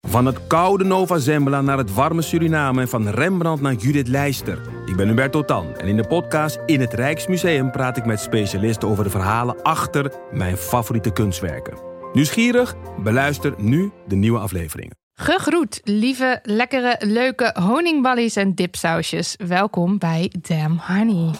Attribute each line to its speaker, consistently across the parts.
Speaker 1: Van het koude Nova Zembla naar het warme Suriname en van Rembrandt naar Judith Leister. Ik ben Hubert Totan en in de podcast In het Rijksmuseum praat ik met specialisten over de verhalen achter mijn favoriete kunstwerken. Nieuwsgierig? Beluister nu de nieuwe afleveringen.
Speaker 2: Gegroet, lieve, lekkere, leuke honingballies en dipsausjes. Welkom bij Damn Honey.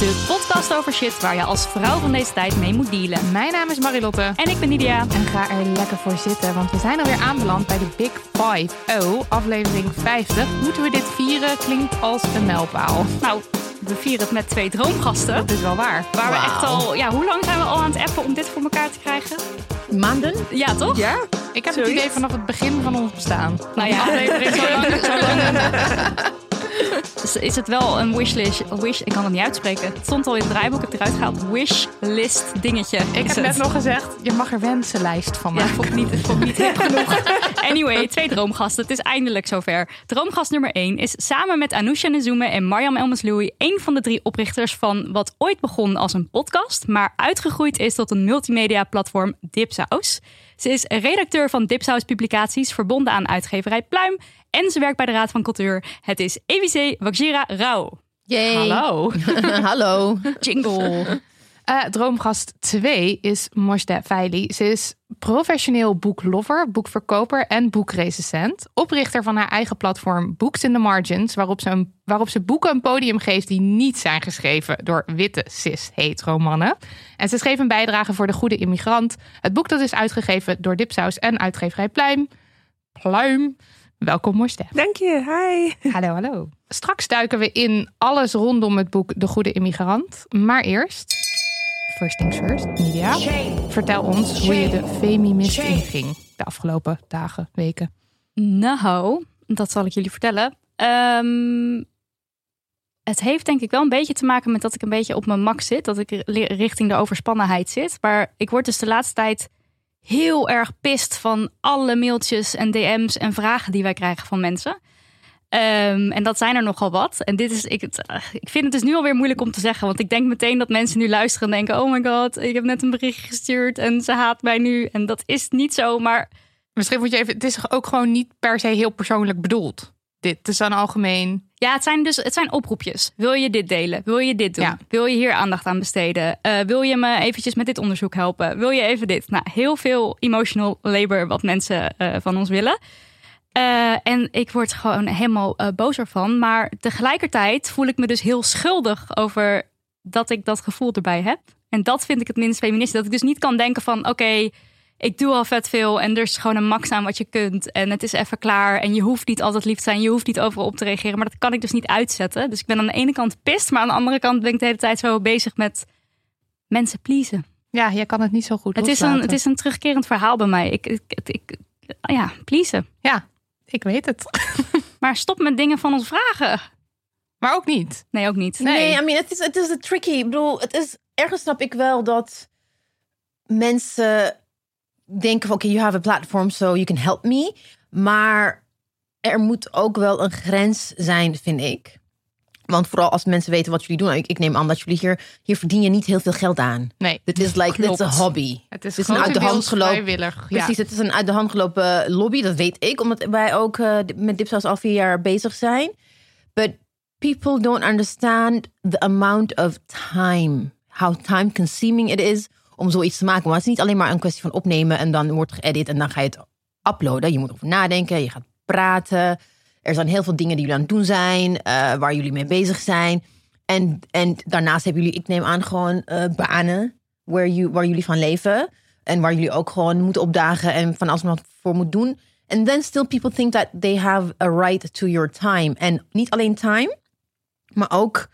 Speaker 3: De podcast over shit waar je als vrouw van deze tijd mee moet dealen.
Speaker 2: Mijn naam is Marilotte.
Speaker 3: En ik ben Nidia.
Speaker 2: En ga er lekker voor zitten, want we zijn alweer aanbeland bij de Big Five. Oh, aflevering 50. Moeten we dit vieren? Klinkt als een mijlpaal.
Speaker 3: Nou, we vieren het met twee droomgasten.
Speaker 2: Dat is wel waar.
Speaker 3: Waar we echt al, ja, hoe lang zijn we al aan het appen om dit voor elkaar te krijgen?
Speaker 4: Maanden?
Speaker 3: Ja, toch?
Speaker 2: Ja? Ik heb
Speaker 3: Zoiets?
Speaker 2: het idee vanaf het begin van ons bestaan.
Speaker 3: Nou ja, aflevering zo lang. Zo lang. Dus is het wel een wishlist? Wish, ik kan het niet uitspreken. Het stond al in het draaiboek, ik heb het eruit gehaald. Wishlist dingetje.
Speaker 2: Ik heb
Speaker 3: het.
Speaker 2: net nog gezegd, je mag er wensenlijst van
Speaker 3: Ja,
Speaker 2: maken.
Speaker 3: vond ik niet, vond ik niet hip genoeg. Anyway, twee droomgasten. Het is eindelijk zover. Droomgast nummer 1 is samen met Anousha Nezume en Mariam Elmasloui... een van de drie oprichters van wat ooit begon als een podcast... maar uitgegroeid is tot een multimedia-platform Dipsaus. Ze is redacteur van Dipsaus Publicaties... verbonden aan uitgeverij Pluim... en ze werkt bij de Raad van Cultuur. Het is EWC Wakjira Rauw.
Speaker 4: Yay.
Speaker 2: Hallo.
Speaker 4: Hallo.
Speaker 3: Jingle.
Speaker 2: Eh, droomgast 2 is Mosde Feili. Ze is professioneel boeklover, boekverkoper en boekrecensent. Oprichter van haar eigen platform Books in the Margins, waarop ze, een, waarop ze boeken een podium geeft die niet zijn geschreven door witte cis-hetero mannen. En ze schreef een bijdrage voor De Goede Immigrant. Het boek dat is uitgegeven door Dipsaus en uitgeverij Pluim. Pluim. Welkom Mosde.
Speaker 4: Dank je. Hi.
Speaker 2: Hallo, hallo. Straks duiken we in alles rondom het boek De Goede Immigrant. Maar eerst, first things first, Nidia. Vertel ons hoe je de Femimist inging de afgelopen dagen, weken.
Speaker 3: Nou, dat zal ik jullie vertellen. Ehm, het heeft denk ik wel een beetje te maken met dat ik een beetje op mijn max zit. Dat ik ri- richting de overspannenheid zit. Maar ik word dus de laatste tijd heel erg pist van alle mailtjes en DM's en vragen die wij krijgen van mensen. Ehm, en dat zijn er nogal wat. En dit is, ik, eh, ik vind het dus nu alweer moeilijk om te zeggen. Want ik denk meteen dat mensen nu luisteren en denken: Oh my god, ik heb net een bericht gestuurd en ze haat mij nu. En dat is niet zo. Maar
Speaker 2: Misschien moet je even, het is ook gewoon niet per se heel persoonlijk bedoeld. Dit is dan algemeen.
Speaker 3: Ja, het zijn dus het zijn oproepjes. Wil je dit delen? Wil je dit doen?
Speaker 2: Ja.
Speaker 3: Wil je hier aandacht aan besteden? Eh, wil je me eventjes met dit onderzoek helpen? Wil je even dit? Nou, heel veel emotional labor wat mensen eh, van ons willen. Eh, en ik word gewoon helemaal boos ervan. Maar tegelijkertijd voel ik me dus heel schuldig over dat ik dat gevoel erbij heb. En dat vind ik het minst feministisch. Dat ik dus niet kan denken van oké, ik doe al vet veel en er is gewoon een max aan wat je kunt. En het is even klaar. En je hoeft niet altijd lief te zijn. Je hoeft niet overal op te reageren. Maar dat kan ik dus niet uitzetten. Dus ik ben aan de ene kant pist. Maar aan de andere kant ben ik de hele tijd zo bezig met mensen pleasen.
Speaker 2: Ja, jij kan het niet zo goed
Speaker 3: Het is, een, het is een terugkerend verhaal bij mij. Ik, ik, ik, ik- ja, pleasen.
Speaker 2: Ja, ik weet het.
Speaker 3: Maar stop met dingen van ons vragen.
Speaker 2: Maar ook niet.
Speaker 3: Nee, ook niet.
Speaker 2: Nee.
Speaker 4: Nee, I mean, het is, het is tricky. Ik bedoel, het is, ergens snap ik wel dat mensen denken van, oké, you have a platform, so you can help me. Maar er moet ook wel een grens zijn, vind ik. Want vooral als mensen weten wat jullie doen. Ik, ik neem aan dat jullie hier, hier verdien je niet heel veel geld aan.
Speaker 2: Nee.
Speaker 4: Dit is like, dit is een hobby.
Speaker 2: Het is,
Speaker 4: een uit de hand gelopen.
Speaker 2: vrijwillig.
Speaker 4: Precies, het is een uit de hand gelopen lobby, dat weet ik, omdat wij ook eh, met Dipsaus al vier jaar bezig zijn. But people don't understand the amount of time, how time consuming it is om zoiets te maken. Maar het is niet alleen maar een kwestie van opnemen en dan wordt geëdit en dan ga je het uploaden. Je moet erover nadenken, je gaat praten. Er zijn heel veel dingen die jullie aan het doen zijn, eh, waar jullie mee bezig zijn. En, en daarnaast hebben jullie, ik neem aan, gewoon eh, banen waar, you, waar jullie van leven. En waar jullie ook gewoon moeten opdagen en van alles wat voor moet doen. And then still people think that they have a right to your time. En niet alleen time, maar ook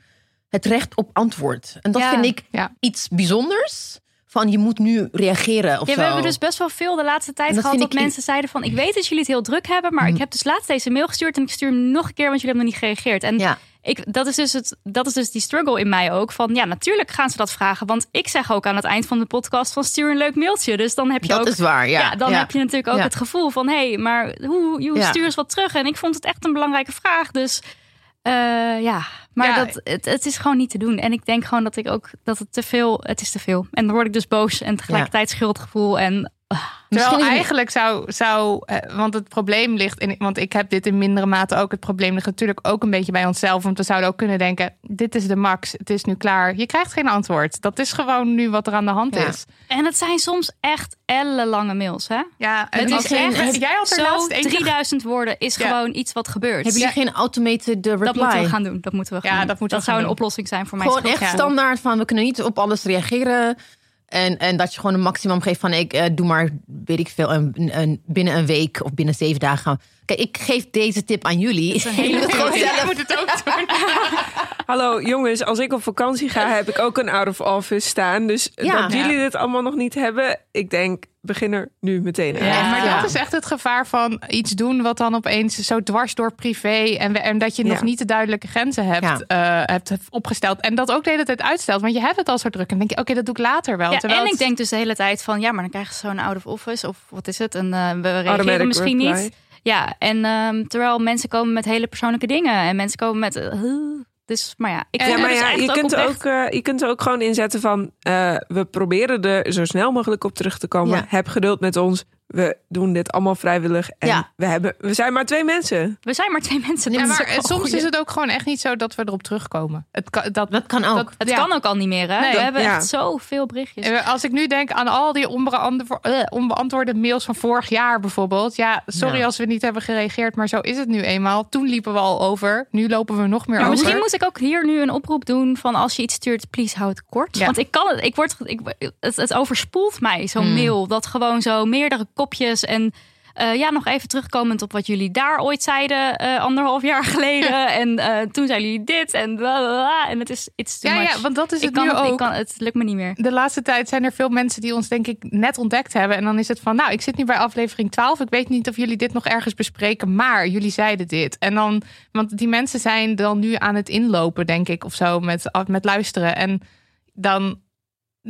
Speaker 4: het recht op antwoord. En dat
Speaker 3: Ja.
Speaker 4: vind ik
Speaker 2: Ja.
Speaker 4: iets bijzonders. Van je moet nu reageren of
Speaker 3: Ja,
Speaker 4: zo.
Speaker 3: we hebben dus best wel veel de laatste tijd
Speaker 4: dat
Speaker 3: gehad dat
Speaker 4: ik-
Speaker 3: mensen zeiden van... ik weet dat jullie het heel druk hebben, maar
Speaker 4: Mhm.
Speaker 3: ik heb dus laatst deze mail gestuurd... en ik stuur hem nog een keer, want jullie hebben nog niet gereageerd. En
Speaker 4: Ja.
Speaker 3: ik, dat, is dus het, dat is dus die struggle in mij ook. Van ja, natuurlijk gaan ze dat vragen. Want ik zeg ook aan het eind van de podcast van stuur een leuk mailtje. Dus dan heb je
Speaker 4: Dat
Speaker 3: ook...
Speaker 4: is waar, ja.
Speaker 3: dan
Speaker 4: Ja.
Speaker 3: heb je natuurlijk ook het gevoel van... hé, hey, maar hoe, hoe stuur eens wat terug? En ik vond het echt een belangrijke vraag. Dus eh, ja, maar
Speaker 2: Ja.
Speaker 3: Dat, het, het is gewoon niet te doen. En ik denk gewoon dat ik ook... dat het te veel... het is te veel. En dan word ik dus boos en tegelijkertijd schuldgevoel. En
Speaker 2: Terwijl eigenlijk zou, zou eh, want het probleem ligt in, want ik heb dit in mindere mate ook. Het probleem ligt natuurlijk ook een beetje bij onszelf. Want we zouden ook kunnen denken: dit is de max, het is nu klaar. Je krijgt geen antwoord. Dat is gewoon nu wat er aan de hand
Speaker 4: Ja.
Speaker 2: is.
Speaker 3: En het zijn soms echt ellenlange mails, hè?
Speaker 2: Ja,
Speaker 3: Het is echt
Speaker 2: Jij had er
Speaker 3: zo
Speaker 2: laatst eentje
Speaker 3: 3000 woorden is
Speaker 2: Ja.
Speaker 3: gewoon iets wat gebeurt.
Speaker 4: Hebben jullie geen automated reply?
Speaker 3: dat moeten we gaan doen. Dat moeten we
Speaker 2: Ja,
Speaker 3: gaan doen.
Speaker 2: dat moeten we
Speaker 3: zou
Speaker 2: gaan
Speaker 3: een
Speaker 2: doen.
Speaker 3: oplossing zijn voor mij.
Speaker 4: Gewoon echt standaard van we kunnen niet op alles reageren. En, en dat je gewoon een maximum geeft van ik eh, doe maar, weet ik veel, een, een, binnen een week of binnen zeven dagen. Kijk, ik geef deze tip aan jullie.
Speaker 3: hele
Speaker 4: gewoon zelf-
Speaker 2: Jij moet het ook doen.
Speaker 5: Hallo jongens, als ik op vakantie ga, heb ik ook een out of office staan. Dus
Speaker 4: Ja.
Speaker 5: dat jullie dit allemaal nog niet hebben, ik denk, begin er nu meteen aan.
Speaker 2: Ja, maar dat is echt het gevaar van iets doen wat dan opeens zo dwars door privé en, we- en dat je nog niet de duidelijke grenzen hebt,
Speaker 4: Ja.
Speaker 2: eh, hebt opgesteld. En dat ook de hele tijd uitstelt, want je hebt het al zo druk. En dan denk je, oké, dat doe ik later wel.
Speaker 3: Ja,
Speaker 2: Terwijl
Speaker 3: en ik
Speaker 2: het-
Speaker 3: denk dus de hele tijd van ja, maar dan krijgen ze zo'n out of office of wat is het? En eh, we reageren
Speaker 5: Automatic
Speaker 3: misschien
Speaker 5: reply.
Speaker 3: niet. Ja, en ehm, terwijl mensen komen met hele persoonlijke dingen en mensen komen met. eh, dus, maar ja, ik
Speaker 2: Ja,
Speaker 5: maar
Speaker 3: dus
Speaker 5: ja,
Speaker 3: echt
Speaker 5: je kunt,
Speaker 3: oprecht-
Speaker 5: ook, eh, je kunt er ook gewoon inzetten van... eh, we proberen er zo snel mogelijk op terug te komen.
Speaker 4: Ja.
Speaker 5: Heb geduld met ons. We doen dit allemaal vrijwillig. En
Speaker 4: Ja.
Speaker 5: we, hebben, we zijn maar twee mensen.
Speaker 3: We zijn maar twee mensen.
Speaker 2: Ja,
Speaker 3: is
Speaker 2: eh, soms
Speaker 3: goeie.
Speaker 2: is het ook gewoon echt niet zo dat we erop terugkomen. Het kan, dat,
Speaker 4: Dat kan ook.
Speaker 2: dat-
Speaker 3: Het
Speaker 2: ja.
Speaker 3: kan ook al niet meer, hè?
Speaker 2: Nee.
Speaker 3: we hebben
Speaker 5: Ja.
Speaker 3: echt zoveel berichtjes.
Speaker 2: Eh, Als ik nu denk aan al die eh, onbeantwoorde mails van vorig jaar bijvoorbeeld. Ja, sorry
Speaker 4: Ja.
Speaker 2: als we niet hebben gereageerd, maar zo is het nu eenmaal. Toen liepen we al over. Nu lopen we nog meer
Speaker 3: Maar
Speaker 2: over.
Speaker 3: misschien moet ik ook hier nu een oproep doen van als je iets stuurt, please houd het kort.
Speaker 2: Ja.
Speaker 3: Want ik kan het, ik word, ik, het, het overspoelt mij zo'n mail dat gewoon zo meerdere kopjes en eh, ja, nog even terugkomend op wat jullie daar ooit zeiden eh, anderhalf jaar geleden en eh, toen zeiden jullie dit en bla bla bla. en het is too
Speaker 2: Ja,
Speaker 3: much.
Speaker 2: ja, want dat is het nu
Speaker 3: het,
Speaker 2: ook.
Speaker 3: Ik kan, het lukt me niet meer.
Speaker 2: De laatste tijd zijn er veel mensen die ons denk ik net ontdekt hebben. En dan is het van, nou, ik zit nu bij aflevering 12. Ik weet niet of jullie dit nog ergens bespreken, maar jullie zeiden dit. En dan, want die mensen zijn dan nu aan het inlopen, denk ik, of zo, met, met luisteren. En dan...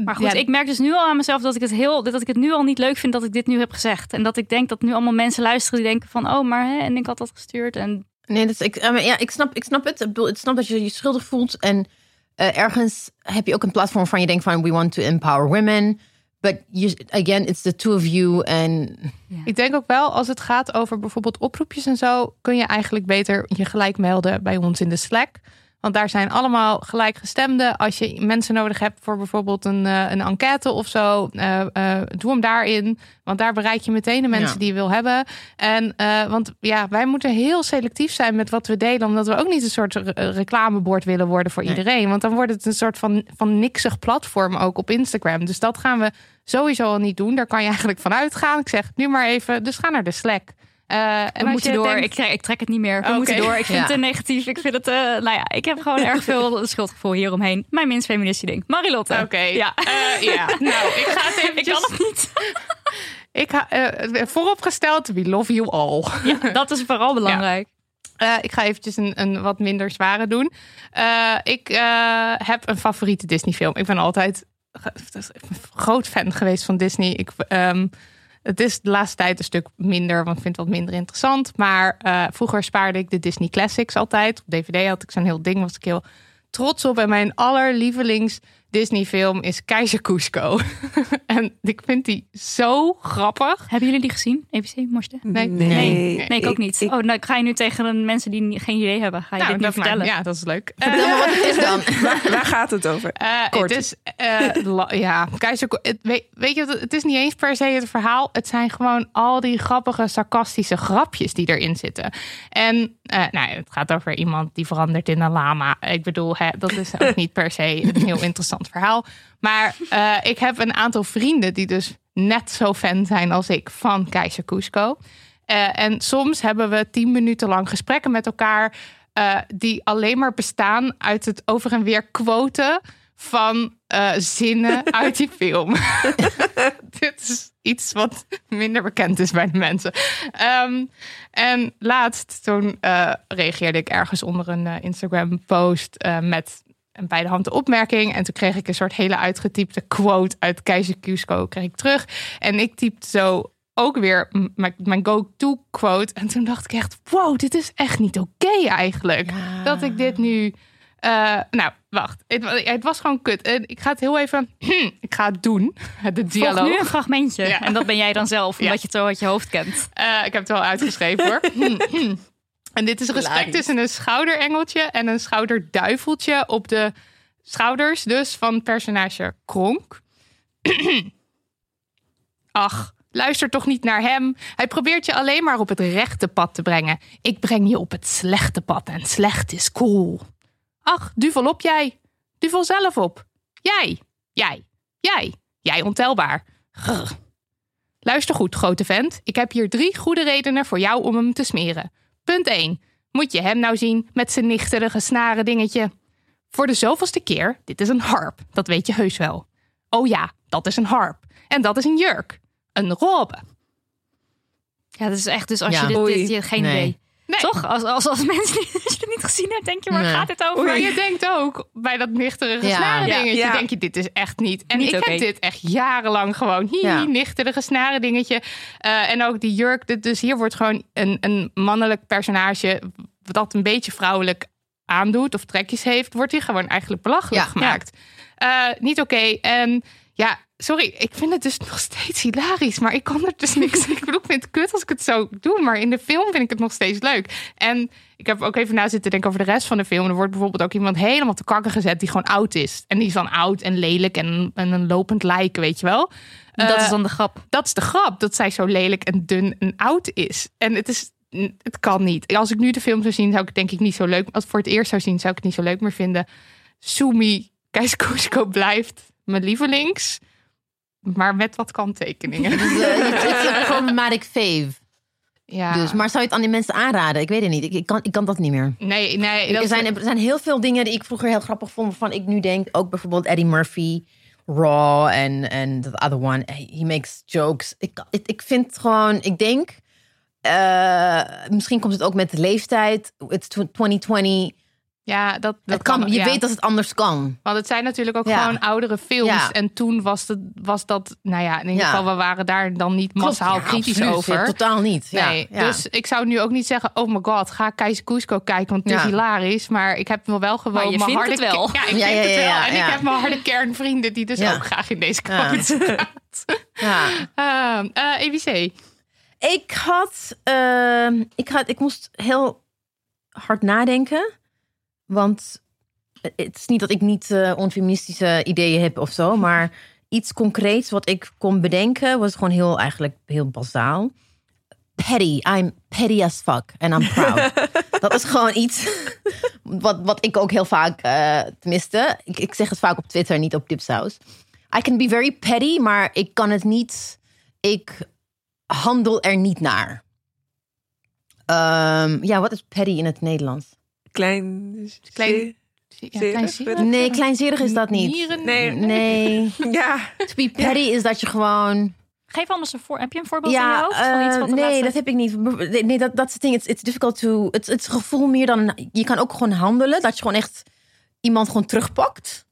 Speaker 3: Maar goed,
Speaker 2: ja,
Speaker 3: ik merk dus nu al aan mezelf dat ik het heel, dat ik het nu al niet leuk vind dat ik dit nu heb gezegd. En dat ik denk dat nu allemaal mensen luisteren die denken van, oh, maar hè, en ik had dat gestuurd en
Speaker 4: Nee, dus ik, eh, ja, ik, snap, ik snap het. Ik bedoel, Ik snap dat je je schuldig voelt. En eh, ergens heb je ook een platform waarvan je denkt van... we want to empower women. But you, again, it's the two of you. En
Speaker 2: Ik denk ook wel, als het gaat over bijvoorbeeld oproepjes en zo, kun je eigenlijk beter je gelijk melden bij ons in de Slack. Want daar zijn allemaal gelijkgestemden. Als je mensen nodig hebt voor bijvoorbeeld een, eh, een enquête of zo, eh, eh, doe hem daarin. Want daar bereik je meteen de mensen
Speaker 4: Ja.
Speaker 2: die je wil hebben. En want ja, wij moeten heel selectief zijn met wat we delen, omdat we ook niet een soort re- reclamebord willen worden voor
Speaker 4: Nee.
Speaker 2: iedereen. Want dan wordt het een soort van, van niksig platform ook op Instagram. Dus dat gaan we sowieso al niet doen. Daar kan je eigenlijk van uitgaan. Ik zeg nu maar even, dus ga naar de Slack. Eh, en
Speaker 3: we moeten
Speaker 2: je
Speaker 3: door.
Speaker 2: denkt-
Speaker 3: Ik, trek, ik trek het niet meer. We
Speaker 2: Oké.
Speaker 3: moeten door. Ik vind
Speaker 4: Ja.
Speaker 3: het te negatief. Ik vind het, eh, nou ja, ik heb gewoon erg veel schuldgevoel hieromheen. Mijn minst feministische ding. Marilotte.
Speaker 2: Oké,
Speaker 3: Ja.
Speaker 2: Eh, ja. Nou, ik ga het
Speaker 3: Ik
Speaker 2: eventjes...
Speaker 3: kan het niet.
Speaker 2: Ik ga, eh, vooropgesteld, we love you all.
Speaker 3: Ja, dat is vooral belangrijk.
Speaker 2: Ik ga eventjes een, een wat minder zware doen. Ik heb een favoriete Disney film. Ik ben altijd een groot fan geweest van Disney. Ik, ehm, het is de laatste tijd een stuk minder, want ik vind het wat minder interessant. Maar eh, vroeger spaarde ik de Disney Classics altijd. Op DVD had ik zo'n heel ding, was ik heel trots op. En mijn allerlievelings Disney film is Keizer Cusco. en ik vind die zo grappig.
Speaker 3: Hebben jullie die gezien? EBC, Morste?
Speaker 2: Nee.
Speaker 3: Nee, nee, ik ook niet.
Speaker 5: ik-
Speaker 3: oh, nou, ik ga je nu tegen mensen die geen idee hebben. Ga je dit nu
Speaker 2: dat maar-
Speaker 3: vertellen?
Speaker 2: ja, dat is leuk.
Speaker 4: vertel me wat het is dan.
Speaker 5: waar, waar gaat het over?
Speaker 2: Eh,
Speaker 5: Kort.
Speaker 2: het is, eh, ja, Keizer, het, weet, weet je, wat, het is niet eens per se het verhaal. Het zijn gewoon al die grappige, sarcastische grapjes die erin zitten. En eh, nou, het gaat over iemand die verandert in een lama. Ik bedoel, hè, dat is ook niet per se een heel interessant verhaal. Maar eh, ik heb een aantal vrienden die dus net zo fan zijn als ik van Keizer Cusco. Eh, en soms hebben we tien minuten lang gesprekken met elkaar. eh, die alleen maar bestaan uit het over en weer quoten van zinnen uit die film. Dit is iets wat minder bekend is bij de mensen. Ehm, en laatst toen reageerde ik ergens onder een Instagram post eh, met een bij de hand de opmerking. En toen kreeg ik een soort hele uitgetypte quote uit Keizer Cusco kreeg ik terug. En ik typte zo ook weer mijn, go-to quote. En toen dacht ik echt, wow, dit is echt niet oké eigenlijk. Dat ik dit nu... eh, nou, wacht. Het, het was gewoon kut. En ik ga het heel even... ik ga het doen. De
Speaker 3: Volg
Speaker 2: dialoog.
Speaker 3: nu een fragmentje.
Speaker 2: Ja.
Speaker 3: En dat ben jij dan zelf, omdat
Speaker 2: Ja.
Speaker 3: je het zo uit je hoofd kent.
Speaker 2: Eh, ik heb het wel uitgeschreven hoor. en dit is respect
Speaker 4: Hilarisch.
Speaker 2: tussen een schouderengeltje en een schouderduiveltje op de schouders dus van personage Kronk. Ach, luister toch niet naar hem. Hij probeert je alleen maar op het rechte pad te brengen. Ik breng je op het slechte pad en slecht is cool. Ach, duvel op jij. Duvel zelf op. Jij, jij, jij, jij ontelbaar. Grr. Luister goed, grote vent. Ik heb hier drie goede redenen voor jou om hem te smeren. Punt 1. Moet je hem nou zien met zijn nichterige snaren dingetje? Voor de zoveelste keer, dit is een harp. Dat weet je heus wel. Oh ja, dat is een harp. En dat is een jurk. Een robe.
Speaker 3: Ja, dat is echt dus als
Speaker 4: Ja.
Speaker 3: je dit, dit je geen
Speaker 4: Nee.
Speaker 3: idee.
Speaker 2: Nee.
Speaker 3: Toch? Als, als, als mensen niet- als je het niet gezien hebt, denk je, waar
Speaker 4: Nee.
Speaker 3: gaat dit over?
Speaker 2: Maar je denkt ook bij dat nichterige
Speaker 4: Ja.
Speaker 2: dingetje,
Speaker 5: ja.
Speaker 2: denk je, dit is echt niet. En
Speaker 3: Niet
Speaker 2: ik heb dit echt jarenlang gewoon, hi,
Speaker 4: Ja.
Speaker 2: nichterige snaren dingetje. Eh, en ook die jurk, dit- dus hier wordt gewoon een, een mannelijk personage dat een beetje vrouwelijk aandoet of trekjes heeft, wordt hier gewoon eigenlijk belachelijk
Speaker 4: Ja.
Speaker 2: gemaakt. Eh, niet oké. En ja, sorry, ik vind het dus nog steeds hilarisch, maar ik kan er dus niks. Ik bedoel, ik vind het kut als ik het zo doe, maar in de film vind ik het nog steeds leuk. En ik heb ook even na zitten denken over de rest van de film. Er wordt bijvoorbeeld ook iemand helemaal te kakken gezet die gewoon oud is. En die is dan oud en lelijk en, en een lopend lijk, weet je wel.
Speaker 3: dat
Speaker 2: Eh,
Speaker 3: is dan de grap.
Speaker 2: dat is de grap, dat zij zo lelijk en dun en oud is. En het is, het kan niet. Als ik nu de film zou zien, zou ik het denk ik niet zo leuk. Als ik voor het eerst zou zien, zou ik het niet zo leuk meer vinden. Sumi Keiskosko blijft mijn lievelings. Maar met wat kanttekeningen.
Speaker 4: Dus, eh, het is een problematic fave.
Speaker 2: Ja.
Speaker 4: Dus, maar zou je het aan die mensen aanraden? Ik weet het niet. Ik, ik, kan, ik kan dat niet meer.
Speaker 2: nee, nee.
Speaker 4: Er zijn, er zijn heel veel dingen die ik vroeger heel grappig vond. Waarvan ik nu denk, ook bijvoorbeeld Eddie Murphy, Raw en en the other one. He makes jokes. Ik, ik, ik vind gewoon, ik denk, eh, misschien komt het ook met de leeftijd. It's 2020.
Speaker 2: Ja, dat, dat
Speaker 4: kan, je
Speaker 2: ja.
Speaker 4: weet dat het anders kan.
Speaker 2: Want het zijn natuurlijk ook
Speaker 4: Ja.
Speaker 2: gewoon oudere films.
Speaker 4: Ja.
Speaker 2: En toen was, het, was dat, nou ja, in ieder
Speaker 4: Ja.
Speaker 2: geval, we waren daar dan niet
Speaker 4: Klopt,
Speaker 2: massaal
Speaker 4: ja,
Speaker 2: kritisch
Speaker 4: absoluut.
Speaker 2: over.
Speaker 4: Ja, totaal niet. Ja,
Speaker 2: Nee,
Speaker 4: ja.
Speaker 2: dus ik zou nu ook niet zeggen, oh my god, ga Keizer Cusco kijken, want het is hilarisch. Maar ik heb wel wel gewoon
Speaker 3: Maar je
Speaker 2: mijn
Speaker 3: vindt
Speaker 2: harde
Speaker 3: het wel.
Speaker 2: Ja, ik
Speaker 4: Ja,
Speaker 2: vind
Speaker 4: ja,
Speaker 2: het wel. en
Speaker 4: ja.
Speaker 2: ik heb mijn harde kernvrienden die dus
Speaker 4: Ja.
Speaker 2: ook graag in deze gaat.
Speaker 4: ja.
Speaker 2: Ehm, eh, EBC.
Speaker 4: Ik had, ehm, ik had, ik moest heel hard nadenken, want het is niet dat ik niet eh, onfeministische ideeën heb of zo, maar iets concreets wat ik kon bedenken was gewoon heel eigenlijk heel bazaal. Petty, I'm petty as fuck and I'm proud. dat is gewoon iets wat, wat ik ook heel vaak, eh tenminste, ik, ik zeg het vaak op Twitter, niet op Dipsaus. I can be very petty, maar ik kan het niet. Ik handel er niet naar. Ehm, ja, wat is petty in het Nederlands?
Speaker 5: Klein.
Speaker 2: Klein- Ja.
Speaker 4: Nee, kleinzerig is dat niet.
Speaker 2: Nieren-
Speaker 5: Nee.
Speaker 4: Nee.
Speaker 5: Ja.
Speaker 4: To be petty is dat je gewoon.
Speaker 3: Geef anders een voor. Heb je een voorbeeld in je
Speaker 4: Ja,
Speaker 3: hoofd? van iets
Speaker 4: eh,
Speaker 3: wat de
Speaker 4: nee,
Speaker 3: laatste-
Speaker 4: dat heb ik niet. Nee, dat, dat is het ding. It's, it's difficult to. Het gevoel meer dan. Je kan ook gewoon handelen. Dat je gewoon echt iemand gewoon terugpakt.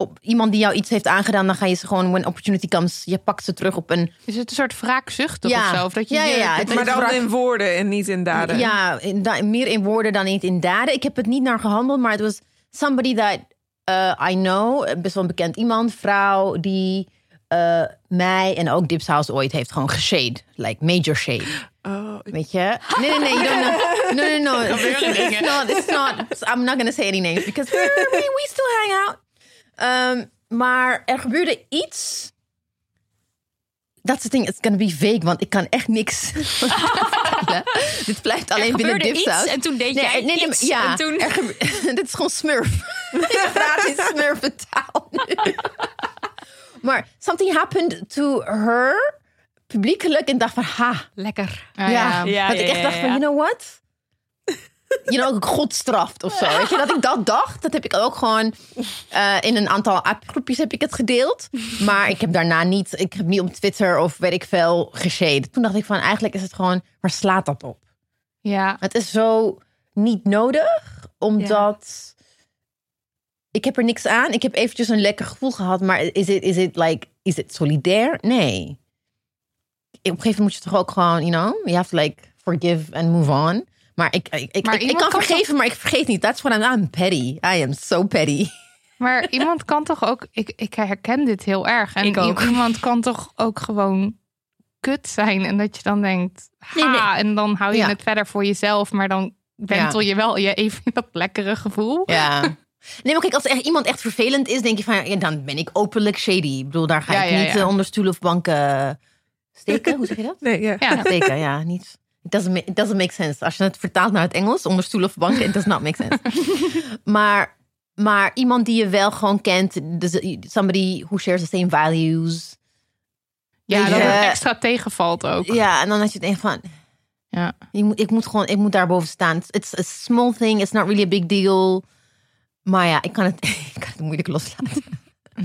Speaker 4: Op iemand die jou iets heeft aangedaan, dan ga je ze gewoon, when opportunity comes, je pakt ze terug op een.
Speaker 2: Is het een soort wraakzucht
Speaker 4: Ja.
Speaker 2: of zo? Of dat je
Speaker 4: Ja, ja, Het-
Speaker 5: Maar dan in woorden en niet in daden.
Speaker 4: Ja, in, da- meer in woorden dan niet in daden. Ik heb het niet naar gehandeld, maar het was somebody that uh, I know, best wel een bekend iemand, vrouw, die uh, mij en ook Dipshouse ooit heeft gewoon geshade. Like major shade.
Speaker 5: Oh,
Speaker 4: Weet je? Nee, nee, nee, you don't know. No, no, no. It's, not, it's not, I'm not gonna say any names because we still hang out. Um, maar er gebeurde iets. Dat is het ding, it's gonna be vague, want ik kan echt niks. Dit blijft alleen
Speaker 3: er
Speaker 4: binnen
Speaker 3: gebeurde iets
Speaker 4: Dipsaus.
Speaker 3: en toen deed
Speaker 4: Nee,
Speaker 3: jij
Speaker 4: nee, nee,
Speaker 3: iets.
Speaker 4: ja,
Speaker 3: en toen...
Speaker 4: er gebe- dit is gewoon smurf. Ik praat in smurfentaal nu. Maar something happened to her publiekelijk en dacht van ha.
Speaker 3: Lekker.
Speaker 2: Ah,
Speaker 4: ja,
Speaker 3: Ja,
Speaker 4: dat
Speaker 3: ja,
Speaker 4: ik echt
Speaker 3: ja,
Speaker 4: dacht van, you know what? You know, God straft of zo. Weet je, dat ik dat dacht, dat heb ik ook gewoon eh, in een aantal appgroepjes heb ik het gedeeld. Maar ik heb daarna niet, ik heb niet op Twitter of weet ik veel geshade. Toen dacht ik van, eigenlijk is het gewoon, waar slaat dat op?
Speaker 2: Ja,
Speaker 4: Het is zo niet nodig, omdat ik heb er niks aan. Ik heb eventjes een lekker gevoel gehad, maar is het is like is het solidair? Nee. Op een gegeven moment moet je toch ook gewoon, you know, you have to like forgive and move on. Maar ik, ik, ik,
Speaker 2: Maar
Speaker 4: ik, kan
Speaker 2: kan
Speaker 4: vergeven, maar ik vergeet niet. That's what I'm, I'm petty. I am so petty.
Speaker 2: maar iemand kan toch ook... Ik, ik herken dit heel erg. En
Speaker 3: Ik ook.
Speaker 2: iemand kan toch ook gewoon kut zijn. En dat je dan denkt, ha,
Speaker 4: Nee, nee.
Speaker 2: en dan hou je
Speaker 4: Ja.
Speaker 2: het verder voor jezelf. Maar dan wentel je wel je even dat lekkere gevoel.
Speaker 4: Ja. Nee, maar kijk, als echt, iemand echt vervelend is, denk je van, ja, dan ben ik openlijk shady. Ik bedoel, daar ga
Speaker 2: Ja,
Speaker 4: ik
Speaker 2: ja,
Speaker 4: niet
Speaker 2: ja.
Speaker 4: eh, onder stoelen of banken steken. Hoe zeg je dat?
Speaker 5: Nee, ja.
Speaker 2: Ja,
Speaker 4: Steken, ja, niet. It doesn't, make, it doesn't make sense. Als je het vertaalt naar het Engels, onder stoelen of banken, it does not make sense. maar, maar iemand die je wel gewoon kent, dus somebody who shares the same values.
Speaker 2: ja dat het extra tegenvalt ook.
Speaker 4: Ja, en dan als je denkt van,
Speaker 2: Ja.
Speaker 4: ik moet, ik moet gewoon, ik moet daarboven staan. It's a small thing, it's not really a big deal. Maar ja, ik kan het, ik kan het moeilijk loslaten.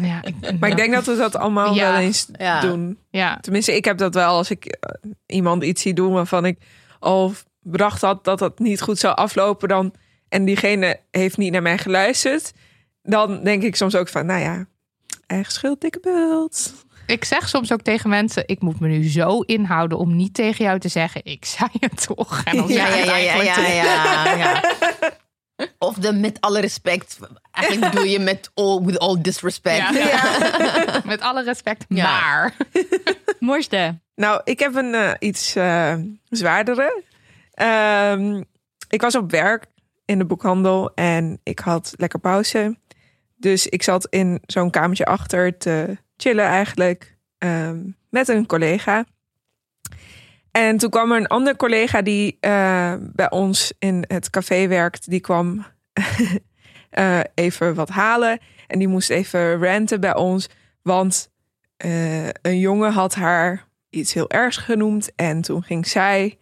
Speaker 2: Ja, ik-
Speaker 5: Maar ik denk dat we dat allemaal
Speaker 2: Ja.
Speaker 5: wel eens
Speaker 4: Ja.
Speaker 5: doen.
Speaker 2: ja.
Speaker 5: Tenminste, ik heb dat wel als ik eh, iemand iets zie doen waarvan ik al bedacht had dat dat niet goed zou aflopen. Dan, en diegene heeft niet naar mij geluisterd. Dan denk ik soms ook van, nou ja, eigen schuld, dikke bult.
Speaker 2: Ik zeg soms ook tegen mensen: ik moet me nu zo inhouden om niet tegen jou te zeggen: ik zei het toch. En dan
Speaker 4: Ja,
Speaker 2: zeg
Speaker 4: ja,
Speaker 2: het
Speaker 4: ja, ja, ja. Of de met alle respect. Eigenlijk bedoel je met all, with all disrespect.
Speaker 2: Ja. Met alle respect,
Speaker 4: Ja.
Speaker 2: maar.
Speaker 3: Mooiste.
Speaker 5: Nou, ik heb een eh, iets eh, zwaardere. Ehm, ik was op werk in de boekhandel en ik had lekker pauze. Dus ik zat in zo'n kamertje achter te chillen eigenlijk ehm, met een collega. En toen kwam er een andere collega die eh, bij ons in het café werkt. Die kwam eh, even wat halen. En die moest even ranten bij ons. Want eh, een jongen had haar iets heel ergs genoemd. En toen ging zij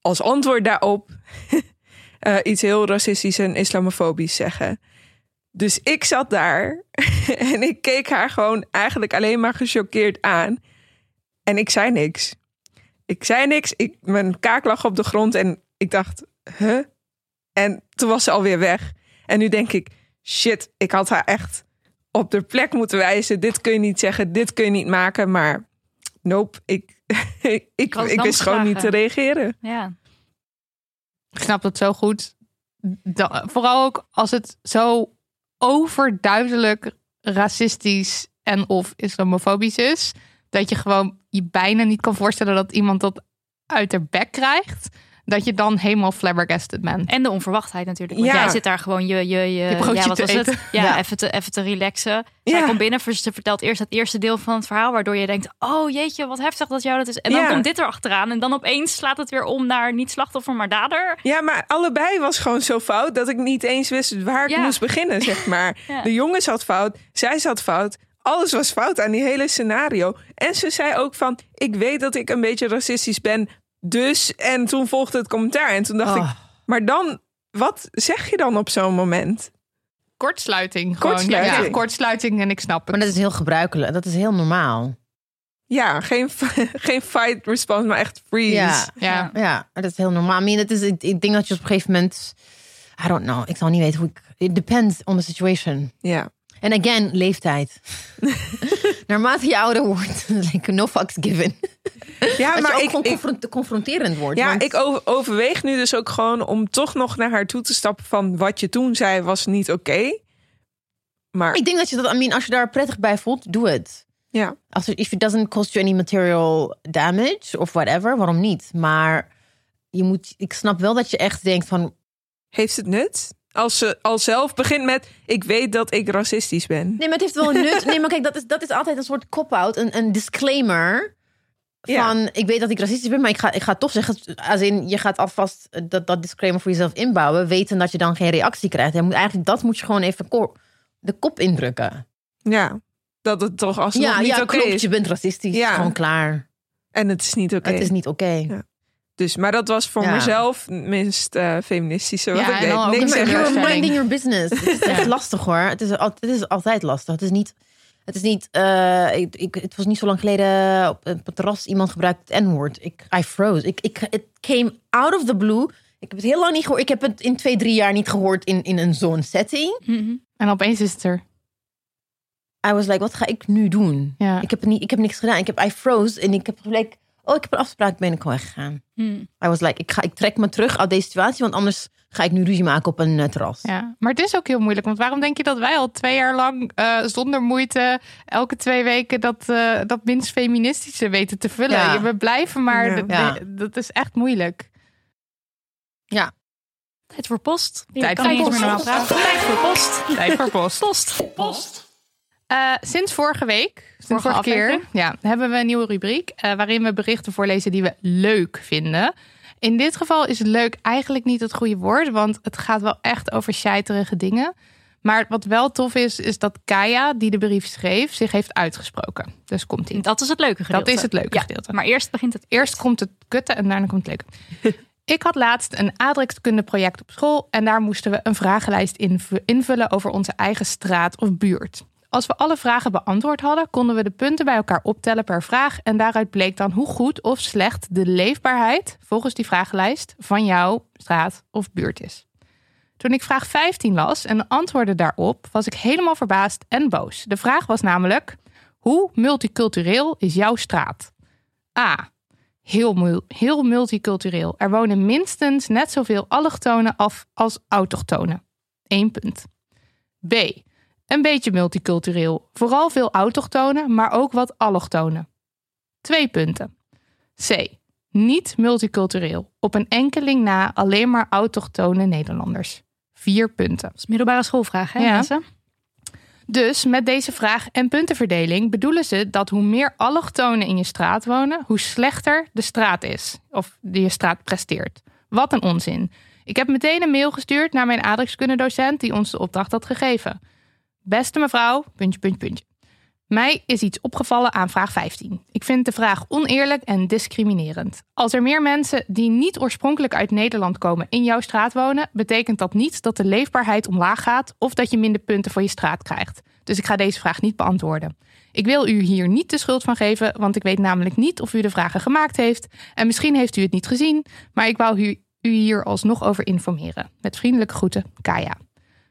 Speaker 5: als antwoord daarop iets heel racistisch en islamofobisch zeggen. Dus ik zat daar en ik keek haar gewoon eigenlijk alleen maar gechoqueerd aan. En ik zei niks. Ik zei niks. Ik, mijn kaak lag op de grond en ik dacht, huh? En toen was ze alweer weg. En nu denk ik, shit, ik had haar echt op de plek moeten wijzen. Dit kun je niet zeggen, dit kun je niet maken. Maar nope, ik, ik, ik, wist gewoon niet te reageren.
Speaker 3: Ja.
Speaker 2: Ik snap dat zo goed. Da- vooral ook als het zo overduidelijk racistisch en of islamofobisch is. Dat je gewoon je bijna niet kan voorstellen dat iemand dat uit de bek krijgt. Dat je dan helemaal flabbergasted bent.
Speaker 3: En de onverwachtheid natuurlijk. Want
Speaker 5: Ja.
Speaker 3: jij zit daar gewoon je, je, je, ja, wat
Speaker 2: te
Speaker 3: was het? Ja,
Speaker 4: Ja.
Speaker 3: Even, te, even te relaxen. Zij komt binnen, ze vertelt eerst het eerste deel van het verhaal, waardoor je denkt, oh jeetje, wat heftig dat jou dat is. En dan komt dit erachteraan en dan opeens slaat het weer om naar niet slachtoffer, maar dader.
Speaker 5: Ja, maar allebei was gewoon zo fout dat ik niet eens wist waar ik moest beginnen, zeg maar. De jongen zat fout, zij zat fout. Alles was fout aan die hele scenario. En ze zei ook van, ik weet dat ik een beetje racistisch ben, dus... En toen volgde het commentaar en toen dacht ik,
Speaker 4: Oh.
Speaker 5: maar dan, wat zeg je dan op zo'n moment?
Speaker 2: Kortsluiting. Gewoon.
Speaker 5: Kortsluiting.
Speaker 2: Ja, kortsluiting en ik snap het.
Speaker 4: Maar dat is heel gebruikelijk. Dat is heel normaal.
Speaker 5: Ja, geen, geen fight response, maar echt freeze.
Speaker 4: Ja.
Speaker 2: ja.
Speaker 4: Ja, dat is heel normaal. I mean, het is, ik, ik denk dat je op een gegeven moment... I don't know. Ik zou niet weten hoe ik... It depends on the situation.
Speaker 5: ja.
Speaker 4: En again, leeftijd. Naarmate je ouder wordt, like no fucks given.
Speaker 5: Ja, maar
Speaker 4: ook
Speaker 5: ik,
Speaker 4: gewoon confront- confronterend wordt.
Speaker 5: Ja,
Speaker 4: want-
Speaker 5: ik over- overweeg nu dus ook gewoon om toch nog naar haar toe te stappen van wat je toen zei was niet oké. Maar
Speaker 4: Ik denk dat je dat, I mean, als je daar prettig bij voelt, doe het.
Speaker 5: ja,
Speaker 4: Als het, if it doesn't cost you any material damage of whatever, waarom niet? Maar je moet, ik snap wel dat je echt denkt van,
Speaker 5: heeft het nut? Als ze al zelf begint met ik weet dat ik racistisch ben.
Speaker 4: nee, maar het heeft wel een nut. Nee, maar kijk, dat is, dat is altijd een soort cop-out, een, een disclaimer.
Speaker 5: Ja.
Speaker 4: Van, ik weet dat ik racistisch ben, maar ik ga, ik ga toch zeggen, als in, je gaat alvast dat, dat disclaimer voor jezelf inbouwen, weten dat je dan geen reactie krijgt. Moet eigenlijk, dat moet je gewoon even ko- de kop indrukken.
Speaker 5: Ja, dat het toch alsnog
Speaker 4: Ja,
Speaker 5: niet
Speaker 4: ja
Speaker 5: oké
Speaker 4: klopt.
Speaker 5: is.
Speaker 4: Je bent racistisch.
Speaker 5: Ja.
Speaker 4: Gewoon klaar.
Speaker 5: En het is niet oké.
Speaker 4: Het is niet oké.
Speaker 5: Dus, maar dat was voor
Speaker 4: Ja.
Speaker 5: mezelf het minst eh, feministische wat
Speaker 2: Ja,
Speaker 5: ik
Speaker 2: en
Speaker 5: deed.
Speaker 2: dan ook
Speaker 5: Niks
Speaker 2: beetje-
Speaker 4: You're minding your business. Het is echt lastig hoor. Het is, al- het is altijd lastig. Het is niet. Het is niet. eh, ik, ik, het was niet zo lang geleden op een terras iemand gebruikt het N-woord. Ik, I froze. Ik, ik, it came out of the blue. Ik heb het heel lang niet gehoord. Ik heb het in twee, drie jaar niet gehoord in, in een zo'n setting.
Speaker 3: Mhm.
Speaker 2: En opeens is het er.
Speaker 4: I was like, wat ga ik nu doen?
Speaker 2: Ja.
Speaker 4: Ik heb, niet, ik heb niks gedaan. Ik heb I froze en ik heb gelijk. Oh, ik heb een afspraak. Ben ik gewoon weggegaan.
Speaker 3: Mhm.
Speaker 4: I was like, ik, ga, ik trek me terug uit deze situatie, want anders ga ik nu ruzie maken op een eh, terras.
Speaker 2: Ja, maar het is ook heel moeilijk. Want waarom denk je dat wij al twee jaar lang eh, zonder moeite elke twee weken dat, eh, dat minst feministische weten te vullen?
Speaker 4: Ja.
Speaker 2: We blijven maar.
Speaker 5: Ja.
Speaker 2: Dat,
Speaker 4: Ja.
Speaker 2: dat is echt moeilijk.
Speaker 3: Tijd voor post.
Speaker 2: Tijd voor post.
Speaker 3: meer normaal praten. Tijd voor post.
Speaker 2: Tijd voor post.
Speaker 3: Post. Post.
Speaker 2: Eh, sinds vorige week, sinds
Speaker 3: Vorige
Speaker 2: keer, ja, hebben we een nieuwe rubriek eh, waarin we berichten voorlezen die we leuk vinden. In dit geval is leuk eigenlijk niet het goede woord, want het gaat wel echt over scheiterige dingen. Maar wat wel tof is, is dat Kaya, die de brief schreef, zich heeft uitgesproken. Dus komt ie.
Speaker 3: Dat is het leuke gedeelte.
Speaker 2: Dat is het leuke
Speaker 3: Ja,
Speaker 2: gedeelte.
Speaker 3: Maar eerst begint het.
Speaker 2: Eerst komt het kutten en daarna komt het leuke. Ik had laatst een aardrijkskundeproject op school en daar moesten we een vragenlijst inv- invullen over onze eigen straat of buurt. Als we alle vragen beantwoord hadden, konden we de punten bij elkaar optellen per vraag en daaruit bleek dan hoe goed of slecht de leefbaarheid volgens die vragenlijst van jouw straat of buurt is. Toen ik vraag 15 las en antwoordde daarop, was ik helemaal verbaasd en boos. De vraag was namelijk: hoe multicultureel is jouw straat? A. Heel, heel multicultureel. Er wonen minstens net zoveel allochtonen af als autochtonen. Eén punt. B. Een beetje multicultureel. Vooral veel autochtonen, maar ook wat allochtonen. Twee punten. C. Niet multicultureel. Op een enkeling na alleen maar autochtone Nederlanders. Vier punten.
Speaker 3: Dat is middelbare schoolvraag, hè
Speaker 2: Ja.
Speaker 3: mensen?
Speaker 2: Dus met deze vraag en puntenverdeling bedoelen ze dat hoe meer allochtonen in je straat wonen, hoe slechter de straat is. Of die je straat presteert. Wat een onzin. Ik heb meteen een mail gestuurd naar mijn aardrijkskundedocent die ons de opdracht had gegeven. Beste mevrouw, puntje, puntje, puntje. Mij is iets opgevallen aan vraag 15. Ik vind de vraag oneerlijk en discriminerend. Als er meer mensen die niet oorspronkelijk uit Nederland komen in jouw straat wonen, betekent dat niet dat de leefbaarheid omlaag gaat of dat je minder punten voor je straat krijgt. Dus ik ga deze vraag niet beantwoorden. Ik wil u hier niet de schuld van geven, want ik weet namelijk niet of u de vragen gemaakt heeft. En misschien heeft u het niet gezien, maar ik wou u, u hier alsnog over informeren. Met vriendelijke groeten, Kaya.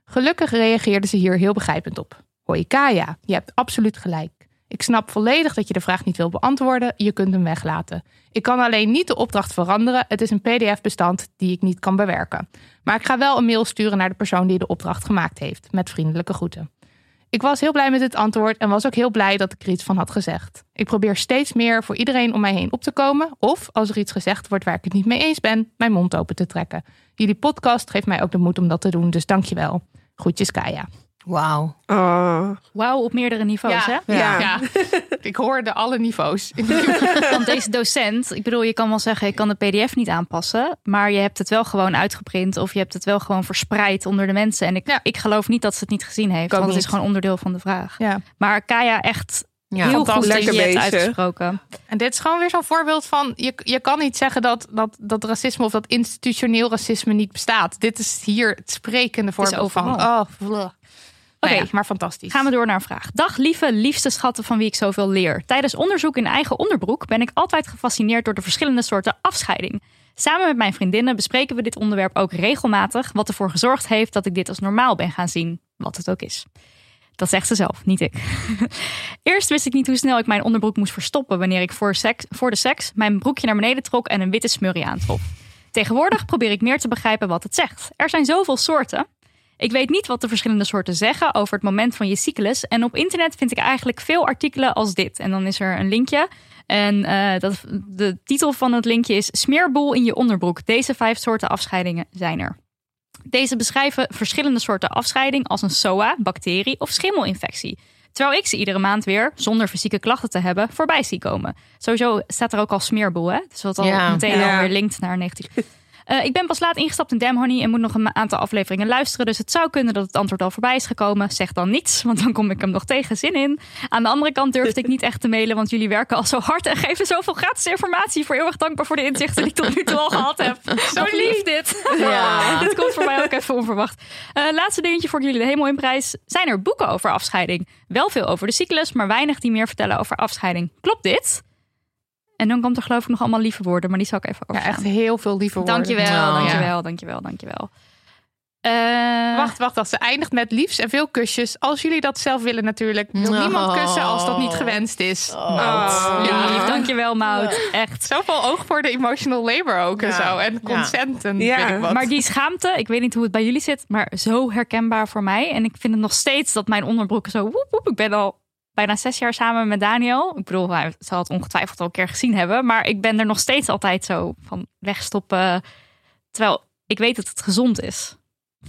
Speaker 2: Gelukkig reageerde ze hier heel begrijpend op. Hoi Kaya, je hebt absoluut gelijk. Ik snap volledig dat je de vraag niet wil beantwoorden. Je kunt hem weglaten. Ik kan alleen niet de opdracht veranderen. Het is een PDF-bestand die ik niet kan bewerken. Maar ik ga wel een mail sturen naar de persoon die de opdracht gemaakt heeft. Met vriendelijke groeten. Ik was heel blij met dit antwoord en was ook heel blij dat ik er iets van had gezegd. Ik probeer steeds meer voor iedereen om mij heen op te komen. Of als er iets gezegd wordt waar ik het niet mee eens ben, mijn mond open te trekken. Jullie podcast geeft mij ook de moed om dat te doen, dus dankjewel. Groetjes Kaya.
Speaker 4: Wauw.
Speaker 5: Oh,
Speaker 3: Wauw, op meerdere niveaus, hè?
Speaker 5: Ja.
Speaker 2: Ja, ik hoorde alle niveaus.
Speaker 3: Want deze docent, ik bedoel, je kan wel zeggen, ik kan de PDF niet aanpassen. Maar je hebt het wel gewoon uitgeprint of je hebt het wel gewoon verspreid onder de mensen. En ik,
Speaker 2: Ja.
Speaker 3: ik geloof niet dat ze het niet gezien heeft. Want het is gewoon onderdeel van de vraag.
Speaker 2: Ja.
Speaker 3: Maar Kaya, echt
Speaker 4: Ja.
Speaker 3: heel goed
Speaker 5: Lekker bezig.
Speaker 3: uitgesproken.
Speaker 2: En dit is gewoon weer zo'n voorbeeld van... Je, je kan niet zeggen dat, dat, dat racisme of dat institutioneel racisme niet bestaat. Dit is hier het sprekende voorbeeld van. Oh.
Speaker 3: Oké.
Speaker 2: Ja, maar fantastisch.
Speaker 3: Gaan we door naar een vraag. Dag lieve, liefste schatten van wie ik zoveel leer. Tijdens onderzoek in eigen onderbroek ben ik altijd gefascineerd door de verschillende soorten afscheiding. Samen met mijn vriendinnen bespreken we dit onderwerp ook regelmatig, wat ervoor gezorgd heeft dat ik dit als normaal ben gaan zien, wat het ook is. Dat zegt ze zelf, niet ik. Eerst wist ik niet hoe snel ik mijn onderbroek moest verstoppen wanneer ik voor, seks, voor de seks mijn broekje naar beneden trok en een witte smurrie aantrof. Tegenwoordig probeer ik meer te begrijpen wat het zegt. Er zijn zoveel soorten. Ik weet niet wat de verschillende soorten zeggen over het moment van je cyclus. En op internet vind ik eigenlijk veel artikelen als dit. En dan is er een linkje. En eh, dat, de titel van het linkje is Smeerboel in je onderbroek. Deze vijf soorten afscheidingen zijn er. Deze beschrijven verschillende soorten afscheiding als een SOA, bacterie of schimmelinfectie. Terwijl ik ze iedere maand weer, zonder fysieke klachten te hebben, voorbij zie komen. Sowieso staat er ook al smeerboel, hè? Dus wat al meteen
Speaker 5: weer
Speaker 3: alweer linkt naar 19... Eh, ik ben pas laat ingestapt in Dem Honey en moet nog een aantal afleveringen luisteren. Dus het zou kunnen dat het antwoord al voorbij is gekomen. Zeg dan niets, want dan kom ik hem nog tegen zin in. Aan de andere kant durfde ik niet echt te mailen, want jullie werken al zo hard en geven zoveel gratis informatie. Voor heel erg dankbaar voor de inzichten die ik tot nu toe al gehad heb. Zo lief dit.
Speaker 4: Ja.
Speaker 3: dit komt voor mij ook even onverwacht. Eh, laatste dingetje voor jullie de hemel in prijs. Zijn er boeken over afscheiding? Wel veel over de cyclus, maar weinig die meer vertellen over afscheiding. Klopt dit? En dan komt er geloof ik nog allemaal lieve woorden, maar die zal ik even
Speaker 2: Ja,
Speaker 3: overslaan.
Speaker 2: echt heel veel lieve woorden.
Speaker 3: Dankjewel,
Speaker 4: Nou,
Speaker 3: dankjewel, dankjewel, dankjewel. Eh,
Speaker 2: Wacht, wacht, wacht. Ze eindigt met liefs en veel kusjes. Als jullie dat zelf willen natuurlijk. Wil
Speaker 4: Oh.
Speaker 2: niemand kussen als dat niet gewenst is.
Speaker 5: Oh.
Speaker 3: lief, lief, dankjewel Mout. Echt.
Speaker 2: Zoveel oog voor de emotional labor ook en
Speaker 4: Ja.
Speaker 2: zo. En consent en
Speaker 5: Ja.
Speaker 2: weet ik wat.
Speaker 3: Maar die schaamte, ik weet niet hoe het bij jullie zit, maar zo herkenbaar voor mij. En ik vind het nog steeds dat mijn onderbroeken zo woep woep. Ik ben al bijna zes jaar samen met Daniel. Ik bedoel, hij zal het ongetwijfeld al een keer gezien hebben. Maar ik ben er nog steeds altijd zo van wegstoppen. Terwijl ik weet dat het gezond is.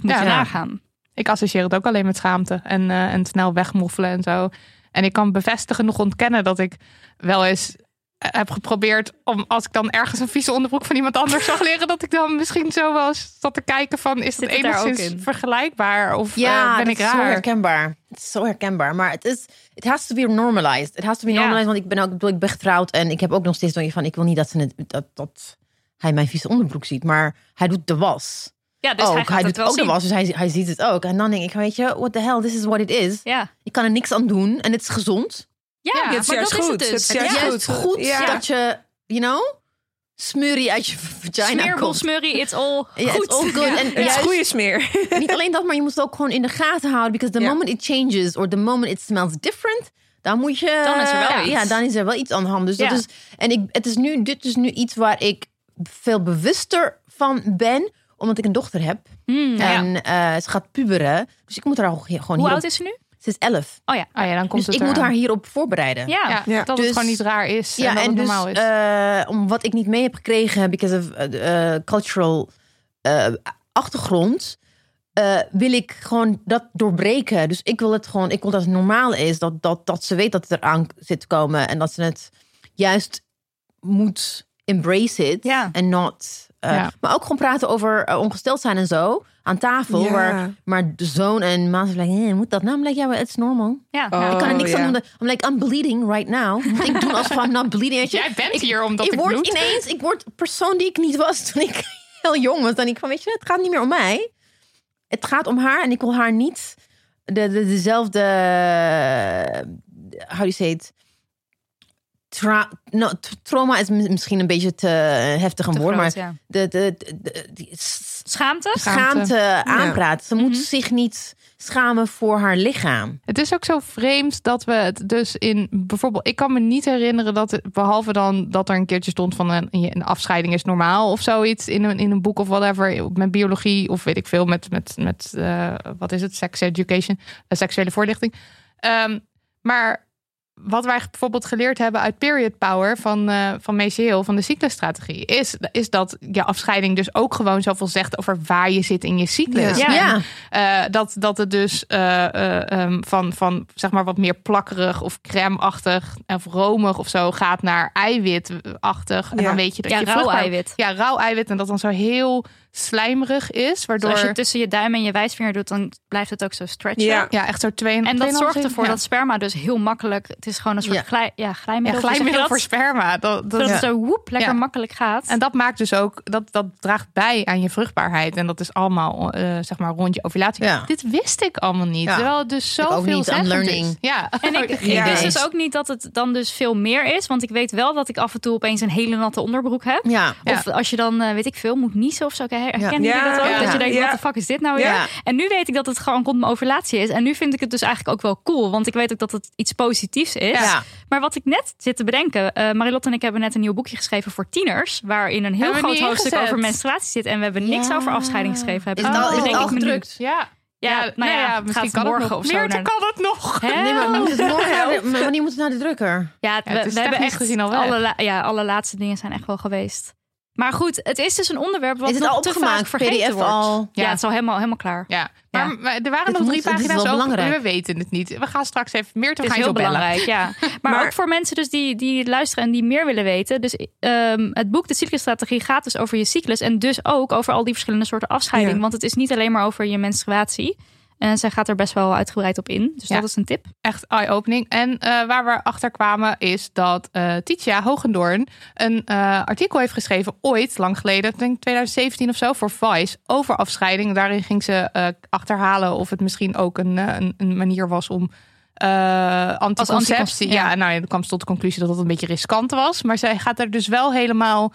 Speaker 3: Moet
Speaker 2: Ja.
Speaker 3: je nagaan.
Speaker 2: Ik associeer het ook alleen met schaamte en, eh, en snel wegmoffelen en zo. En ik kan bevestigen, nog ontkennen dat ik wel eens heb geprobeerd om als ik dan ergens een vieze onderbroek van iemand anders zag leren, dat ik dan misschien zo wel eens zat te kijken van is dat
Speaker 3: het
Speaker 2: enigszins
Speaker 3: in?
Speaker 2: vergelijkbaar of
Speaker 4: Ja,
Speaker 2: eh, ben
Speaker 4: dat
Speaker 2: ik
Speaker 4: is zo
Speaker 2: raar?
Speaker 4: herkenbaar. Het is zo herkenbaar. Maar het is, it has to be normalized. It has to be
Speaker 3: Ja.
Speaker 4: normalized, want ik ben ook, ik bedoel, ik ben getrouwd en ik heb ook nog steeds zoiets van, ik wil niet dat, ze het, dat, dat hij mijn vieze onderbroek ziet, maar hij doet de was.
Speaker 3: Ja, dus
Speaker 4: ook.
Speaker 3: hij het
Speaker 4: doet ook
Speaker 3: zien.
Speaker 4: de was, dus hij, hij ziet het ook. En dan denk ik, weet je, what the hell, this is what it is.
Speaker 3: Ja,
Speaker 4: Ik kan er niks aan doen en het is gezond.
Speaker 3: Ja,
Speaker 2: Ja,
Speaker 3: maar
Speaker 5: het is
Speaker 3: dat
Speaker 5: juist
Speaker 3: is het
Speaker 5: goed.
Speaker 3: dus.
Speaker 5: Het is
Speaker 4: Het
Speaker 5: juist
Speaker 4: is
Speaker 3: ja.
Speaker 4: goed
Speaker 5: Ja.
Speaker 4: dat je, you know, smurrie uit je vagina
Speaker 3: Smeerbol,
Speaker 4: komt.
Speaker 3: smurrie, it's all
Speaker 4: Ja,
Speaker 3: goed.
Speaker 4: it's all good. En
Speaker 5: Het is goede smeer.
Speaker 4: niet alleen dat, maar je moet het ook gewoon in de gaten houden. Because the
Speaker 5: Ja.
Speaker 4: moment it changes or the moment it smells different, dan moet je.
Speaker 3: Dan is er wel
Speaker 4: ja,
Speaker 3: iets.
Speaker 4: dan is er wel iets aan de hand. Dus
Speaker 3: Ja.
Speaker 4: dat is. En ik, het is nu, dit is nu iets waar ik veel bewuster van ben, omdat ik een dochter heb.
Speaker 3: Hmm,
Speaker 4: En eh, ze gaat puberen. Dus ik moet haar gewoon
Speaker 3: Hoe
Speaker 4: hierop...
Speaker 3: oud is ze nu?
Speaker 4: Ze is elf.
Speaker 3: Oh ja.
Speaker 2: Oh ja, dan komt
Speaker 4: Dus
Speaker 2: het
Speaker 4: ik moet haar hierop voorbereiden.
Speaker 3: Ja.
Speaker 2: Dat
Speaker 4: Dus-
Speaker 2: het gewoon niet raar is
Speaker 4: Ja,
Speaker 2: en dat
Speaker 4: en
Speaker 2: het
Speaker 4: dus
Speaker 2: normaal is.
Speaker 4: eh, om wat ik niet mee heb gekregen, because of eh, eh, cultural eh, achtergrond, eh, wil ik gewoon dat doorbreken. Dus ik wil het gewoon, ik wil dat het normaal is, dat, dat, dat ze weet dat het eraan zit te komen en dat ze het juist moet embrace it
Speaker 3: Ja.
Speaker 4: en not. Eh,
Speaker 2: Ja.
Speaker 4: Maar ook gewoon praten over eh, ongesteld zijn en zo aan tafel.
Speaker 5: Ja.
Speaker 4: Waar, maar de zoon en ma zijn like, eh, moet dat nou? I'm like, ja, is normal.
Speaker 3: Ja.
Speaker 5: Oh.
Speaker 4: Ik kan er niks aan doen. I'm like, I'm bleeding right now. Moet ik doen alsof I'm not bleeding?
Speaker 2: Jij bent
Speaker 4: ik,
Speaker 2: hier omdat ik,
Speaker 4: ik word
Speaker 2: bloed.
Speaker 4: ineens, ik word persoon die ik niet was toen ik heel jong was. Dan denk ik van, weet je, het gaat niet meer om mij. Het gaat om haar en ik wil haar niet de, de, dezelfde, how do you say it? Tra no, t- trauma is mi- misschien een beetje te heftig een
Speaker 3: Te
Speaker 4: woord,
Speaker 3: groot,
Speaker 4: maar
Speaker 3: ja.
Speaker 4: de, de, de,
Speaker 3: Schaamte?
Speaker 4: schaamte aanpraat. Ze moet
Speaker 3: Mhm.
Speaker 4: zich niet schamen voor haar lichaam.
Speaker 2: Het is ook zo vreemd dat we het dus in bijvoorbeeld, ik kan me niet herinneren dat het, behalve dan dat er een keertje stond van een, een afscheiding is normaal of zoiets in een, in een boek of whatever met biologie of weet ik veel met met met eh, wat is het sex education, eh, seksuele voorlichting. Ehm, maar wat wij bijvoorbeeld geleerd hebben uit Period Power van, eh van Macy Hill, van de cyclusstrategie, is, is dat je afscheiding dus ook gewoon zoveel zegt over waar je zit in je cyclus.
Speaker 3: Ja.
Speaker 4: Ja.
Speaker 2: Eh, dat, dat het dus eh, eh, ehm, van, van zeg maar wat meer plakkerig of crème-achtig of romig of zo gaat naar eiwitachtig. En
Speaker 5: Ja.
Speaker 2: dan weet je dat
Speaker 3: Ja,
Speaker 2: je
Speaker 3: rauw
Speaker 2: vruchtbaar-
Speaker 3: eiwit.
Speaker 2: Ja, rauw eiwit. En dat dan zo heel slijmerig is.
Speaker 3: Dus
Speaker 2: Waardoor
Speaker 3: als je het tussen je duim en je wijsvinger doet, dan blijft het ook zo stretchen.
Speaker 5: Ja.
Speaker 2: ja, echt zo twee
Speaker 3: En dat zorgt ervoor
Speaker 2: ja.
Speaker 3: dat sperma dus heel makkelijk... Het is gewoon een soort
Speaker 4: Ja.
Speaker 3: glij, ja, glijmiddel.
Speaker 2: voor sperma. Dat, dat,
Speaker 3: het zo woep, lekker
Speaker 2: Ja.
Speaker 3: makkelijk gaat.
Speaker 2: En dat maakt dus ook, dat, dat draagt bij aan je vruchtbaarheid. En dat is allemaal, eh, zeg maar, rond je ovulatie.
Speaker 4: Ja.
Speaker 2: Dit wist ik allemaal niet.
Speaker 4: Ja.
Speaker 2: Terwijl het dus zoveel zeggend
Speaker 4: learning.
Speaker 2: is. Ja.
Speaker 3: En ik, ik
Speaker 5: Ja.
Speaker 3: wist dus ook niet dat het dan dus veel meer is. Want ik weet wel dat ik af en toe opeens een hele natte onderbroek heb.
Speaker 4: Ja.
Speaker 3: Of als je dan, eh, weet ik veel, moet niezen of zo. Herkennen
Speaker 4: Ja.
Speaker 3: jullie
Speaker 5: Ja,
Speaker 3: dat ook?
Speaker 2: ja.
Speaker 3: Dat je denkt,
Speaker 5: Ja.
Speaker 3: wat de fuck is dit nou weer?
Speaker 4: Ja.
Speaker 3: En nu weet ik dat het gewoon rond mijn ovulatie is. En nu vind ik het dus eigenlijk ook wel cool. Want ik weet ook dat het iets positiefs is.
Speaker 4: Ja.
Speaker 3: Maar wat ik net zit te bedenken. eh Marilotte en ik hebben net een nieuw boekje geschreven voor tieners. Waarin een heel
Speaker 2: Hebben
Speaker 3: groot hoofdstuk
Speaker 2: ingezet.
Speaker 3: over menstruatie zit. En we hebben niks
Speaker 4: Ja.
Speaker 3: over afscheiding geschreven.
Speaker 4: Is het al, is het al
Speaker 3: ik me nu.
Speaker 4: gedrukt?
Speaker 2: Ja.
Speaker 3: Ja, nou ja, het
Speaker 2: misschien
Speaker 3: gaat
Speaker 2: kan het
Speaker 3: morgen
Speaker 2: nog.
Speaker 3: of zo
Speaker 2: Meerte
Speaker 3: naar-
Speaker 2: kan het nog.
Speaker 4: Nee, maar moet het morgen naar de- maar wanneer moet het naar de drukker?
Speaker 3: Ja,
Speaker 2: Ja,
Speaker 3: we,
Speaker 2: het is
Speaker 3: we hebben echt
Speaker 2: gezien al weg.
Speaker 3: alle, ja, alle laatste dingen zijn echt wel geweest. Maar goed, het is dus een onderwerp wat
Speaker 4: Is het
Speaker 3: nog
Speaker 4: al
Speaker 3: te vaak
Speaker 4: opgemaakt?
Speaker 3: vergeten
Speaker 4: PDF
Speaker 3: wordt.
Speaker 4: al?
Speaker 3: Ja,
Speaker 2: Ja.
Speaker 3: het is al helemaal, helemaal klaar.
Speaker 2: Ja, maar,
Speaker 3: Ja.
Speaker 2: maar er waren
Speaker 4: Dit
Speaker 2: nog drie pagina's
Speaker 4: belangrijk.
Speaker 2: We weten het niet. We gaan straks even meer te
Speaker 3: Het is
Speaker 2: gaan
Speaker 3: heel belangrijk, ja. Maar,
Speaker 5: Maar-
Speaker 3: ook voor mensen dus die, die luisteren en die meer willen weten. Dus ehm, het boek De Cyclusstrategie gaat dus over je cyclus. En dus ook over al die verschillende soorten afscheiding.
Speaker 5: Ja.
Speaker 3: Want het is niet alleen maar over je menstruatie. En zij gaat er best wel uitgebreid op in. Dus
Speaker 2: Ja.
Speaker 3: dat is een tip.
Speaker 2: Echt eye-opening. En eh, waar we achter kwamen is dat eh Titia Hogendoorn een eh, artikel heeft geschreven ooit, lang geleden, ik denk 2017 of zo, voor Vice, over afscheiding. Daarin ging ze achterhalen of het misschien ook een, een, een manier was om anticonceptie.
Speaker 3: anticon-
Speaker 2: ja,
Speaker 3: ja.
Speaker 2: nou, ja, dan kwam ze tot de conclusie dat het een beetje riskant was. Maar zij gaat er dus wel helemaal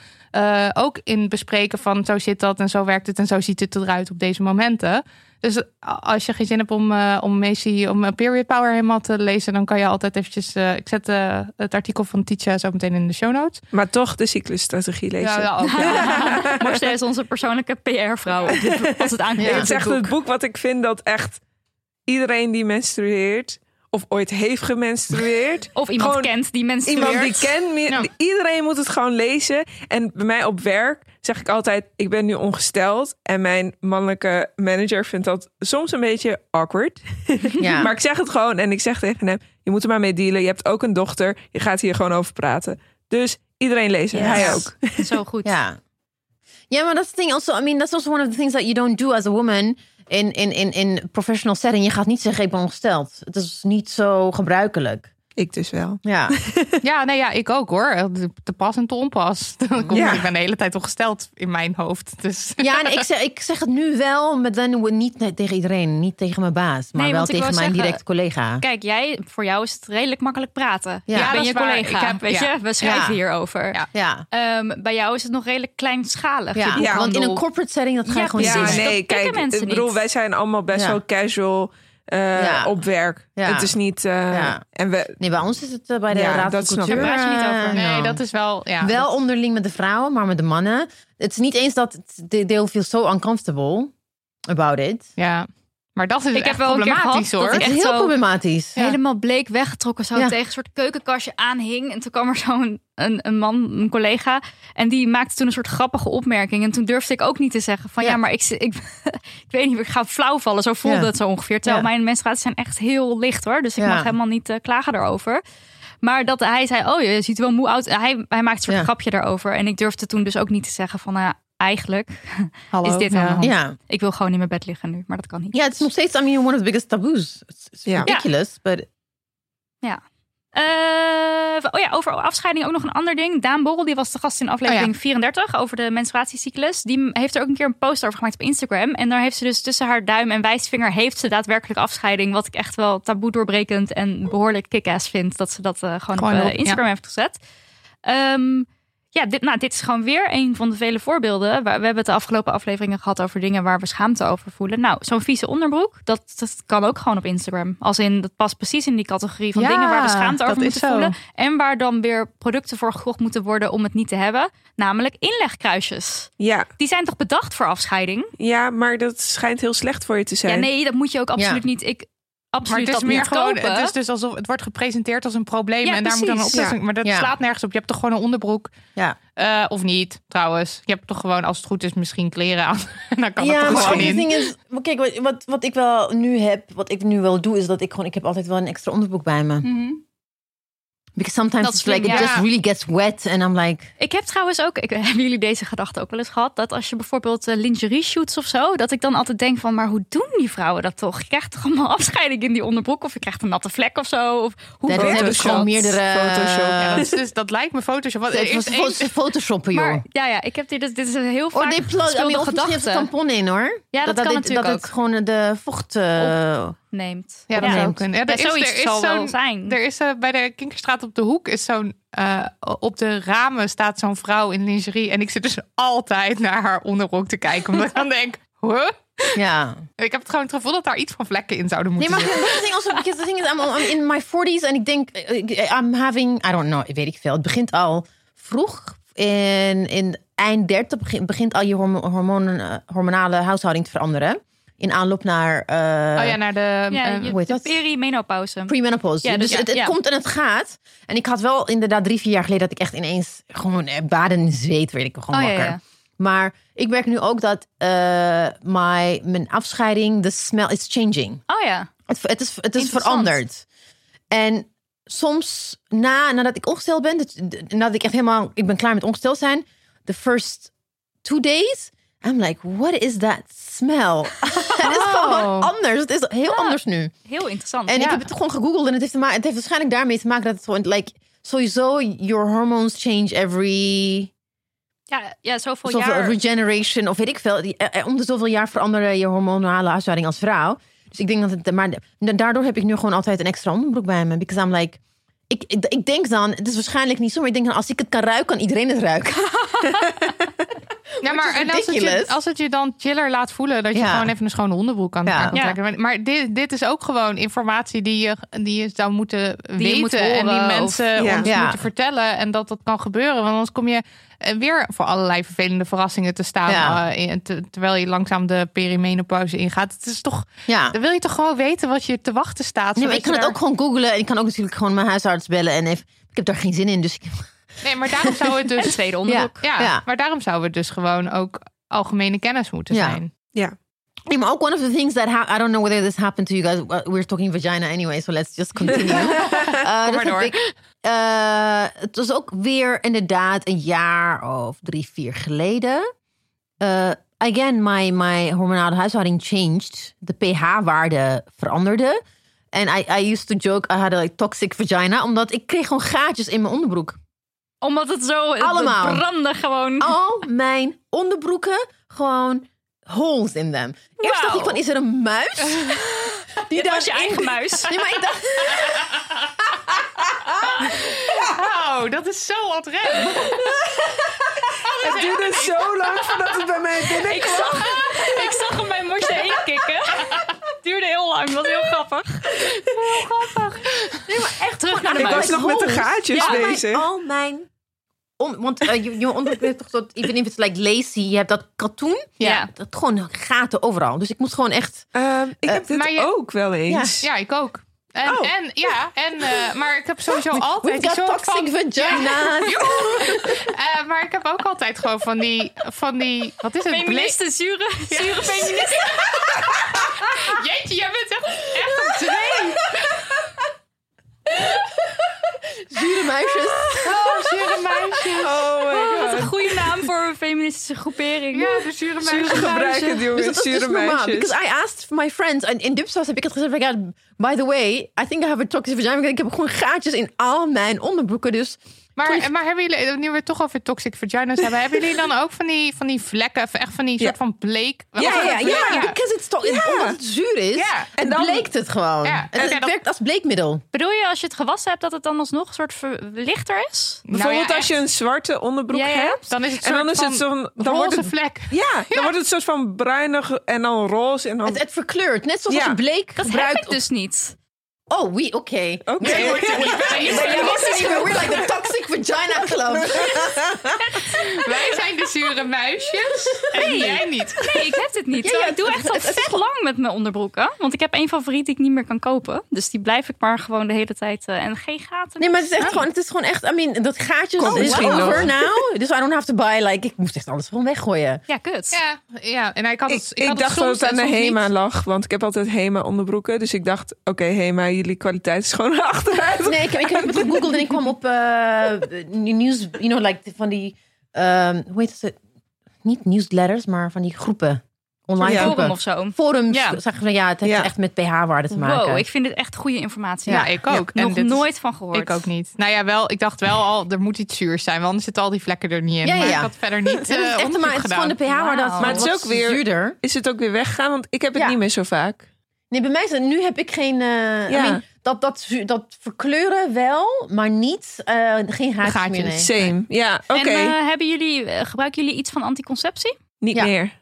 Speaker 2: ook in bespreken van zo zit dat en zo werkt het en zo ziet het eruit op deze momenten. Dus als je geen zin hebt om, eh om Macy, om eh, Period Power helemaal te lezen, dan kan je altijd eventjes. eh, ik zet het artikel van Titia zo meteen in de show notes.
Speaker 5: Maar toch de cyclusstrategie lezen.
Speaker 2: ja, ook, ja.
Speaker 3: Marcel is onze persoonlijke PR-vrouw. Als het aankomt.
Speaker 4: Ja.
Speaker 5: Het is echt het boek wat ik vind dat echt iedereen die menstrueert of ooit heeft gemenstrueerd.
Speaker 3: Of iemand
Speaker 5: Gewoon
Speaker 3: kent die menstrueert.
Speaker 5: Iemand die kent. Iedereen moet het gewoon lezen. En bij mij op werk zeg ik altijd: ik ben nu ongesteld. En mijn mannelijke manager vindt dat soms een beetje awkward.
Speaker 4: Ja.
Speaker 5: Maar ik zeg het gewoon en ik zeg tegen hem: je moet er maar mee dealen. Je hebt ook een dochter. Je gaat hier gewoon over praten. Dus iedereen lezen.
Speaker 4: Yes.
Speaker 5: Hij ook.
Speaker 3: Zo goed.
Speaker 4: Yeah. Yeah, but that's the thing. Also, I mean, that's also one of the things that you don't do as a woman in in in in professional setting. Je gaat niet zeggen ik ben ongesteld. Het is niet zo gebruikelijk.
Speaker 5: Ik dus wel.
Speaker 4: Ja.
Speaker 2: ja, nee, ja, ik ook hoor. Te pas en te onpas.
Speaker 5: Ja.
Speaker 2: Ik ben de hele tijd ongesteld in mijn hoofd. Dus
Speaker 4: Ja, en ik zeg, ik zeg het nu wel, maar dan niet tegen iedereen, niet tegen mijn baas, maar
Speaker 3: Nee,
Speaker 4: wel tegen mijn
Speaker 3: zeggen-
Speaker 4: directe collega.
Speaker 3: Kijk, jij, voor jou is het redelijk makkelijk praten.
Speaker 4: Ja.
Speaker 3: ik ben
Speaker 2: dat
Speaker 3: je
Speaker 2: is waar.
Speaker 3: collega.
Speaker 2: Ik heb-
Speaker 3: weet
Speaker 2: ja.
Speaker 3: je, we schrijven
Speaker 4: Ja.
Speaker 3: hierover.
Speaker 2: Ja.
Speaker 4: Ja.
Speaker 3: Ehm, bij jou is het nog redelijk kleinschalig.
Speaker 4: Ja, want in een corporate setting dat ga je
Speaker 3: Ja,
Speaker 4: gewoon niet
Speaker 5: Ja,
Speaker 4: doen.
Speaker 3: dat
Speaker 5: kijk,
Speaker 3: mensen
Speaker 5: ik bedoel,
Speaker 3: niet.
Speaker 5: wij zijn allemaal best
Speaker 4: Ja.
Speaker 5: wel casual eh,
Speaker 4: Ja.
Speaker 5: op werk.
Speaker 4: Ja.
Speaker 5: Het is niet. eh,
Speaker 4: Ja.
Speaker 5: En we.
Speaker 4: Nee, bij ons is het eh, bij de
Speaker 5: Ja,
Speaker 4: Raad
Speaker 5: dat
Speaker 4: van
Speaker 5: snap ik.
Speaker 4: Cultuur.
Speaker 3: Daar praat je niet over.
Speaker 2: nee, dat is wel. Ja,
Speaker 4: wel
Speaker 2: dat-
Speaker 4: onderling met de vrouwen, maar met de mannen. Het is niet eens dat they they'll feel so uncomfortable about it.
Speaker 2: ja. Maar dat is
Speaker 3: Ik
Speaker 2: echt
Speaker 3: heb wel een keer
Speaker 2: problematisch
Speaker 3: gehad
Speaker 2: hoor.
Speaker 3: dat
Speaker 4: is
Speaker 3: Echt
Speaker 4: heel problematisch.
Speaker 2: Ja.
Speaker 3: Helemaal bleek weggetrokken, zo
Speaker 4: Ja.
Speaker 3: tegen een soort keukenkastje aanhing. En toen kwam er zo'n een, een man, een collega. En die maakte toen een soort grappige opmerking. En toen durfde ik ook niet te zeggen van ja,
Speaker 4: Ja.
Speaker 3: maar ik, ik, ik weet niet, ik ga flauw vallen. Zo voelde
Speaker 4: Ja.
Speaker 3: het zo ongeveer. Terwijl
Speaker 4: Ja.
Speaker 3: mijn menstruaties zijn echt heel licht hoor. Dus ik
Speaker 4: Ja.
Speaker 3: mag helemaal niet eh, klagen daarover. Maar dat hij zei, oh je ziet wel moe uit. Hij, hij maakt een soort
Speaker 4: Ja.
Speaker 3: grapje daarover. En ik durfde toen dus ook niet te zeggen van nou, eigenlijk
Speaker 2: Hallo.
Speaker 3: is dit
Speaker 2: Ja.
Speaker 3: aan de hand.
Speaker 4: Ja.
Speaker 3: Ik wil gewoon in mijn bed liggen nu, maar dat kan niet.
Speaker 4: Ja, het is nog steeds, I mean, one of the biggest taboos. It's, it's
Speaker 5: Ja.
Speaker 4: ridiculous, but
Speaker 3: Eh, oh ja, over afscheiding ook nog een ander ding. Daan Borrel, die was de gast in aflevering
Speaker 2: Oh ja.
Speaker 3: 34 over de menstruatiecyclus. Die heeft er ook een keer een post over gemaakt op Instagram. En daar heeft ze dus tussen haar duim en wijsvinger heeft ze daadwerkelijk afscheiding. Wat ik echt wel taboe doorbrekend en behoorlijk kick-ass vind. Dat ze dat eh, gewoon,
Speaker 2: Gewoon
Speaker 3: op eh,
Speaker 2: op,
Speaker 3: Instagram heeft gezet. Ehm, ja, dit, nou, dit is gewoon weer een van de vele voorbeelden. We we hebben het de afgelopen afleveringen gehad over dingen waar we schaamte over voelen. Nou, zo'n vieze onderbroek, dat, dat kan ook gewoon op Instagram. Als in, dat past precies in die categorie van
Speaker 2: Ja,
Speaker 3: dingen waar we schaamte over moeten voelen. En waar dan weer producten voor gekocht moeten worden om het niet te hebben. Namelijk inlegkruisjes.
Speaker 5: Ja,
Speaker 3: Die zijn toch bedacht voor afscheiding?
Speaker 5: ja, maar dat schijnt heel slecht voor je te zijn.
Speaker 3: Ja, nee, dat moet je ook absoluut
Speaker 4: Ja.
Speaker 3: niet. Ik
Speaker 2: Maar
Speaker 3: absoluut
Speaker 2: het is meer
Speaker 3: niet
Speaker 2: gewoon,
Speaker 3: kopen.
Speaker 2: het is dus alsof het wordt gepresenteerd als een probleem
Speaker 3: Ja,
Speaker 2: en daar moet dan een oplossing. Maar dat
Speaker 4: Ja.
Speaker 2: slaat nergens op. Je hebt toch gewoon een onderbroek
Speaker 4: ja.
Speaker 2: Eh, of niet, trouwens. Je hebt toch gewoon, als het goed is, misschien kleren aan. En dan kan
Speaker 4: ja,
Speaker 2: het
Speaker 4: maar
Speaker 2: gewoon in.
Speaker 4: ding is, maar kijk, wat, wat, wat ik wel nu heb, wat ik nu wel doe, is dat ik gewoon, ik heb altijd wel een extra onderbroek bij me.
Speaker 3: Mhm.
Speaker 4: Because sometimes
Speaker 3: Dat
Speaker 4: it's like, it
Speaker 3: ja.
Speaker 4: just really gets wet. And I'm like,
Speaker 3: Ik heb trouwens ook, ik, hebben jullie deze gedachte ook wel eens gehad? Dat als je bijvoorbeeld eh, lingerie shoots of zo, dat ik dan altijd denk van, maar hoe doen die vrouwen dat toch? Je krijgt toch allemaal afscheiding in die onderbroek of je krijgt een natte vlek of zo? Of hoe
Speaker 4: dat
Speaker 3: werkt
Speaker 4: heb ik
Speaker 3: dat?
Speaker 4: gewoon meerdere...
Speaker 5: Photoshop.
Speaker 2: Ja, dat, dus, dat lijkt me Photoshop. Wat,
Speaker 4: het was photoshoppen, joh.
Speaker 3: Maar ja, ja, ik heb dit, dus, dit is een heel
Speaker 4: Or
Speaker 3: vaak
Speaker 4: I
Speaker 3: gespeelde
Speaker 4: mean, of misschien heeft
Speaker 3: gedachte
Speaker 4: tampon in, hoor.
Speaker 3: Ja, dat kan
Speaker 4: dit-
Speaker 3: natuurlijk
Speaker 4: Dat
Speaker 3: ook.
Speaker 4: het gewoon de vocht... eh,
Speaker 3: neemt.
Speaker 2: Ja, dat
Speaker 4: Ja.
Speaker 2: zou kunnen. Ja,
Speaker 3: Ja,
Speaker 2: er is,
Speaker 3: zoiets
Speaker 2: er is
Speaker 3: zal wel zijn.
Speaker 2: Er is eh, bij de Kinkerstraat op de hoek is zo'n eh, op de ramen staat zo'n vrouw in lingerie en ik zit dus altijd naar haar onderrok te kijken omdat ik dan denk, huh?
Speaker 4: ja.
Speaker 2: Ik heb het gewoon het gevoel dat daar iets van vlekken in zouden
Speaker 4: Nee,
Speaker 2: moeten
Speaker 4: maar
Speaker 2: zitten.
Speaker 4: also, because the thing is, I'm, I'm in my 40s en ik denk, eh, I'm having, I don't know, weet ik veel. Het begint al vroeg. In, in eind 30 begint, al je hormo- hormonen, hormonale huishouding te veranderen. In aanloop naar eh,
Speaker 2: oh ja, naar de...
Speaker 3: Ja,
Speaker 4: hoe
Speaker 3: de perimenopauze.
Speaker 4: Premenopause.
Speaker 3: Ja,
Speaker 4: dus
Speaker 3: dus
Speaker 4: het,
Speaker 3: ja,
Speaker 4: het
Speaker 3: ja.
Speaker 4: komt en het gaat. En ik had wel inderdaad drie, vier jaar geleden... dat ik echt ineens gewoon eh, baden in zweet werd ik gewoon
Speaker 3: Oh,
Speaker 4: wakker.
Speaker 3: ja.
Speaker 4: Maar ik merk nu ook dat eh, my, mijn afscheiding, de smell is changing.
Speaker 3: Oh ja.
Speaker 4: Het, het is, het is veranderd. En soms na, nadat ik ongesteld ben, dat- nadat ik echt helemaal, ik ben klaar met ongesteld zijn, the first two days, I'm like, what is that smell? het is gewoon anders. Het is heel anders nu.
Speaker 3: Heel interessant.
Speaker 4: En ik heb het gewoon gegoogeld en het heeft, te maken, het heeft waarschijnlijk daarmee te maken dat het gewoon, like, sowieso, your hormones change every
Speaker 3: ja, ja, zoveel
Speaker 4: zoveel
Speaker 3: jaar.
Speaker 4: regeneration of weet ik veel. Die- eh, eh, Om de zoveel jaar veranderen je hormonale huishouding als vrouw. Dus ik denk dat het, maar da- daardoor heb ik nu gewoon altijd een extra onderbroek bij me. Because I'm like, ik, ik, ik denk dan, het is waarschijnlijk niet zo, maar ik denk dan als ik het kan ruiken, kan iedereen het ruiken.
Speaker 2: Ja, maar en als het, je, als het je dan chiller laat voelen dat je
Speaker 4: Ja.
Speaker 2: gewoon even een schone onderbroek kan,
Speaker 4: Ja.
Speaker 2: aan
Speaker 3: Ja.
Speaker 2: trekken. Maar- Maar dit, dit is ook gewoon informatie die je, die je zou moeten weten
Speaker 3: moet
Speaker 2: en die mensen
Speaker 5: of- Ja.
Speaker 2: ons
Speaker 4: Ja.
Speaker 2: moeten vertellen en dat dat kan gebeuren. Want anders kom je eh, weer voor allerlei vervelende verrassingen te staan
Speaker 4: Ja.
Speaker 2: eh, te- terwijl je langzaam de perimenopauze ingaat. Het is toch,
Speaker 4: Ja.
Speaker 2: dan wil je toch gewoon weten wat je te wachten staat.
Speaker 4: Nee, maar ik kan het
Speaker 2: daar-
Speaker 4: ook gewoon googlen en ik kan ook natuurlijk gewoon mijn huisarts bellen en even, ik heb daar geen zin in, dus ik,
Speaker 2: Nee, maar daarom zou het dus
Speaker 3: tweede onderbroek.
Speaker 2: Ja,
Speaker 4: Ja.
Speaker 2: maar daarom zou het dus gewoon ook algemene kennis moeten
Speaker 4: Ja.
Speaker 2: zijn.
Speaker 5: Ja.
Speaker 4: Nee, maar ook one of the things that ha- I don't know whether this happened to you guys. We're talking vagina anyway, so let's just continue. Uh, dat
Speaker 2: maar door.
Speaker 4: ik, uh, het was ook weer inderdaad een jaar of drie, vier geleden. Uh, again, my, my hormonale huishouding changed. De pH-waarde veranderde. En I, I used to joke, I had a like, toxic vagina. Omdat ik kreeg gewoon gaatjes in mijn onderbroek.
Speaker 3: Omdat het zo
Speaker 4: Allemaal.
Speaker 3: brandde gewoon.
Speaker 4: Al mijn onderbroeken gewoon holes in them. Eerst dacht ik van, is er een muis? Die
Speaker 3: Dit was je
Speaker 4: daarin-
Speaker 3: eigen muis.
Speaker 4: Nee, maar ik dacht...
Speaker 2: Oh, dat is zo ontrem.
Speaker 5: Het duurde zo lang voordat het bij mij
Speaker 3: Ik
Speaker 5: binnenkwam.
Speaker 3: zag, ik zag hem bij Mosje inkikken. Het duurde heel lang, dat was heel grappig. Heel grappig. Nee, maar echt terug naar de
Speaker 5: Ik was nog met de gaatjes
Speaker 4: al mijn,
Speaker 5: bezig.
Speaker 4: al mijn... On, want eh, je, je toch dat... Even if it's like lacy, je hebt dat katoen.
Speaker 3: Ja.
Speaker 4: Dat gewoon gaten overal. Dus ik moest gewoon echt...
Speaker 5: Ehm, ik heb dit
Speaker 2: maar je-
Speaker 5: ook wel eens.
Speaker 2: Ja, ik ook. En,
Speaker 5: Oh.
Speaker 2: en ja, en, eh, maar ik heb sowieso altijd soort
Speaker 4: toxic
Speaker 2: van...
Speaker 4: vagina's.
Speaker 2: Eh, maar ik heb ook altijd gewoon van die, van die wat is het?
Speaker 3: Feministen, zure, zure feministen.
Speaker 2: Jeetje, jij bent echt, echt een twee.
Speaker 4: Zure muisjes.
Speaker 2: Oh, zure meisjes.
Speaker 5: Oh my
Speaker 3: Wat een goede naam voor een feministische groepering.
Speaker 2: Ja, de zure meisjes.
Speaker 5: Gebruik het,
Speaker 4: Dus
Speaker 5: jongens.
Speaker 4: dat is dus
Speaker 5: Zure
Speaker 4: normaal.
Speaker 5: meisjes.
Speaker 4: Because I asked my friends. En in Dipsaus heb ik het gezegd. Ja, by the way, I think I have a toxic vagina. Ik heb gewoon gaatjes in al mijn onderbroeken. Dus
Speaker 2: Maar, maar hebben jullie, nu we het toch over toxic vaginas hebben, hebben jullie dan ook van die, van die vlekken, of echt van die
Speaker 5: Ja.
Speaker 2: soort van bleek?
Speaker 4: Ja, ja, ja.
Speaker 2: ja.
Speaker 4: Because it's to- omdat het zuur is,
Speaker 2: Ja,
Speaker 4: en dan bleekt het gewoon.
Speaker 2: Ja,
Speaker 4: Het, werkt als bleekmiddel.
Speaker 3: Bedoel je als je het gewassen hebt dat het dan alsnog een soort lichter is?
Speaker 5: Bijvoorbeeld
Speaker 2: Nou ja,
Speaker 5: als je een zwarte onderbroek
Speaker 3: Ja, ja.
Speaker 5: hebt.
Speaker 2: Dan is het
Speaker 5: en dan is het zo'n... Dan wordt
Speaker 2: roze
Speaker 5: het,
Speaker 2: vlek.
Speaker 5: ja, dan wordt het een soort van bruinig en dan roze. En dan...
Speaker 4: Het, het verkleurt. Net zoals
Speaker 5: Ja.
Speaker 4: als je bleek
Speaker 3: Dat
Speaker 4: gebruikt.
Speaker 3: heb ik dus niet.
Speaker 4: Oh, we, oké.
Speaker 5: Oké.
Speaker 4: Jij was niet meer. We're like the toxic vagina club.
Speaker 2: Wij zijn de zure muisjes en jij niet.
Speaker 3: Nee, ik heb dit niet.
Speaker 4: Ja, ja,
Speaker 3: ik doe echt al
Speaker 4: het- het is
Speaker 3: vet lang met mijn onderbroeken. Want ik heb één favoriet die ik niet meer kan kopen. Dus die blijf ik maar gewoon de hele tijd. eh, en geen gaten.
Speaker 4: Nee, maar het is echt gewoon, het is gewoon echt, I mean, dat gaatje is
Speaker 5: misschien
Speaker 4: over now. Dus I don't have to buy, like, ik moest echt alles gewoon weggooien.
Speaker 3: Ja, kut.
Speaker 2: Ja, ja, en ik had
Speaker 5: Ik,
Speaker 2: het,
Speaker 5: ik
Speaker 2: had
Speaker 5: dacht dat
Speaker 2: soms
Speaker 5: het aan de HEMA
Speaker 2: niet.
Speaker 5: lag. Want ik heb altijd HEMA onderbroeken. Dus ik dacht, oké HEMA, jullie kwaliteit is gewoon achteruit.
Speaker 4: Nee, ik, ik heb het gegoogeld en ik kwam op eh nieuws, you know, like van die, ehm, hoe heet het? Niet newsletters, maar van die groepen. Online
Speaker 5: Ja.
Speaker 4: groepen.
Speaker 3: Forum of zo.
Speaker 4: Forums.
Speaker 3: Ja.
Speaker 4: Zeggen van ja, het heeft
Speaker 5: Ja.
Speaker 4: echt met pH-waarde te maken.
Speaker 3: Wow, ik vind dit echt goede informatie.
Speaker 2: Ja, ik ook. En
Speaker 3: Nog
Speaker 2: dit
Speaker 3: nooit van gehoord.
Speaker 2: Ik ook niet. Nou ja, wel, ik dacht wel al, er moet iets zuurs zijn, want anders zitten al die vlekken er niet in.
Speaker 4: Ja, ja,
Speaker 2: Maar ik had verder niet
Speaker 4: Ja, dat is
Speaker 2: eh,
Speaker 4: echt, maar het is gewoon de
Speaker 2: gedaan.
Speaker 4: pH-waarde.
Speaker 5: Maar het is ook weer-
Speaker 4: zuurder.
Speaker 5: Is het ook weer weggegaan? Want ik heb het
Speaker 4: Ja.
Speaker 5: niet meer zo vaak.
Speaker 4: Nee, bij mij is het, nu heb ik geen, eh, I
Speaker 5: Ja.
Speaker 4: mean, dat, dat, dat verkleuren wel, maar niet, eh, geen Gaatjes. meer. Nee.
Speaker 5: Same. Ja, oké.
Speaker 3: En eh, hebben jullie, gebruiken jullie iets van anticonceptie?
Speaker 5: niet
Speaker 4: ja.
Speaker 5: meer.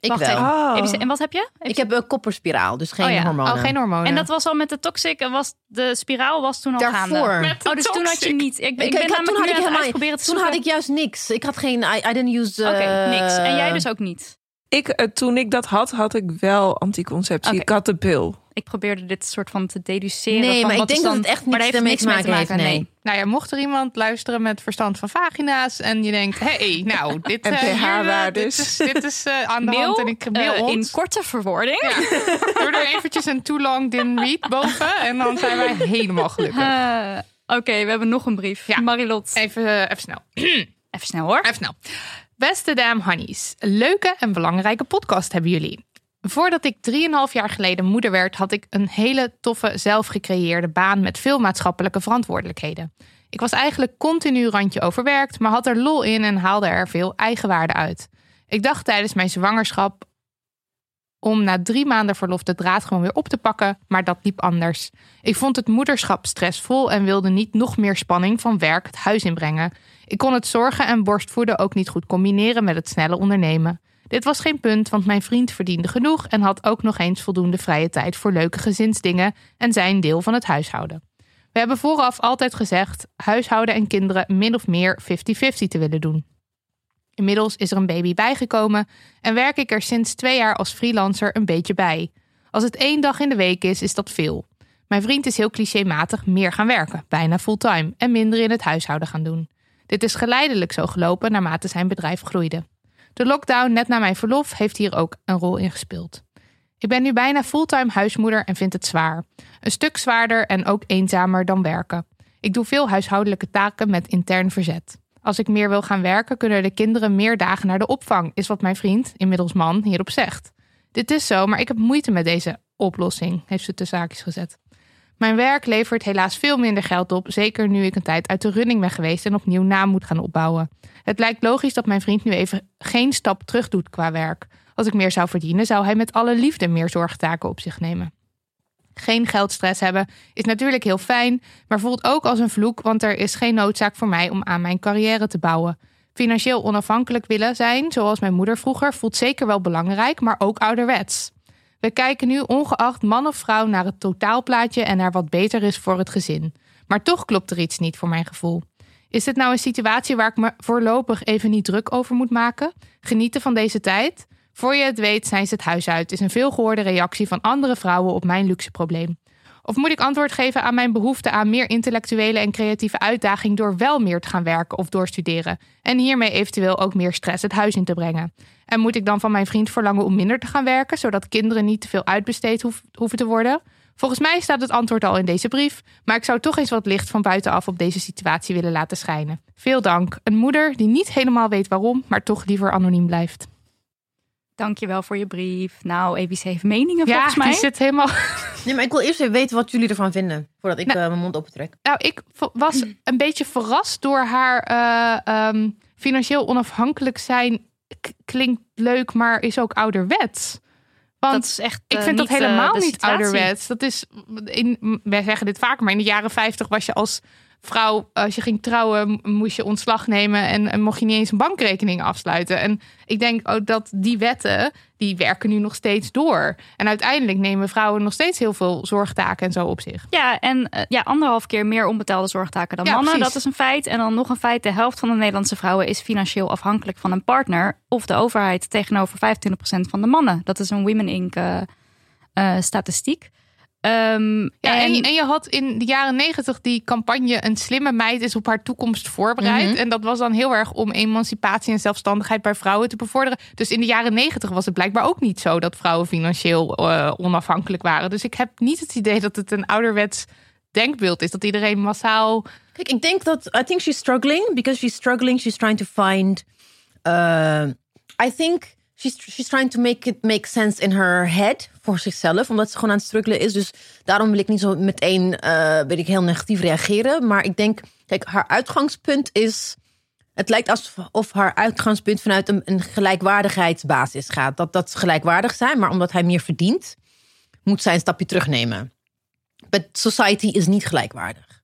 Speaker 4: Ik
Speaker 3: Wacht
Speaker 4: wel.
Speaker 3: even.
Speaker 5: Oh.
Speaker 3: En wat heb je?
Speaker 4: Ik heb een kopperspiraal, dus geen
Speaker 3: Oh ja.
Speaker 4: hormonen.
Speaker 2: Oh, geen hormonen.
Speaker 3: En dat was al met de toxic, en was de spiraal was toen al
Speaker 4: Daarvoor.
Speaker 3: gaande. Oh, dus toen had je niet. Ik, ben- ik
Speaker 4: Ik-
Speaker 3: ben
Speaker 4: ik had-
Speaker 3: namelijk
Speaker 4: toen had ik helemaal- Toen
Speaker 3: zoeken.
Speaker 4: had ik juist niks. Ik had geen, I, I didn't use...
Speaker 3: Oké, niks. En jij dus ook niet?
Speaker 5: Ik, eh, toen ik dat had, had ik wel anticonceptie. Ik had de pil.
Speaker 3: Ik probeerde dit soort van te deduceren.
Speaker 4: Nee,
Speaker 3: van
Speaker 4: maar ik
Speaker 3: wat is
Speaker 4: denk dat
Speaker 3: dan-
Speaker 4: het echt
Speaker 3: maar
Speaker 4: niks ermee
Speaker 3: niks
Speaker 4: te maken heeft, nee.
Speaker 2: Nou ja, mocht er iemand luisteren met verstand van vagina's en je denkt, hé, hey, nou, dit, eh, hier, eh, dit is, dit is eh, aan de
Speaker 3: Mail,
Speaker 2: hand en ik mail
Speaker 3: eh, in korte verwoording.
Speaker 2: Doe er eventjes een too long didn't read boven en dan zijn wij helemaal gelukkig.
Speaker 3: Oké, we hebben nog een brief.
Speaker 2: Ja.
Speaker 3: Marilot,
Speaker 2: Even, even snel.
Speaker 3: even snel hoor.
Speaker 2: Even snel. Beste Dam Honeys, leuke en belangrijke podcast hebben jullie. Voordat ik 3,5 jaar geleden moeder werd, had ik een hele toffe zelfgecreëerde baan met veel maatschappelijke verantwoordelijkheden. Ik was eigenlijk continu randje overwerkt, maar had er lol in en haalde er veel eigenwaarde uit. Ik dacht tijdens mijn zwangerschap om na drie maanden verlof de draad gewoon weer op te pakken, maar dat liep anders. Ik vond het moederschap stressvol en wilde niet nog meer spanning van werk het huis inbrengen. Ik kon het zorgen en borstvoeden ook niet goed combineren met het snelle ondernemen. Dit was geen punt, want mijn vriend verdiende genoeg en had ook nog eens voldoende vrije tijd voor leuke gezinsdingen en zijn deel van het huishouden. We hebben vooraf altijd gezegd huishouden en kinderen min of meer 50-50 te willen doen. Inmiddels is er een baby bijgekomen en werk ik er sinds twee jaar als freelancer een beetje bij. Als het één dag in de week is, is dat veel. Mijn vriend is heel clichématig meer gaan werken, bijna fulltime, en minder in het huishouden gaan doen. Dit is geleidelijk zo gelopen naarmate zijn bedrijf groeide. De lockdown net na mijn verlof heeft hier ook een rol in gespeeld. Ik ben nu bijna fulltime huismoeder en vind het zwaar. Een stuk zwaarder en ook eenzamer dan werken. Ik doe veel huishoudelijke taken met intern verzet. Als ik meer wil gaan werken, kunnen de kinderen meer dagen naar de opvang, is wat mijn vriend, inmiddels man, hierop zegt. Dit is zo, maar ik heb moeite met deze oplossing, heeft ze tussen haakjes gezet. Mijn werk levert helaas veel minder geld op, zeker nu ik een tijd uit de running ben geweest en opnieuw naam moet gaan opbouwen. Het lijkt logisch dat mijn vriend nu even geen stap terug doet qua werk. Als ik meer zou verdienen, zou hij met alle liefde meer zorgtaken op zich nemen. Geen geldstress hebben is natuurlijk heel fijn, maar voelt ook als een vloek, want er is geen noodzaak voor mij om aan mijn carrière te bouwen. Financieel onafhankelijk willen zijn, zoals mijn moeder vroeger, voelt zeker wel belangrijk, maar ook ouderwets. We kijken nu ongeacht man of vrouw naar het totaalplaatje en naar wat beter is voor het gezin. Maar toch klopt er iets niet voor mijn gevoel. Is dit nou een situatie waar ik me voorlopig even niet druk over moet maken? Genieten van deze tijd? Voor je het weet zijn ze het huis uit, is een veelgehoorde reactie van andere vrouwen op mijn luxe probleem. Of moet ik antwoord geven aan mijn behoefte aan meer intellectuele en creatieve uitdaging door wel meer te gaan werken of doorstuderen en hiermee eventueel ook meer stress het huis in te brengen? En moet ik dan van mijn vriend verlangen om minder te gaan werken, zodat kinderen niet te veel uitbesteed hoef- hoeven te worden? Volgens mij staat het antwoord al in deze brief, maar ik zou toch eens wat licht van buitenaf op deze situatie willen laten schijnen. Veel dank. Een moeder die niet helemaal weet waarom, maar toch liever anoniem blijft.
Speaker 3: Dankjewel voor je brief. Nou, ABC heeft meningen
Speaker 2: Ja,
Speaker 3: volgens mij.
Speaker 2: die zit helemaal.
Speaker 4: Nee, maar ik wil eerst even weten wat jullie ervan vinden. Voordat ik
Speaker 2: Nou,
Speaker 4: eh, mijn mond opentrek.
Speaker 2: Nou, ik was een beetje verrast door haar eh, ehm, financieel onafhankelijk zijn. Klinkt leuk, maar is ook ouderwets. Want
Speaker 3: dat is echt.
Speaker 2: ik
Speaker 3: eh,
Speaker 2: vind dat
Speaker 3: eh,
Speaker 2: helemaal
Speaker 3: de
Speaker 2: niet ouderwets. Dat is, in, wij zeggen dit vaker, maar in de jaren 50 was je als vrouw, als je ging trouwen, moest je ontslag nemen en, en mocht je niet eens een bankrekening afsluiten. En ik denk ook dat die wetten, die werken nu nog steeds door. En uiteindelijk nemen vrouwen nog steeds heel veel zorgtaken en zo op zich.
Speaker 3: Ja, en eh, ja, anderhalf keer meer onbetaalde zorgtaken dan
Speaker 2: Ja,
Speaker 3: mannen.
Speaker 2: precies.
Speaker 3: Dat is een feit. En dan nog een feit: de helft van de Nederlandse vrouwen is financieel afhankelijk van een partner of de overheid tegenover 25% van de mannen. Dat is een Women Inc. eh, eh, statistiek. Ehm,
Speaker 2: Ja, en,
Speaker 3: en,
Speaker 2: en je had in de jaren negentig die campagne Een slimme meid is op haar toekomst voorbereid.
Speaker 4: Mhm.
Speaker 2: En dat was dan heel erg om emancipatie en zelfstandigheid bij vrouwen te bevorderen. Dus in de jaren negentig was het blijkbaar ook niet zo dat vrouwen financieel eh, onafhankelijk waren. Dus ik heb niet het idee dat het een ouderwets denkbeeld is. Dat iedereen massaal...
Speaker 4: Kijk, ik denk dat I think she's struggling because she's struggling. She's trying to find. Uh, I think she's she's trying to make it make sense in her head voor zichzelf, omdat ze gewoon aan het struggelen is. Dus daarom wil ik niet zo meteen, uh, weet ik heel negatief reageren. Maar ik denk, kijk, haar uitgangspunt is. Het lijkt alsof haar uitgangspunt vanuit een, een gelijkwaardigheidsbasis gaat. Dat, dat ze gelijkwaardig zijn, maar omdat hij meer verdient, moet zij een stapje terugnemen. But society is niet gelijkwaardig.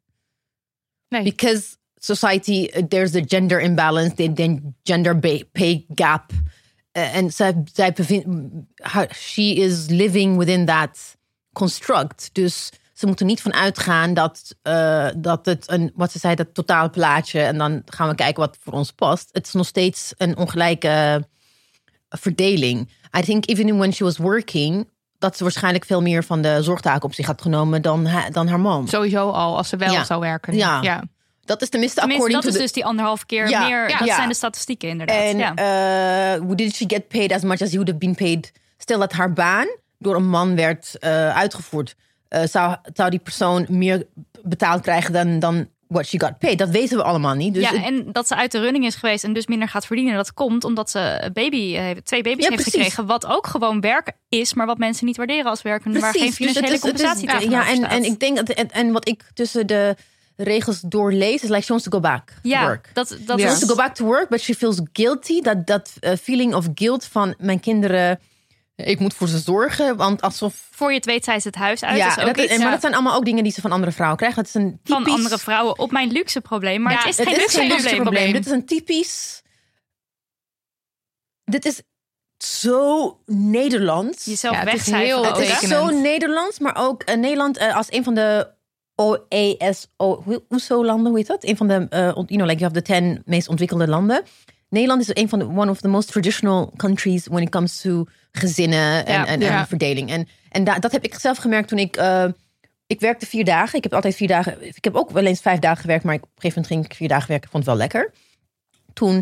Speaker 2: Nee.
Speaker 4: because society there's a gender imbalance the, gender pay gap en zij, zij bevindt she is living within that construct dus ze moeten niet van uitgaan dat, uh, dat het een wat ze zei dat totaalplaatje en dan gaan we kijken wat voor ons past het is nog steeds een ongelijke verdeling I think even when she was working, dat ze waarschijnlijk veel meer van de zorgtaken op zich had genomen dan, dan haar man.
Speaker 2: Sowieso al, als ze wel
Speaker 4: Ja.
Speaker 2: zou werken.
Speaker 4: Ja.
Speaker 2: ja.
Speaker 4: Dat is tenminste
Speaker 3: Tenminste,
Speaker 4: according
Speaker 3: dat is dus die anderhalf keer
Speaker 4: Ja,
Speaker 3: meer.
Speaker 4: ja.
Speaker 3: dat
Speaker 4: Ja.
Speaker 3: zijn de statistieken inderdaad.
Speaker 4: En
Speaker 3: ja.
Speaker 4: uh, did she get paid as much as he would have been paid? Stel dat haar baan door een man werd uh, uitgevoerd. Uh, zou, zou die persoon meer betaald krijgen dan, dan what she got paid? Dat weten we allemaal niet. Dus
Speaker 3: ja,
Speaker 4: het-
Speaker 3: en dat ze uit de running is geweest en dus minder gaat verdienen. Dat komt omdat ze baby, eh, twee baby's
Speaker 4: Ja,
Speaker 3: heeft
Speaker 4: precies.
Speaker 3: gekregen. Wat ook gewoon werk is, maar wat mensen niet waarderen als werken. Waar geen
Speaker 4: dus het
Speaker 3: financiële
Speaker 4: is- het is-
Speaker 3: compensatie
Speaker 4: Ja,
Speaker 3: tegenover
Speaker 4: en,
Speaker 3: staat.
Speaker 4: en ik denk dat en, en wat ik tussen de regels doorlees is like she wants to go back
Speaker 3: ja,
Speaker 4: to work.
Speaker 3: dat, dat.
Speaker 4: She wants
Speaker 3: is
Speaker 4: to go back to work, but she feels guilty. Dat dat uh, feeling of guilt van mijn kinderen. Ik moet voor ze zorgen, want alsof.
Speaker 3: voor je het weet, zij ze het huis uit.
Speaker 4: ja,
Speaker 3: is ook
Speaker 4: dat is-
Speaker 3: iets,
Speaker 4: en, maar
Speaker 3: ja,
Speaker 4: dat zijn allemaal ook dingen die ze van andere vrouwen krijgen. Dat is een typisch,
Speaker 3: van andere vrouwen op mijn luxe probleem. Maar
Speaker 2: Ja,
Speaker 3: het is
Speaker 4: Het
Speaker 3: geen
Speaker 4: is
Speaker 3: luxe
Speaker 4: geen luxe
Speaker 3: probleem.
Speaker 4: probleem. Dit is een typisch. Dit is zo Nederlands.
Speaker 3: Jezelf
Speaker 2: Ja, het is heel
Speaker 3: ook,
Speaker 4: Het is
Speaker 2: tekenend.
Speaker 4: zo Nederlands, maar ook eh, Nederland eh, als een van de OESO, hoe- OESO-landen, hoe heet dat? Een van de, eh, you know, like you have the ten meest ontwikkelde landen. Nederland is een van de one of the most traditional countries when it comes to gezinnen en,
Speaker 3: Ja,
Speaker 4: en,
Speaker 2: ja.
Speaker 4: en verdeling. En, en da- dat heb ik zelf gemerkt toen ik, eh, ik werkte vier dagen. Ik heb altijd vier dagen, ik heb ook wel eens vijf dagen gewerkt, maar ik, op een gegeven moment ging ik vier dagen werken. Ik vond het wel lekker. Toen,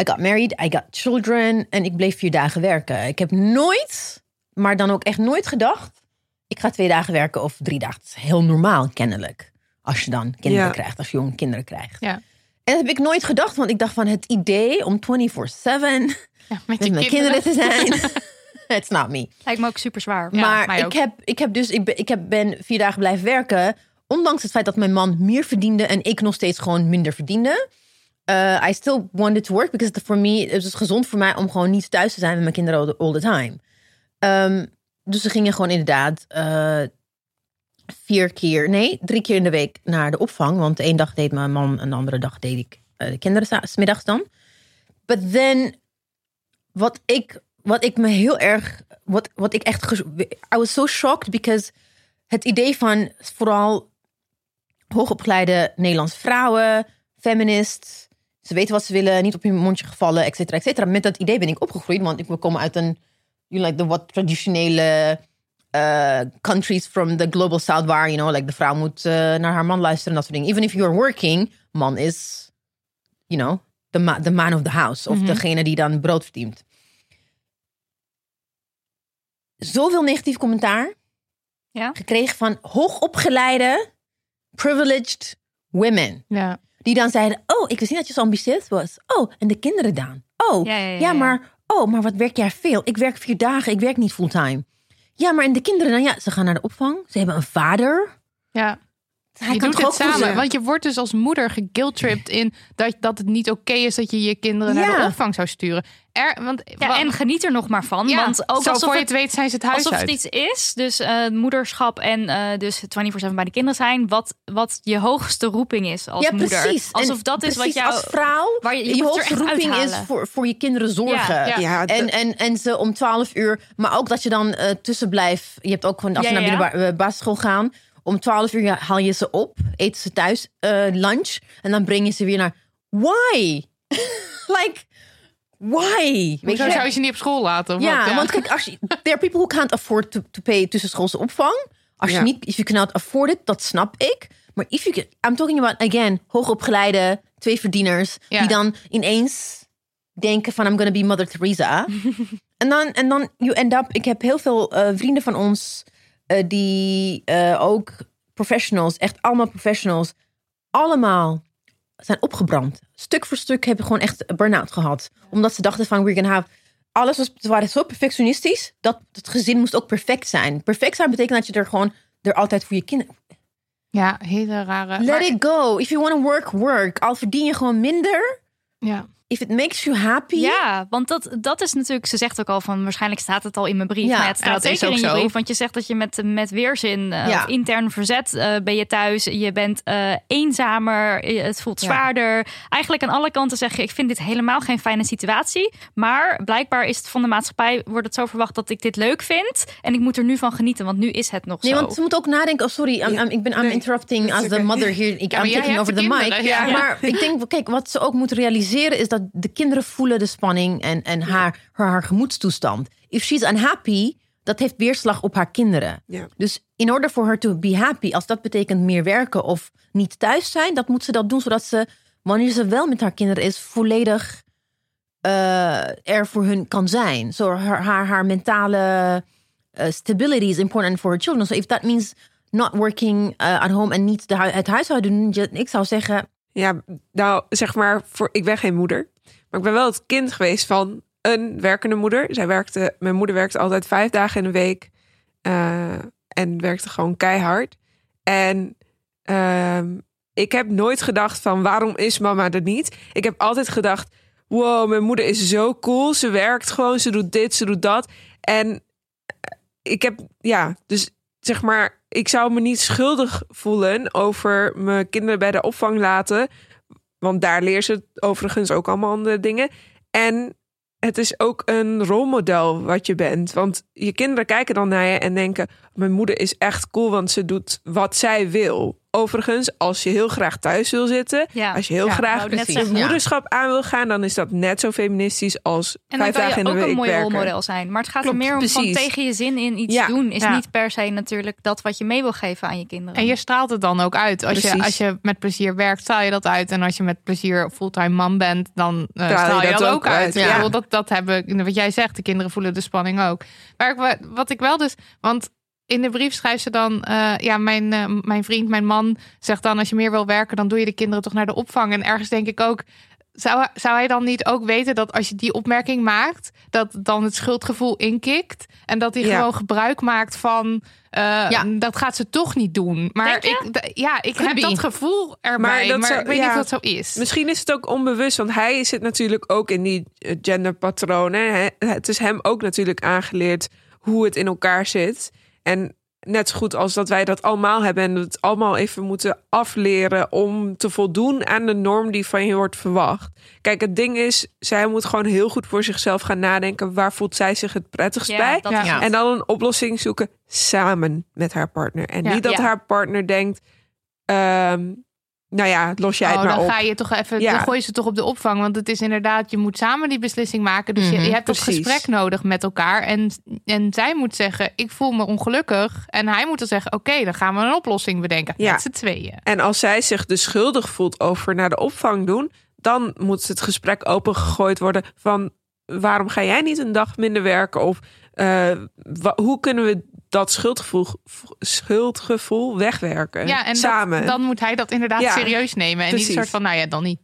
Speaker 4: I got married, I got children en ik bleef vier dagen werken. Ik heb nooit, maar dan ook echt nooit gedacht, ik ga twee dagen werken of drie dagen. Dat is heel normaal, kennelijk. Als je dan kinderen
Speaker 5: Ja.
Speaker 4: krijgt, als je jonge kinderen krijgt.
Speaker 2: Ja.
Speaker 4: En dat heb ik nooit gedacht, want ik dacht van het idee om 24-7
Speaker 2: Ja, met
Speaker 4: mijn kinderen te zijn. It's not me.
Speaker 3: Lijkt me ook super zwaar.
Speaker 4: Maar ik heb, ik heb dus, ik ben, ik heb, ben vier dagen blijven werken. Ondanks het feit dat mijn man meer verdiende en ik nog steeds gewoon minder verdiende. Uh, I still wanted to work because for me, het is gezond voor mij om gewoon niet thuis te zijn met mijn kinderen all the, all the time. Um, dus ze gingen gewoon inderdaad uh, vier keer, nee, drie keer in de week naar de opvang. Want één dag deed mijn man en de andere dag deed ik uh, de kinderen sa- 's middags dan. But then, wat ik, wat ik me heel erg, wat, wat ik echt, I was so shocked because het idee van vooral hoogopgeleide Nederlandse vrouwen, feminist, ze weten wat ze willen, niet op hun mondje gevallen, et cetera, et cetera. Met dat idee ben ik opgegroeid, want ik kom uit een, you like de wat traditionele uh, countries from the global south waar, you know, like de vrouw moet uh, naar haar man luisteren en dat soort dingen. Even if you're working, man is, you know, the, ma the man of the house. Of degene die dan brood verdient. Zoveel negatief commentaar
Speaker 3: Ja?
Speaker 4: gekregen van hoogopgeleide, privileged women.
Speaker 2: Ja.
Speaker 4: Die dan zeiden, oh, ik wist niet dat je zo ambitieus was. Oh, en de kinderen dan. Oh,
Speaker 3: ja, ja, ja.
Speaker 4: maar, oh, maar wat werk jij veel? Ik werk vier dagen, ik werk niet fulltime. Ja, maar en de kinderen dan? Ja, ze gaan naar de opvang. Ze hebben een vader.
Speaker 2: ja.
Speaker 4: Hij
Speaker 2: je
Speaker 4: kan
Speaker 2: doet het samen.
Speaker 4: ze-
Speaker 2: Want je wordt dus als moeder geguiltripped in dat, dat het niet oké is dat je je kinderen naar de opvang zou sturen. Er, want,
Speaker 3: Ja, en geniet er nog maar van.
Speaker 2: ja,
Speaker 3: want ook
Speaker 2: zo
Speaker 3: alsof
Speaker 2: voor je
Speaker 3: het,
Speaker 2: het weet zijn ze het huis
Speaker 3: alsof
Speaker 2: uit.
Speaker 3: het iets is, dus eh, moederschap en eh, dus 24-7 bij de kinderen zijn, wat, wat je hoogste roeping is als
Speaker 4: ja,
Speaker 3: moeder.
Speaker 4: precies.
Speaker 3: Alsof
Speaker 4: En
Speaker 3: dat is wat
Speaker 4: precies,
Speaker 3: jou...
Speaker 4: Als vrouw,
Speaker 3: waar je-
Speaker 4: hoogste roeping is voor, voor je kinderen zorgen.
Speaker 3: Ja,
Speaker 2: ja.
Speaker 5: Ja,
Speaker 4: En,
Speaker 5: de-
Speaker 4: en, en ze om 12 uur, maar ook dat je dan eh tussen blijft. Je hebt ook gewoon, als
Speaker 3: Ja,
Speaker 4: ze naar binnen basisschool gaan, om 12 uur haal je ze op, eten ze thuis eh, lunch en dan breng je ze weer naar. Why? like, why? Weet je?
Speaker 2: zou je ze niet op school laten?
Speaker 4: Ja,
Speaker 2: wat?
Speaker 4: want kijk, als je, there are people who can't afford to, to pay tussenschoolse opvang. Als je niet, if you cannot afford it, dat snap ik. Maar if you I'm talking about, again, hoogopgeleide, twee verdieners,
Speaker 2: Ja.
Speaker 4: die dan ineens denken van, I'm gonna be Mother Teresa. en dan, en dan, you end up, ik heb heel veel eh, vrienden van ons, eh, die eh, ook professionals, echt allemaal professionals, allemaal zijn opgebrand. Stuk voor stuk hebben gewoon echt burn-out gehad. Omdat ze dachten van, we're gonna have... Alles was, ze waren zo perfectionistisch, dat het gezin moest ook perfect zijn. Perfect zijn betekent dat je er gewoon er altijd voor je kinderen...
Speaker 2: Ja, hele rare.
Speaker 4: Let
Speaker 2: maar-
Speaker 4: it go. If you want to work, work. Al verdien je gewoon minder.
Speaker 2: Ja.
Speaker 4: If it makes you happy.
Speaker 3: Ja, want dat, dat is natuurlijk, ze zegt ook al van waarschijnlijk staat het al in mijn brief.
Speaker 4: Ja,
Speaker 3: maar het
Speaker 2: en
Speaker 3: staat
Speaker 2: dat is
Speaker 3: zeker
Speaker 2: ook
Speaker 3: in je
Speaker 2: zo.
Speaker 3: brief, want je zegt dat je met, met weerzin eh,
Speaker 4: Ja.
Speaker 3: of intern verzet eh, ben je thuis. Je bent eh, eenzamer, het voelt
Speaker 4: Ja.
Speaker 3: zwaarder. Eigenlijk aan alle kanten zeg je, ik vind dit helemaal geen fijne situatie. Maar blijkbaar is het van de maatschappij, wordt het zo verwacht dat ik dit leuk vind. En ik moet er nu van genieten, want nu is het nog
Speaker 4: Nee,
Speaker 3: zo.
Speaker 4: want ze moet ook nadenken. Oh, sorry, I'm, I'm- ik ben I'm
Speaker 5: Nee,
Speaker 4: interrupting as the mother here. Ik, I'm taking over
Speaker 2: de
Speaker 4: the mic.
Speaker 2: kinderen.
Speaker 4: Maar ik denk, kijk, wat ze ook moeten realiseren is dat de kinderen voelen de spanning en, en haar, haar, haar gemoedstoestand. If she's unhappy, dat heeft weerslag op haar kinderen.
Speaker 5: Ja.
Speaker 4: Dus in order for her to be happy, als dat betekent meer werken of niet thuis zijn, dat moet ze dat doen zodat ze, wanneer ze wel met haar kinderen is, volledig eh, er voor hun kan zijn. Zo haar, haar, haar mentale eh, stability is important for her children. So if that means not working eh, at home en niet de het huishouden doen, ik zou zeggen,
Speaker 5: Ja, nou zeg maar, voor, ik ben geen moeder. Maar ik ben wel het kind geweest van een werkende moeder. Zij werkte, mijn moeder werkte altijd vijf dagen in de week. eh, en werkte gewoon keihard. En ehm, ik heb nooit gedacht van waarom is mama er niet? Ik heb altijd gedacht, wow, mijn moeder is zo cool. Ze werkt gewoon, ze doet dit, ze doet dat. En ik heb, ja, dus zeg maar, ik zou me niet schuldig voelen over mijn kinderen bij de opvang laten. Want daar leert ze overigens ook allemaal andere dingen. En het is ook een rolmodel wat je bent. Want je kinderen kijken dan naar je en denken: Mijn moeder is echt cool, want ze doet wat zij wil. Overigens, als je heel graag thuis wil zitten,
Speaker 3: Ja.
Speaker 5: als je heel
Speaker 2: Ja,
Speaker 5: graag
Speaker 3: net
Speaker 5: je moederschap aan wil gaan, dan is dat net zo feministisch als
Speaker 3: En dan
Speaker 5: vijf
Speaker 3: kan
Speaker 5: dagen
Speaker 3: je
Speaker 5: in de
Speaker 3: ook
Speaker 5: week
Speaker 3: een mooi
Speaker 5: werken.
Speaker 3: rolmodel zijn. Maar het gaat
Speaker 5: Klopt,
Speaker 3: er meer om van tegen je zin in iets
Speaker 5: Ja.
Speaker 3: doen. Is
Speaker 2: Ja.
Speaker 3: niet per se natuurlijk dat wat je mee wil geven aan je kinderen.
Speaker 2: En je straalt het dan ook uit. Als je, als je met plezier werkt, straal je dat uit. En als je met plezier fulltime man bent, dan
Speaker 5: je
Speaker 2: straal je
Speaker 5: dat
Speaker 2: dat,
Speaker 5: ook
Speaker 2: ook uit.
Speaker 5: uit,
Speaker 4: ja.
Speaker 2: dat, dat hebben, wat jij zegt, de kinderen voelen de spanning ook. Maar wat ik wel dus, want in de brief schrijft ze dan, eh, ja, mijn, eh, mijn vriend, mijn man zegt dan, als je meer wil werken, dan doe je de kinderen toch naar de opvang. En ergens denk ik ook, zou, zou hij dan niet ook weten dat als je die opmerking maakt, dat dan het schuldgevoel inkikt en dat hij
Speaker 5: Ja.
Speaker 2: gewoon gebruik maakt van, eh,
Speaker 4: Ja.
Speaker 2: dat gaat ze toch niet doen. Maar ik, ja, ik
Speaker 4: Could
Speaker 2: heb
Speaker 4: be.
Speaker 2: dat gevoel erbij,
Speaker 5: Maar
Speaker 2: maar,
Speaker 5: dat zou-
Speaker 2: ik weet
Speaker 5: ja.
Speaker 2: niet of dat zo is.
Speaker 5: Misschien is het ook onbewust, want hij zit natuurlijk ook in die genderpatronen. Het is hem ook natuurlijk aangeleerd hoe het in elkaar zit. En net zo goed als dat wij dat allemaal hebben en het allemaal even moeten afleren om te voldoen aan de norm die van je wordt verwacht. Kijk, het ding is, zij moet gewoon heel goed voor zichzelf gaan nadenken. Waar voelt zij zich het prettigst
Speaker 3: Ja,
Speaker 5: bij?
Speaker 2: Ja.
Speaker 5: En dan een oplossing zoeken samen met haar partner. En
Speaker 2: Ja.
Speaker 5: niet dat
Speaker 3: Ja.
Speaker 5: haar partner denkt, ehm, nou ja, los jij
Speaker 2: oh,
Speaker 5: het maar
Speaker 2: dan
Speaker 5: op.
Speaker 2: ga je toch even,
Speaker 5: Ja.
Speaker 2: dan gooi je ze toch op de opvang. Want het is inderdaad, je moet samen die beslissing maken. Dus je,
Speaker 4: Mhm,
Speaker 2: je hebt
Speaker 5: precies.
Speaker 2: gesprek nodig met elkaar. En, en zij moet zeggen, ik voel me ongelukkig. En hij moet dan zeggen, oké, dan gaan we een oplossing bedenken.
Speaker 5: Ja.
Speaker 2: Met z'n tweeën.
Speaker 5: En als zij zich dus schuldig voelt over naar de opvang doen, dan moet het gesprek opengegooid worden van waarom ga jij niet een dag minder werken? Of hoe kunnen we dat schuldgevoel, schuldgevoel wegwerken?
Speaker 2: Ja, en dat-
Speaker 5: samen.
Speaker 2: dan moet hij dat inderdaad
Speaker 5: Ja,
Speaker 2: serieus nemen. En
Speaker 5: precies.
Speaker 2: niet een soort van, nou ja, dan niet.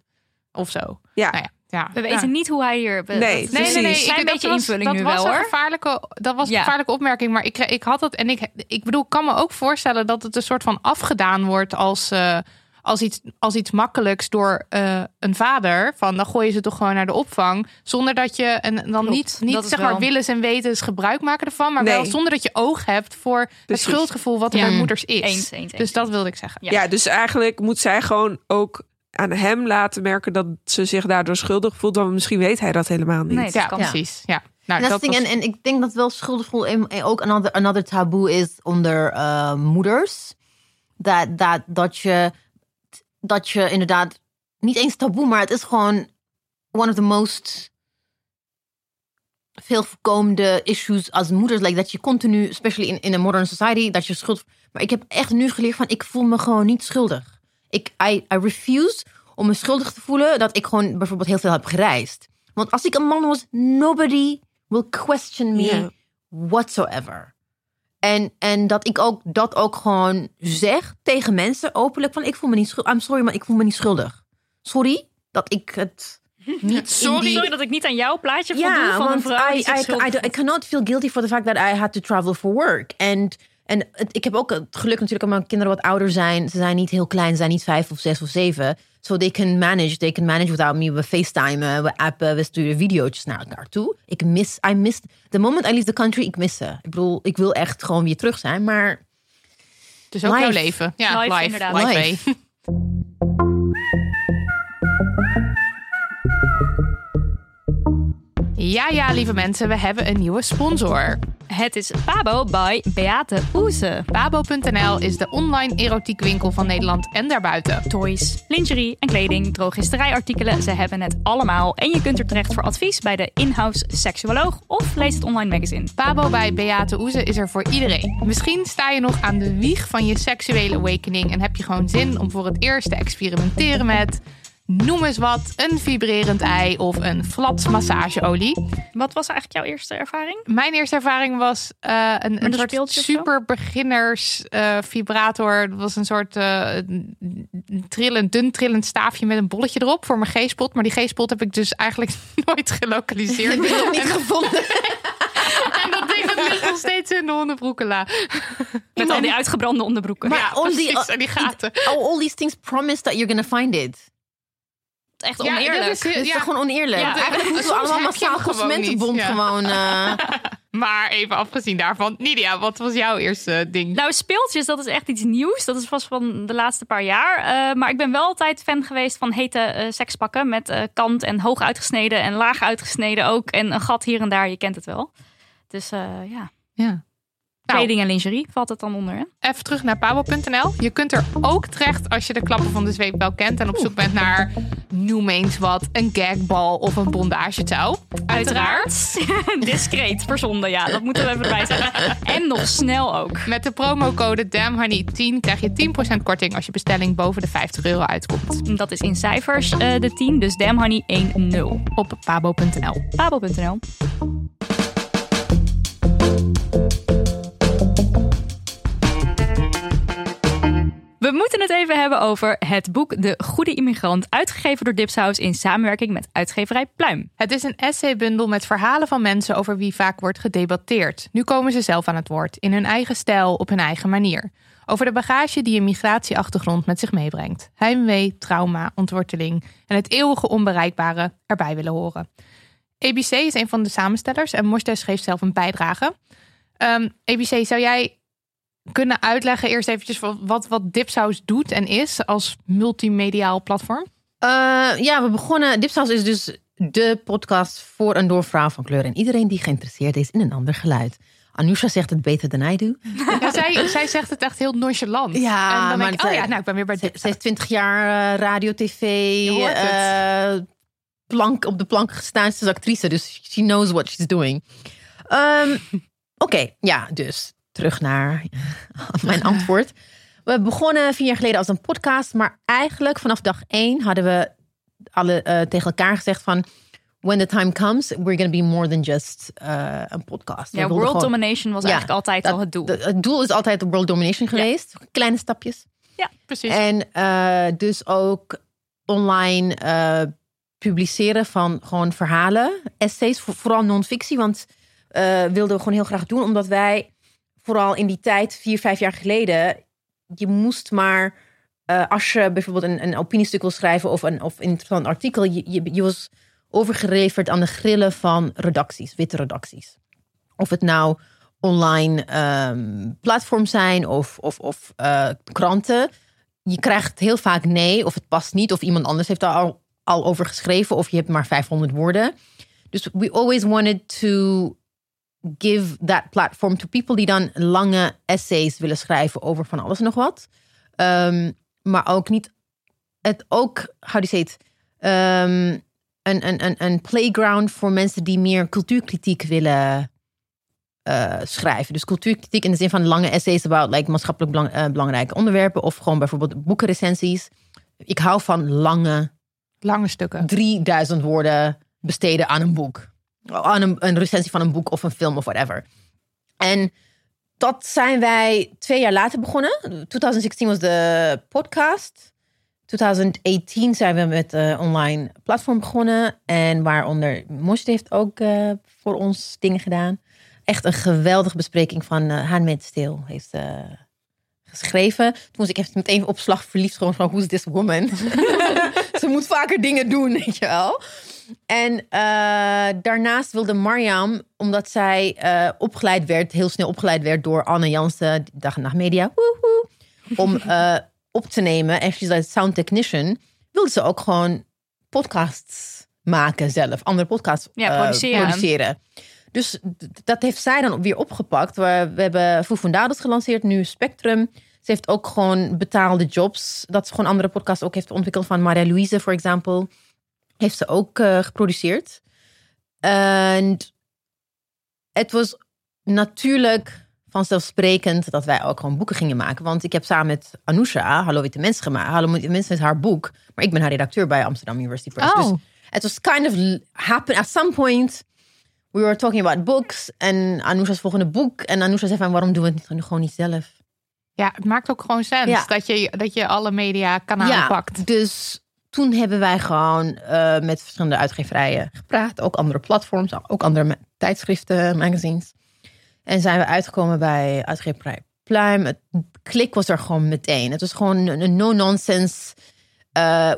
Speaker 2: Of zo.
Speaker 5: ja.
Speaker 2: Nou ja, ja.
Speaker 3: We
Speaker 2: Ja.
Speaker 3: weten niet hoe hij hier...
Speaker 5: Nee,
Speaker 3: dat is
Speaker 2: Nee, nee, nee.
Speaker 5: Precies.
Speaker 3: Een
Speaker 2: Ik-
Speaker 3: beetje
Speaker 2: was,
Speaker 3: invulling
Speaker 2: dat
Speaker 3: nu
Speaker 2: was
Speaker 3: wel
Speaker 2: een
Speaker 3: hoor.
Speaker 2: Gevaarlijke, dat was een gevaarlijke opmerking. Maar ik, ik had het en ik, ik bedoel, ik kan me ook voorstellen dat het een soort van afgedaan wordt als, eh, als, iets, als iets makkelijks door eh, een vader. Van dan gooi je ze toch gewoon naar de opvang. Zonder dat je, en dan
Speaker 3: Klopt,
Speaker 2: niet, niet zeg maar
Speaker 3: wel-
Speaker 2: willens en wetens gebruik maken ervan. Maar
Speaker 5: Nee.
Speaker 2: wel zonder dat je oog hebt voor het schuldgevoel wat er
Speaker 3: Ja.
Speaker 2: bij moeders is.
Speaker 3: Eens, eens,
Speaker 2: Dus
Speaker 3: eens.
Speaker 2: dat wilde ik zeggen.
Speaker 3: Ja.
Speaker 5: Ja, dus eigenlijk moet zij gewoon ook aan hem laten merken dat ze zich daardoor schuldig voelt. Want misschien weet hij dat helemaal niet.
Speaker 3: Nee, dat
Speaker 2: Ja,
Speaker 3: kan.
Speaker 2: precies. Ja. Nou,
Speaker 4: En, dat
Speaker 2: was-
Speaker 4: en, en ik denk dat wel schuldgevoel ook another, another taboe is onder eh, moeders. Dat, dat, dat, je, dat je inderdaad, niet eens taboe, maar het is gewoon one of the most veel voorkomende issues als moeders. Like dat je continu, especially in, in a modern society, dat je schuld... Maar ik heb echt nu geleerd van, ik voel me gewoon niet schuldig. Ik, I, I refuse om me schuldig te voelen dat ik gewoon bijvoorbeeld heel veel heb gereisd. Want als ik een man was, nobody will question me whatsoever. En, en dat ik ook dat ook gewoon zeg tegen mensen openlijk van ik voel me niet schuldig. I'm sorry, maar ik voel me niet schuldig. Sorry dat ik het niet
Speaker 3: Sorry,
Speaker 4: in die-
Speaker 3: sorry dat ik niet aan jouw plaatje voldoe
Speaker 4: ja,
Speaker 3: van een vrouw
Speaker 4: I, I, I, I cannot feel guilty for the fact that I had to travel for work. En, en ik heb ook het geluk natuurlijk dat mijn kinderen wat ouder zijn. Ze zijn niet heel klein, ze zijn niet vijf of zes of zeven. So they can manage, they can manage without me. We facetimen, we appen, we sturen video's naar elkaar toe. Ik mis, I miss, the moment I leave the country, ik mis ze. Ik bedoel, ik wil echt gewoon weer terug zijn, maar...
Speaker 2: Dus ook
Speaker 4: Live.
Speaker 2: jouw leven. Ja,
Speaker 3: Live,
Speaker 2: live.
Speaker 3: inderdaad.
Speaker 2: live. Ja, ja, lieve mensen, we hebben een nieuwe sponsor.
Speaker 3: Het is Pabo by Beate Oeze.
Speaker 2: Babo.nl is de online erotiekwinkel van Nederland en daarbuiten.
Speaker 3: Toys, lingerie en kleding, drogisterijartikelen, ze hebben het allemaal. En je kunt er terecht voor advies bij de in-house seksuoloog of lees het online magazine.
Speaker 2: Pabo bij Beate Oeze is er voor iedereen. Misschien sta je nog aan de wieg van je seksuele awakening en heb je gewoon zin om voor het eerst te experimenteren met noem eens wat, een vibrerend ei of een flat massageolie.
Speaker 3: Wat was eigenlijk jouw eerste ervaring?
Speaker 2: Mijn eerste ervaring was uh, een, een soort super beginners uh, vibrator. Dat was een soort uh, trillend, dun trillend staafje met een bolletje erop voor mijn G-spot. Maar die G-spot heb ik dus eigenlijk nooit gelokaliseerd.
Speaker 4: Ik heb het nog niet gevonden.
Speaker 2: en dat ding dat ligt nog steeds in de hondenbroekela.
Speaker 3: Met al die uitgebrande onderbroeken.
Speaker 4: Maar
Speaker 2: Ja,
Speaker 4: all,
Speaker 2: precies,
Speaker 4: the,
Speaker 2: en die gaten.
Speaker 4: oh, all these things promise that you're gonna find it.
Speaker 3: Echt
Speaker 2: Ja,
Speaker 3: oneerlijk.
Speaker 2: dat is heel-
Speaker 4: Het is
Speaker 2: Ja.
Speaker 4: toch gewoon oneerlijk?
Speaker 3: Ja,
Speaker 4: Eigenlijk moeten we allemaal massaal
Speaker 2: gewoon
Speaker 4: consumentenbond gewoon... eh,
Speaker 2: Maar even afgezien daarvan. Nidia, wat was jouw eerste ding?
Speaker 3: Nou, speeltjes, dat is echt iets nieuws. Dat is vast van de laatste paar jaar. Eh, maar ik ben wel altijd fan geweest van hete eh, sekspakken. Met eh, kant en hoog uitgesneden en laag uitgesneden ook. En een gat hier en daar, je kent het wel. Dus eh, ja,
Speaker 2: ja. Nou,
Speaker 3: kleding en lingerie valt het dan onder. Hè?
Speaker 2: even terug naar pabo.nl. Je kunt er ook terecht als je de klappen van de zweepbel kent en op zoek bent naar, noem eens wat, een gagbal of een bondagetouw. Uiteraard.
Speaker 3: Discreet verzonden, ja. Dat moeten we even erbij zeggen. En nog snel ook.
Speaker 2: Met de promocode DAMHoney10 krijg je 10% korting als je bestelling boven de 50 euro uitkomt.
Speaker 3: Dat is in cijfers eh, de 10, dus Damn Honey 1-0.
Speaker 2: Op pabo.nl.
Speaker 3: Pabo.nl. We moeten het even hebben over het boek De Goede Immigrant, uitgegeven door Dipsaus in samenwerking met uitgeverij Pluim.
Speaker 2: Het is een essaybundel met verhalen van mensen over wie vaak wordt gedebatteerd. Nu komen ze zelf aan het woord, in hun eigen stijl, op hun eigen manier. Over de bagage die een migratieachtergrond met zich meebrengt. Heimwee, trauma, ontworteling en het eeuwige onbereikbare erbij willen horen. ABC is een van de samenstellers en Mostes geeft zelf een bijdrage. Ehm, ABC, zou jij kunnen uitleggen eerst eventjes wat, wat, Dipsaus doet en is als multimediaal platform?
Speaker 4: Eh, ja, we begonnen. Dipsaus is dus de podcast voor en door vrouw van kleur. En iedereen die geïnteresseerd is in een ander geluid. Anusha zegt het beter dan I do.
Speaker 2: Ja, zij, zij zegt het echt heel nonchalant.
Speaker 4: Ja,
Speaker 2: en dan
Speaker 4: maar
Speaker 2: denk ik, oh ja, nou, ik ben weer bij
Speaker 4: Ze, ze heeft 20 jaar eh, radio, tv, eh, plank, op de plank gestaan. Ze is actrice, dus she knows what she's doing. Ehm, Oké, ja, dus terug naar mijn antwoord. We begonnen vier jaar geleden als een podcast, maar eigenlijk vanaf dag één hadden we alle eh, tegen elkaar gezegd van when the time comes, we're going to be more than just eh, een podcast.
Speaker 3: Ja, world
Speaker 4: gewoon-
Speaker 3: domination was
Speaker 4: Ja,
Speaker 3: eigenlijk altijd
Speaker 4: dat-
Speaker 3: al het doel.
Speaker 4: de- het doel is altijd world domination geweest. Kleine stapjes.
Speaker 2: Precies.
Speaker 4: En eh, dus ook online eh, publiceren van gewoon verhalen, essays, voor- vooral non-fictie. Want eh wilden we gewoon heel graag doen, omdat wij vooral in die tijd, vier, vijf jaar geleden, je moest maar, eh, als je bijvoorbeeld een, een opiniestuk wil schrijven of een, of een interessant artikel, je, je, je was overgeleverd aan de grillen van redacties, witte redacties. Of het nou online ehm, platforms zijn of, of, of eh, kranten. Je krijgt heel vaak nee, of het past niet, of iemand anders heeft daar al, al over geschreven, of je hebt maar 500 woorden. Dus we always wanted to give that platform to people die dan lange essays willen schrijven over van alles en nog wat. Ehm, maar ook niet, het ook, how do you say it, Ehm, een, een, een, een playground voor mensen die meer cultuurkritiek willen eh, schrijven. Dus cultuurkritiek in de zin van lange essays about like, maatschappelijk belang- eh, belangrijke onderwerpen. Of gewoon bijvoorbeeld boekenrecensies. Ik hou van lange,
Speaker 2: Lange stukken.
Speaker 4: 3000 woorden besteden aan een boek. Aan een, recensie van een boek of een film of whatever. En dat zijn wij twee jaar later begonnen. 2016 was de podcast. 2018 zijn we met een online platform begonnen. En waaronder Mosje heeft ook eh, voor ons dingen gedaan. Echt een geweldige bespreking van uh, Handmaid's Tale heeft eh, geschreven. Toen moest ik even meteen op slag verliefd. Gewoon van, who's this woman? Ze moet vaker dingen doen, weet je wel. En eh, daarnaast wilde Mariam, omdat zij eh, opgeleid werd, heel snel opgeleid werd door Anne Jansen, dag en nacht media, woehoe, om eh, op te nemen. En she's a sound technician. Wilde ze ook gewoon podcasts maken zelf. Andere podcasts
Speaker 3: Ja, produceren.
Speaker 4: produceren. Dus dat heeft zij dan weer opgepakt. We, we hebben Fufundados gelanceerd, nu Spectrum. Ze heeft ook gewoon betaalde jobs. Dat ze gewoon andere podcasts ook heeft ontwikkeld. Van Maria Louise, voor example. Heeft ze ook eh, geproduceerd. En het was natuurlijk vanzelfsprekend dat wij ook gewoon boeken gingen maken. Want ik heb samen met Anousha Hallo Witte Mensen gemaakt. Hallo Witte Mensen is haar boek. Maar ik ben haar redacteur bij Amsterdam University Press.
Speaker 2: Oh.
Speaker 4: Dus het was kind of happen at some point. We were talking about books. En Anousha's volgende boek. En Anousha zei van waarom doen we het gewoon niet zelf?
Speaker 2: Ja, het maakt ook gewoon sens
Speaker 4: Ja.
Speaker 2: dat, je, dat je alle media kanalen pakt.
Speaker 4: Dus toen hebben wij gewoon eh, met verschillende uitgeverijen gepraat. Ook andere platforms, ook andere tijdschriften, magazines. En zijn we uitgekomen bij uitgeverij Pluim. Het klik was er gewoon meteen. Het was gewoon een no-nonsense. eh,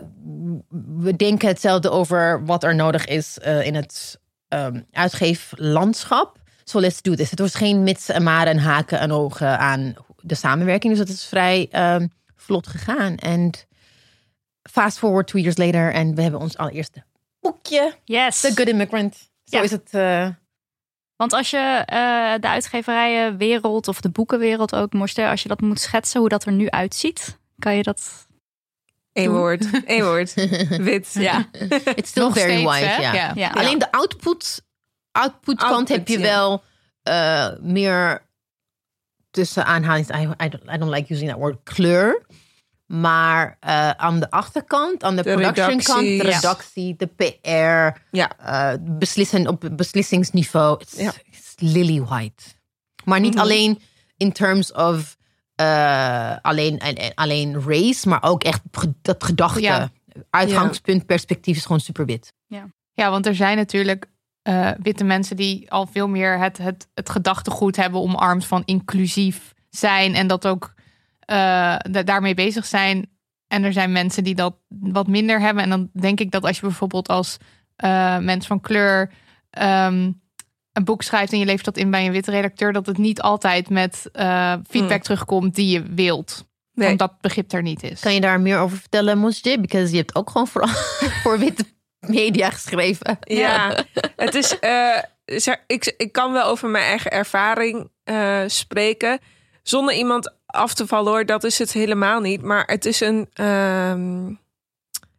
Speaker 4: we denken hetzelfde over wat er nodig is eh, in het ehm, uitgeeflandschap. So let's do this. Het was geen mits en maren en haken en ogen aan de samenwerking. Dus het is vrij ehm, vlot gegaan. En fast forward two years later. En we hebben ons allereerste boekje.
Speaker 3: Yes.
Speaker 4: The Good Immigrant. Zo
Speaker 3: Ja.
Speaker 4: is het. eh,
Speaker 3: Want als je eh, de uitgeverijenwereld of de boekenwereld ook, Morster, als je dat moet schetsen hoe dat er nu uitziet, kan je dat...
Speaker 5: Eén woord. Eén woord. Wit.
Speaker 3: Ja.
Speaker 4: it's still
Speaker 2: Nog
Speaker 4: very
Speaker 2: steeds?
Speaker 4: Ja.
Speaker 2: Ja.
Speaker 3: Ja.
Speaker 4: Alleen de output, output kant heb je
Speaker 5: ja.
Speaker 4: wel eh, meer tussen aanhalings. I, I, don't, I don't like using that word kleur. Maar eh, aan de achterkant, aan de,
Speaker 5: De
Speaker 4: production kant, de redactie, de PR,
Speaker 5: Ja.
Speaker 4: eh, beslissen op beslissingsniveau. It's,
Speaker 5: Ja.
Speaker 4: it's lily white. Maar niet
Speaker 5: Mhm.
Speaker 4: alleen in terms of eh, alleen, en- en- alleen race, maar ook echt dat gedachte.
Speaker 2: Ja.
Speaker 4: Uitgangspunt, perspectief is gewoon super wit.
Speaker 2: Ja, want er zijn natuurlijk eh, witte mensen die al veel meer het, het, het gedachtegoed hebben omarmd van inclusief zijn en dat ook eh, da- daarmee bezig zijn. En er zijn mensen die dat wat minder hebben. En dan denk ik dat als je bijvoorbeeld als eh, mens van kleur ehm, een boek schrijft en je levert dat in bij een witte redacteur, dat het niet altijd met eh, feedback
Speaker 5: Mm.
Speaker 2: terugkomt die je wilt.
Speaker 5: Nee.
Speaker 2: Omdat begrip er niet is.
Speaker 4: Kan je daar meer over vertellen, Mosje? Because je hebt ook gewoon vooral voor witte media geschreven.
Speaker 5: Ja, het is. eh, ik, ik kan wel over mijn eigen ervaring eh, spreken. Zonder iemand af te vallen hoor, dat is het helemaal niet. Maar het is een ehm,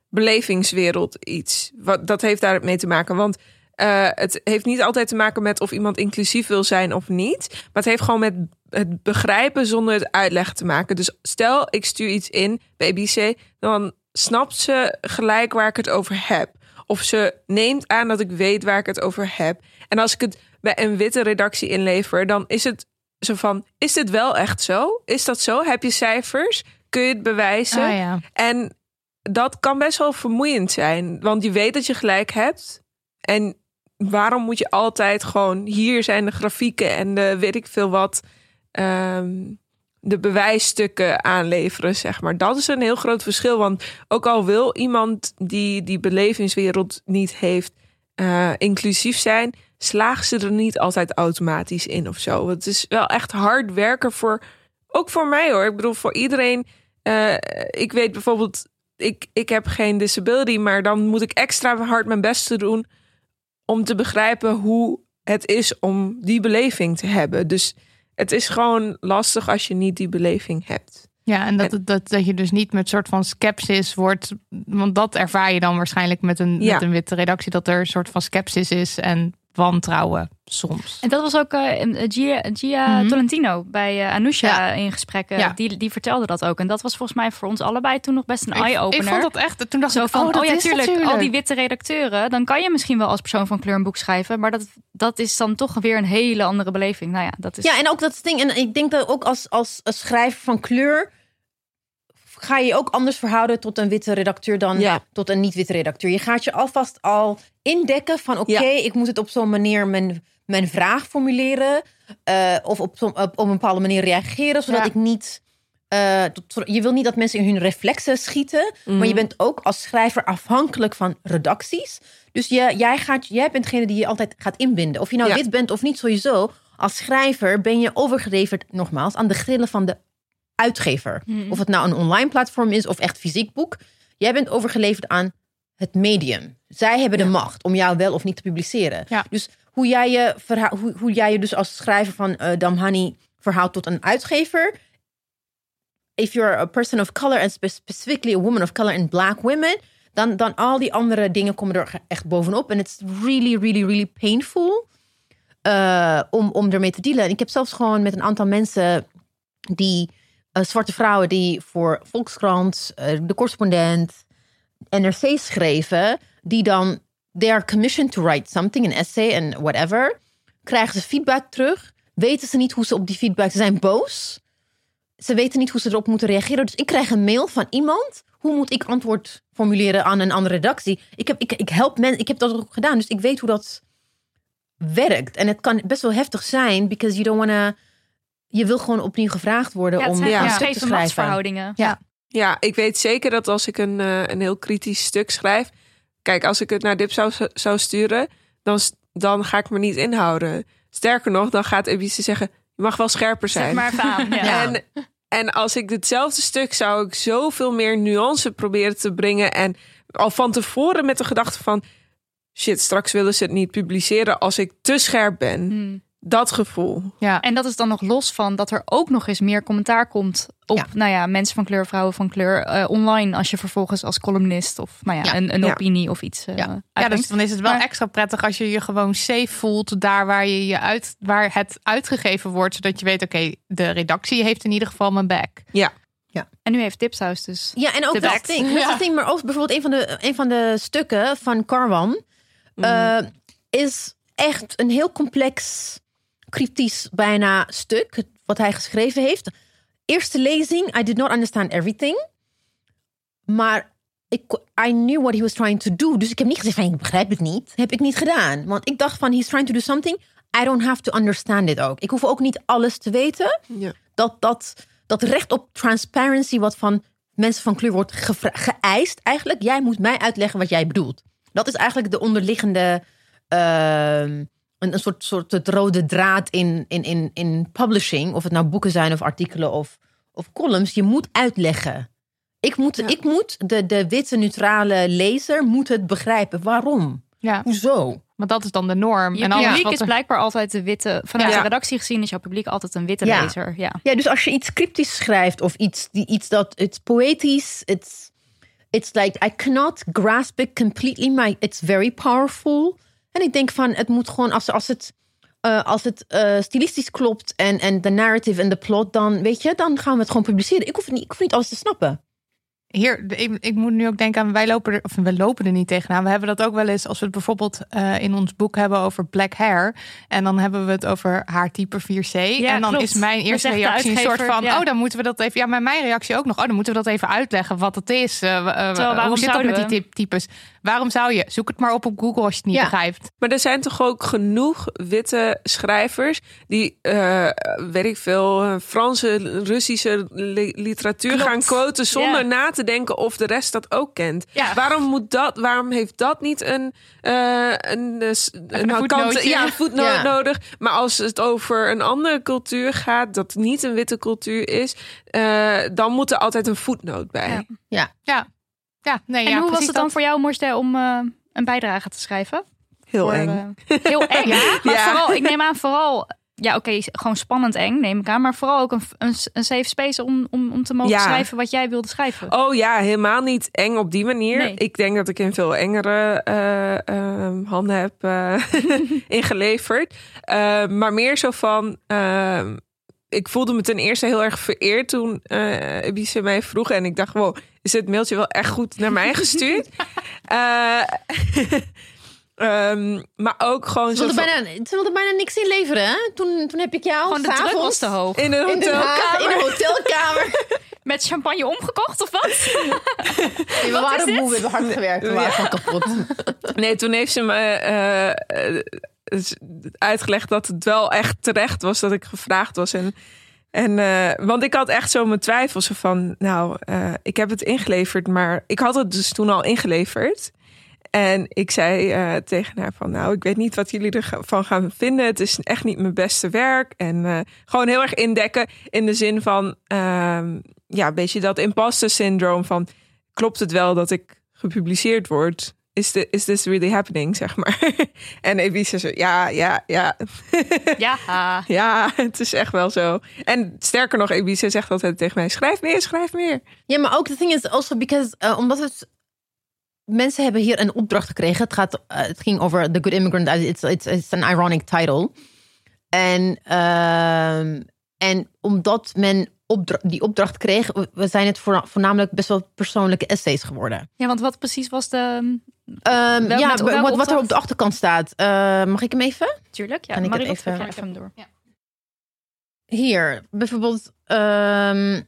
Speaker 5: belevingswereld iets. Wat, dat heeft daar mee te maken. Want eh, het heeft niet altijd te maken met of iemand inclusief wil zijn of niet. Maar het heeft gewoon met het begrijpen zonder het uitleggen te maken. Dus stel, ik stuur iets in bij ABC, dan snapt ze gelijk waar ik het over heb. Of ze neemt aan dat ik weet waar ik het over heb. En als ik het bij een witte redactie inlever, dan is het zo van: is dit wel echt zo? Is dat zo? Heb je cijfers? Kun je het bewijzen?
Speaker 2: Ah, ja.
Speaker 5: En dat kan best wel vermoeiend zijn, want je weet dat je gelijk hebt. En waarom moet je altijd gewoon hier zijn de grafieken en de weet ik veel wat, ehm, de bewijsstukken aanleveren, zeg maar. Dat is een heel groot verschil, want ook al wil iemand die die belevingswereld niet heeft eh, inclusief zijn, slagen ze er niet altijd automatisch in of zo. Het is wel echt hard werken voor, ook voor mij hoor. Ik bedoel, voor iedereen. Eh, ik weet bijvoorbeeld, ik, ik heb geen disability, maar dan moet ik extra hard mijn best te doen om te begrijpen hoe het is om die beleving te hebben. Dus het is gewoon lastig als je niet die beleving hebt.
Speaker 2: Ja, en dat, dat, dat je dus niet met soort van skepsis wordt. Want dat ervaar je dan waarschijnlijk met een,
Speaker 5: Ja.
Speaker 2: met een witte redactie. Dat er een soort van skepsis is en wantrouwen soms.
Speaker 3: En dat was ook eh, Gia, Gia
Speaker 2: Mhm.
Speaker 3: Tolentino bij eh Anousha
Speaker 4: Ja.
Speaker 3: in gesprekken.
Speaker 2: Ja.
Speaker 3: Die, die vertelde dat ook. En dat was volgens mij voor ons allebei toen nog best een eye-opener.
Speaker 2: Ik vond dat echt. Toen dacht
Speaker 3: Zo
Speaker 2: ik,
Speaker 3: van,
Speaker 2: oh, dat
Speaker 3: ja,
Speaker 2: is
Speaker 3: tuurlijk,
Speaker 2: natuurlijk.
Speaker 3: al die witte redacteuren. Dan kan je misschien wel als persoon van kleur een boek schrijven. Maar dat, dat is dan toch weer een hele andere beleving. Nou ja, dat is...
Speaker 4: Ja, en ook dat ding. En ik denk dat ook als, als, als schrijver van kleur. Ga je je ook anders verhouden tot een witte redacteur dan
Speaker 5: Ja.
Speaker 4: tot een niet-witte redacteur. Je gaat je alvast al indekken van: oké,
Speaker 5: Ja.
Speaker 4: ik moet het op zo'n manier mijn, mijn vraag formuleren. eh, of op, op, op een bepaalde manier reageren, zodat
Speaker 2: Ja.
Speaker 4: ik niet. eh, tot- je wil niet dat mensen in hun reflexen schieten, maar je bent ook als schrijver afhankelijk van redacties. Dus je, jij, gaat, jij bent degene die je altijd gaat inbinden. Of je nou wit bent of niet, sowieso. Als schrijver ben je overgeleverd, nogmaals, aan de grillen van de uitgever.
Speaker 3: Mhm.
Speaker 4: Of het nou een online platform is of echt fysiek boek. Jij bent overgeleverd aan het medium. Zij hebben de macht om jou wel of niet te publiceren.
Speaker 2: Ja.
Speaker 4: Dus hoe jij, je verhaal, hoe, hoe jij je dus als schrijver van eh Damhani verhoudt tot een uitgever. If you're a person of color and spe- specifically a woman of color and black women, dan, dan al die andere dingen komen er echt bovenop. En it's really, really, really painful eh, om, om ermee te dealen. En ik heb zelfs gewoon met een aantal mensen die, eh, zwarte vrouwen die voor Volkskrant, eh, De Correspondent, NRC schreven, die dan, they are commissioned to write something, een essay en whatever, krijgen ze feedback terug, weten ze niet hoe ze op die feedback, ze zijn boos, ze weten niet hoe ze erop moeten reageren. Dus ik krijg een mail van iemand, hoe moet ik antwoord formuleren aan een andere redactie? Ik heb, ik, ik help mensen, ik heb dat ook gedaan, dus ik weet hoe dat werkt. En het kan best wel heftig zijn, because you don't wanna, je wil gewoon opnieuw gevraagd worden
Speaker 3: Ja,
Speaker 4: om
Speaker 3: zijn
Speaker 5: ja,
Speaker 4: een
Speaker 3: ja,
Speaker 4: stuk te schrijven.
Speaker 3: machtsverhoudingen.
Speaker 2: Ja.
Speaker 5: Ja, ik weet zeker dat als ik een, eh, een heel kritisch stuk schrijf. Kijk, als ik het naar Dip zou, zou sturen, dan, dan ga ik me niet inhouden. Sterker nog, dan gaat Ebice zeggen: Je mag wel scherper zijn.
Speaker 3: Zeg maar aan. Ja.
Speaker 4: Ja.
Speaker 5: En, en als ik hetzelfde stuk zou ik zoveel meer nuance proberen te brengen. En al van tevoren met de gedachte van... Shit, straks willen ze het niet publiceren als ik te scherp ben.
Speaker 3: Hmm.
Speaker 5: Dat gevoel.
Speaker 2: Ja.
Speaker 3: En dat is dan nog los van dat er ook nog eens meer commentaar komt op
Speaker 4: Ja.
Speaker 3: nou ja, mensen van kleur, vrouwen van kleur eh, online. Als je vervolgens als columnist of nou ja,
Speaker 4: Ja.
Speaker 3: een, een
Speaker 5: Ja.
Speaker 3: opinie of iets. eh
Speaker 2: Ja. ja, dus dan is het wel
Speaker 3: Maar-
Speaker 2: extra prettig als je je gewoon safe voelt daar waar, je je uit, waar het uitgegeven wordt. Zodat je weet, oké, de redactie heeft in ieder geval mijn back.
Speaker 3: En nu heeft Tipshuis dus.
Speaker 4: Ja, en ook dat ding. Dat
Speaker 2: Ja.
Speaker 4: ding. Maar ook bijvoorbeeld een van de, een van de stukken van Carwan... eh, is echt een heel complex, cryptisch bijna stuk... wat hij geschreven heeft. Eerste lezing, I did not understand everything. Maar ik, I knew what he was trying to do. Dus ik heb niet gezegd van, ik begrijp het niet. Heb ik niet gedaan. Want ik dacht van, he's trying to do something. I don't have to understand it ook. Ik hoef ook niet alles te weten
Speaker 5: Ja.
Speaker 4: dat, dat, dat recht op transparency wat van mensen van kleur wordt geëist. Eigenlijk, jij moet mij uitleggen wat jij bedoelt. Dat is eigenlijk de onderliggende, ehm, een, een soort, soort het rode draad in, in, in, in publishing. Of het nou boeken zijn of artikelen of, of columns. Je moet uitleggen. Ik moet,
Speaker 5: Ja.
Speaker 4: ik moet de, de witte neutrale lezer moet het begrijpen. Waarom?
Speaker 2: Ja,
Speaker 4: Hoezo?
Speaker 2: maar dat is dan de norm.
Speaker 3: Je
Speaker 2: en
Speaker 3: publiek is blijkbaar altijd de witte. Vanuit
Speaker 5: Ja.
Speaker 3: de redactie gezien is jouw publiek altijd een witte
Speaker 4: Ja.
Speaker 3: lezer. Ja.
Speaker 4: Ja, dus als je iets cryptisch schrijft of iets, die, iets dat it's poëtisch, it's, it's like I cannot grasp it completely, maar it's very powerful. En ik denk van het moet gewoon als, als het, eh, als het eh, stilistisch klopt en, en de narrative en de plot, dan weet je, dan gaan we het gewoon publiceren. Ik hoef niet, ik hoef niet alles te snappen.
Speaker 2: Hier, ik, ik moet nu ook denken aan, wij lopen er, of we lopen er niet tegenaan. We hebben dat ook wel eens als we het bijvoorbeeld eh, in ons boek hebben over black hair. En dan hebben we het over haartype 4C. en dan
Speaker 3: klopt.
Speaker 2: is mijn eerste reactie een soort van,
Speaker 3: ja.
Speaker 2: oh dan moeten we dat even, ja maar mijn reactie ook nog, oh dan moeten we dat even uitleggen wat het is. Eh, eh,
Speaker 3: waarom
Speaker 2: hoe zit dat met die
Speaker 3: we?
Speaker 2: types? Waarom zou je? Zoek het maar op op Google als je het niet
Speaker 4: Ja.
Speaker 2: begrijpt.
Speaker 5: Maar er zijn toch ook genoeg witte schrijvers die, eh, weet ik veel, Franse, Russische li- literatuur
Speaker 3: Klopt.
Speaker 5: gaan quoten zonder
Speaker 3: Ja.
Speaker 5: na te denken of de rest dat ook kent.
Speaker 3: Ja.
Speaker 5: Waarom moet dat? Waarom heeft dat niet een eh, een, eh, een, kant,
Speaker 2: voetnootje.
Speaker 5: ja, een voetnoot nodig? Maar als het over een andere cultuur gaat, dat niet een witte cultuur is, dan moet er altijd een voetnoot bij.
Speaker 3: Ja.
Speaker 4: Ja.
Speaker 2: Ja, ja nee,
Speaker 3: En
Speaker 2: ja,
Speaker 3: hoe was het dan
Speaker 2: dat.
Speaker 3: voor jou, Morste, om eh, een bijdrage te schrijven?
Speaker 5: Heel
Speaker 3: Voor,
Speaker 5: eng.
Speaker 3: eh, heel eng. Maar
Speaker 5: Ja.
Speaker 3: vooral, ik neem aan, vooral. Ja, oké, gewoon spannend eng, neem ik aan. Maar vooral ook een, een, een safe space om, om, om te mogen
Speaker 5: Ja.
Speaker 3: schrijven wat jij wilde schrijven.
Speaker 5: Oh ja, helemaal niet eng op die manier.
Speaker 3: Nee.
Speaker 5: Ik denk dat ik in veel engere eh, ehm, handen heb eh, ingeleverd. Eh, maar meer zo van. Ik voelde me ten eerste heel erg vereerd toen Ebice mij vroeg. En ik dacht, wow, is dit mailtje wel echt goed naar mij gestuurd? Eh, ehm, maar ook gewoon
Speaker 4: Ze
Speaker 5: zo
Speaker 4: wilde,
Speaker 5: van-
Speaker 4: bijna, ze wilde bijna niks inleveren. Hè? Toen, toen heb ik jou
Speaker 3: Gewoon de druk was te hoog.
Speaker 5: in een hotelkamer.
Speaker 4: in een hotelkamer.
Speaker 3: Met champagne omgekocht of wat?
Speaker 4: we waren moe, we hebben hard gewerkt. We waren
Speaker 5: Ja.
Speaker 4: gewoon kapot.
Speaker 5: Nee, toen heeft ze me eh, eh, uitgelegd dat het wel echt terecht was dat ik gevraagd was. En, en, eh, want ik had echt zo mijn twijfels van, nou, eh, ik heb het ingeleverd, maar ik had het dus toen al ingeleverd. En ik zei eh, tegen haar van, nou, ik weet niet wat jullie ervan gaan vinden. Het is echt niet mijn beste werk. En eh, gewoon heel erg indekken in de zin van, ehm, ja, een beetje dat imposter syndroom van, klopt het wel dat ik gepubliceerd wordt. Is, the, is this really happening, zeg maar. en Ebice zo, ja, ja, ja.
Speaker 3: Ja.
Speaker 5: ja, het is echt wel zo. En sterker nog, Ebice zegt altijd tegen mij, schrijf meer, schrijf meer.
Speaker 4: Ja, maar ook de thing is also because uh, omdat het mensen hebben hier een opdracht gekregen. Het gaat, uh, het ging over The Good Immigrant. Uh, It's it's it's an ironic title. En um, en omdat men opdra die opdracht kreeg, we zijn het voor, voornamelijk best wel persoonlijke essays geworden.
Speaker 3: Ja, want wat precies was de.
Speaker 4: Um, ja, wat, wat er op de achterkant staat. Uh, mag ik hem even?
Speaker 3: Tuurlijk, ja.
Speaker 4: Kan ik het even-
Speaker 3: hem door.
Speaker 4: Hier, bijvoorbeeld. Um,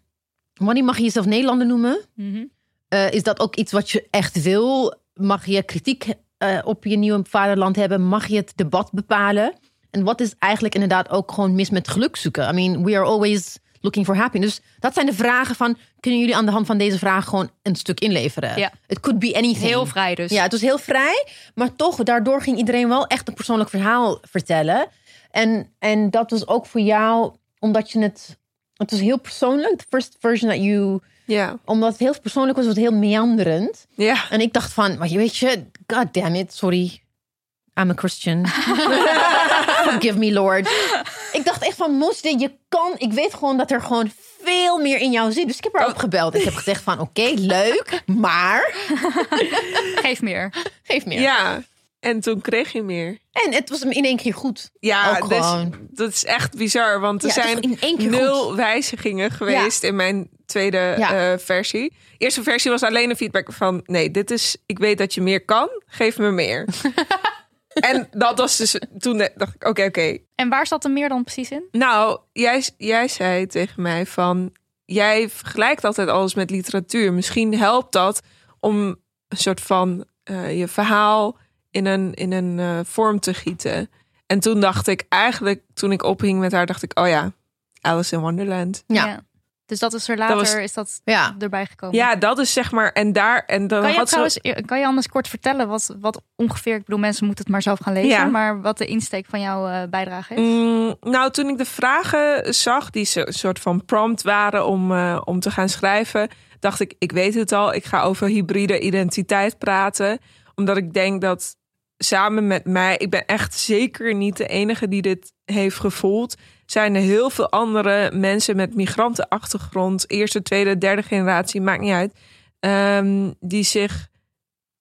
Speaker 4: wanneer mag je jezelf Nederlander noemen?
Speaker 3: Mhm.
Speaker 4: Uh, is dat ook iets wat je echt wil? Mag je kritiek uh, op je nieuwe vaderland hebben? Mag je het debat bepalen? En wat is eigenlijk inderdaad ook gewoon mis met geluk zoeken? I mean, we are always looking for happiness. Dus dat zijn de vragen van... kunnen jullie aan de hand van deze vraag gewoon een stuk inleveren?
Speaker 3: Ja.
Speaker 4: It could be anything.
Speaker 3: Heel vrij dus.
Speaker 4: Ja, het was heel vrij. Maar toch, daardoor ging iedereen wel echt een persoonlijk verhaal vertellen. En, en dat was ook voor jou, omdat je het... Het was heel persoonlijk. The first version that you...
Speaker 5: Ja,
Speaker 4: Omdat het heel persoonlijk was, was het heel meanderend.
Speaker 5: ja.
Speaker 4: En ik dacht van, maar je weet je, god damn it, sorry. I'm a Christian. Forgive me, Lord. Ik dacht echt van, Mosde, je kan... Ik weet gewoon dat er gewoon veel meer in jou zit. Dus ik heb haar opgebeld. Ik heb gezegd van, oké, leuk, maar
Speaker 3: Geef meer.
Speaker 4: geef meer.
Speaker 5: ja. En toen kreeg je meer.
Speaker 4: En het was hem in één keer goed.
Speaker 5: Ja, dus,
Speaker 4: gewoon.
Speaker 5: dat is echt bizar. Want er
Speaker 4: Ja,
Speaker 5: zijn nul wijzigingen geweest in mijn tweede
Speaker 4: Ja.
Speaker 5: eh, versie. Eerste versie was alleen een feedback van... nee, dit is... ik weet dat je meer kan, geef me meer. en dat was dus... toen dacht ik, oké, oké.
Speaker 3: En waar zat er meer dan precies in?
Speaker 5: Nou, jij, jij zei tegen mij van... jij vergelijkt altijd alles met literatuur. Misschien helpt dat om een soort van eh, je verhaal in een, in een eh, vorm te gieten. En toen dacht ik eigenlijk, toen ik ophing met haar, dacht ik, oh ja, Alice in Wonderland.
Speaker 4: Ja.
Speaker 3: Dus dat is er later,
Speaker 5: was-
Speaker 3: is dat
Speaker 4: Ja.
Speaker 3: erbij gekomen.
Speaker 5: Ja, dat is zeg maar, en daar, en dan
Speaker 3: Kan je,
Speaker 5: had ze.
Speaker 3: trouwens, kan je anders kort vertellen wat, wat ongeveer, ik bedoel, mensen moeten het maar zelf gaan lezen,
Speaker 5: Ja.
Speaker 3: maar wat de insteek van jouw eh, bijdrage is?
Speaker 5: Mm, nou, toen ik de vragen zag, die een soort van prompt waren om, eh, om te gaan schrijven, dacht ik, ik weet het al, ik ga over hybride identiteit praten. Omdat ik denk dat samen met mij, ik ben echt zeker niet de enige die dit heeft gevoeld. Zijn er heel veel andere mensen met migrantenachtergrond, eerste, tweede, derde generatie, maakt niet uit, ehm, die zich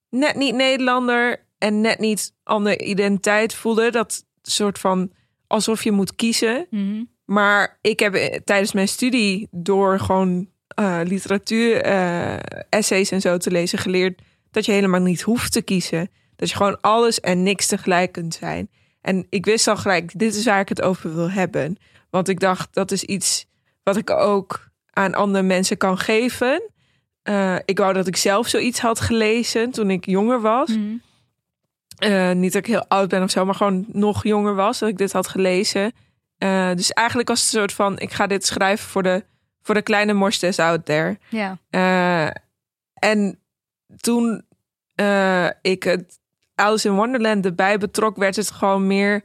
Speaker 5: net niet Nederlander en net niet andere identiteit voelden. Dat soort van alsof je moet kiezen.
Speaker 3: Mhm.
Speaker 5: Maar ik heb eh, tijdens mijn studie door gewoon eh, literatuur, eh, essays en zo te lezen geleerd dat je helemaal niet hoeft te kiezen. Dat je gewoon alles en niks tegelijk kunt zijn. En ik wist al gelijk, dit is waar ik het over wil hebben. Want ik dacht, dat is iets wat ik ook aan andere mensen kan geven. Eh, ik wou dat ik zelf zoiets had gelezen toen ik jonger was.
Speaker 3: Mhm.
Speaker 5: Eh, niet dat ik heel oud ben of zo, maar gewoon nog jonger was dat ik dit had gelezen. Eh, dus eigenlijk was het een soort van: ik ga dit schrijven voor de, voor de kleine morstes out there.
Speaker 3: Ja.
Speaker 5: En toen ik het Alice in Wonderland erbij betrok, werd het gewoon meer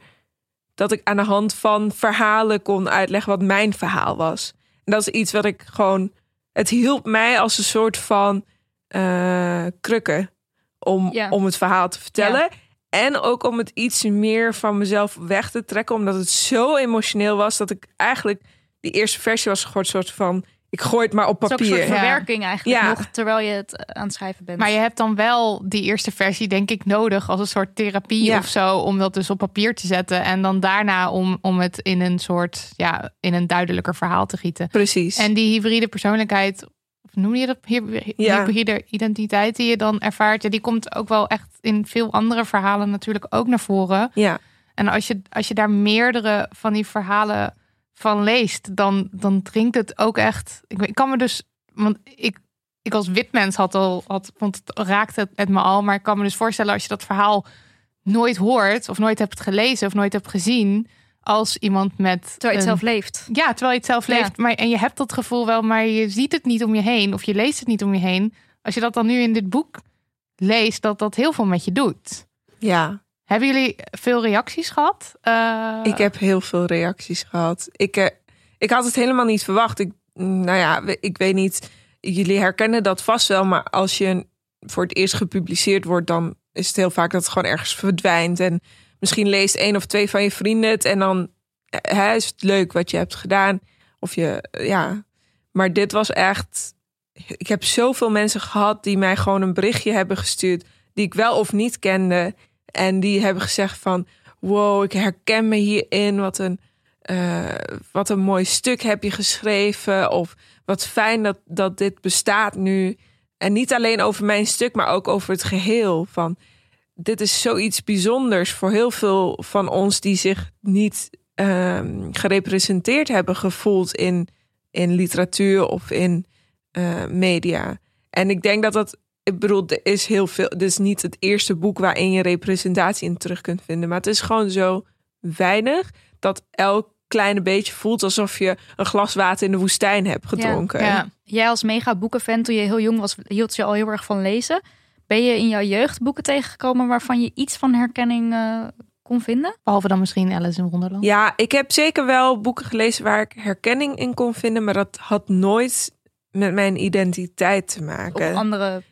Speaker 5: dat ik aan de hand van verhalen kon uitleggen wat mijn verhaal was. En dat is iets wat ik gewoon. Het hielp mij als een soort van eh krukken om,
Speaker 3: Ja.
Speaker 5: om het verhaal te vertellen. En ook om het iets meer van mezelf weg te trekken, omdat het zo emotioneel was dat ik eigenlijk die eerste versie was een soort van. Ik gooi het maar op
Speaker 3: Het is ook een
Speaker 5: papier.
Speaker 3: soort
Speaker 2: Ja.
Speaker 3: verwerking eigenlijk
Speaker 5: Ja.
Speaker 3: nog, terwijl je het eh, aan het schrijven bent.
Speaker 2: Maar je hebt dan wel die eerste versie, denk ik, nodig als een soort therapie
Speaker 5: Ja.
Speaker 2: of zo. Om dat dus op papier te zetten. En dan daarna om, om het in een soort, ja, in een duidelijker verhaal te gieten.
Speaker 5: Precies.
Speaker 2: En die hybride persoonlijkheid, of noem je dat?
Speaker 5: Ja.
Speaker 2: Hybride identiteit die je dan ervaart. Ja, die komt ook wel echt in veel andere verhalen natuurlijk ook naar voren.
Speaker 5: ja,
Speaker 2: En als je, als je daar meerdere van die verhalen van leest, dan, dan dringt het ook echt. Ik, weet- ik kan me dus, want ik, ik als witmens had al, had, want het raakte het, het me al, maar ik kan me dus voorstellen als je dat verhaal nooit hoort, of nooit hebt gelezen, of nooit hebt gezien, als iemand met.
Speaker 3: terwijl je het zelf leeft.
Speaker 2: Ja, terwijl je het zelf
Speaker 3: Ja.
Speaker 2: leeft. Maar, en je hebt dat gevoel wel, maar je ziet het niet om je heen, of je leest het niet om je heen. Als je dat dan nu in dit boek leest, dat dat heel veel met je doet.
Speaker 5: ja.
Speaker 2: Hebben jullie veel reacties gehad? Eh,
Speaker 5: Ik heb heel veel reacties gehad. Ik, eh, ik had het helemaal niet verwacht. Ik, nou ja, ik weet niet. Jullie herkennen dat vast wel. Maar als je voor het eerst gepubliceerd wordt, dan is het heel vaak dat het gewoon ergens verdwijnt. En misschien leest één of twee van je vrienden het en dan eh, hè, is het leuk wat je hebt gedaan. Of je, ja. Maar dit was echt. Ik heb zoveel mensen gehad die mij gewoon een berichtje hebben gestuurd. Die ik wel of niet kende. En die hebben gezegd van. Wow, ik herken me hierin. Wat een, eh, wat een mooi stuk heb je geschreven. Of wat fijn dat, dat dit bestaat nu. En niet alleen over mijn stuk, maar ook over het geheel. Van dit is zoiets bijzonders voor heel veel van ons die zich niet ehm, gerepresenteerd hebben gevoeld in, in literatuur of in eh, media. En ik denk dat dat, ik bedoel, er is heel veel. Dit is niet het eerste boek waarin je representatie in terug kunt vinden, maar het is gewoon zo weinig dat elk kleine beetje voelt alsof je een glas water in de woestijn hebt gedronken.
Speaker 2: Ja.
Speaker 3: Jij als mega boekenfan, toen je heel jong was, hield je al heel erg van lezen. Ben je in jouw jeugd boeken tegengekomen waarvan je iets van herkenning eh, kon vinden?
Speaker 2: Behalve dan misschien Alice in Wonderland.
Speaker 5: Ja, ik heb zeker wel boeken gelezen waar ik herkenning in kon vinden, maar dat had nooit met mijn identiteit te
Speaker 3: Op
Speaker 5: maken.
Speaker 3: andere.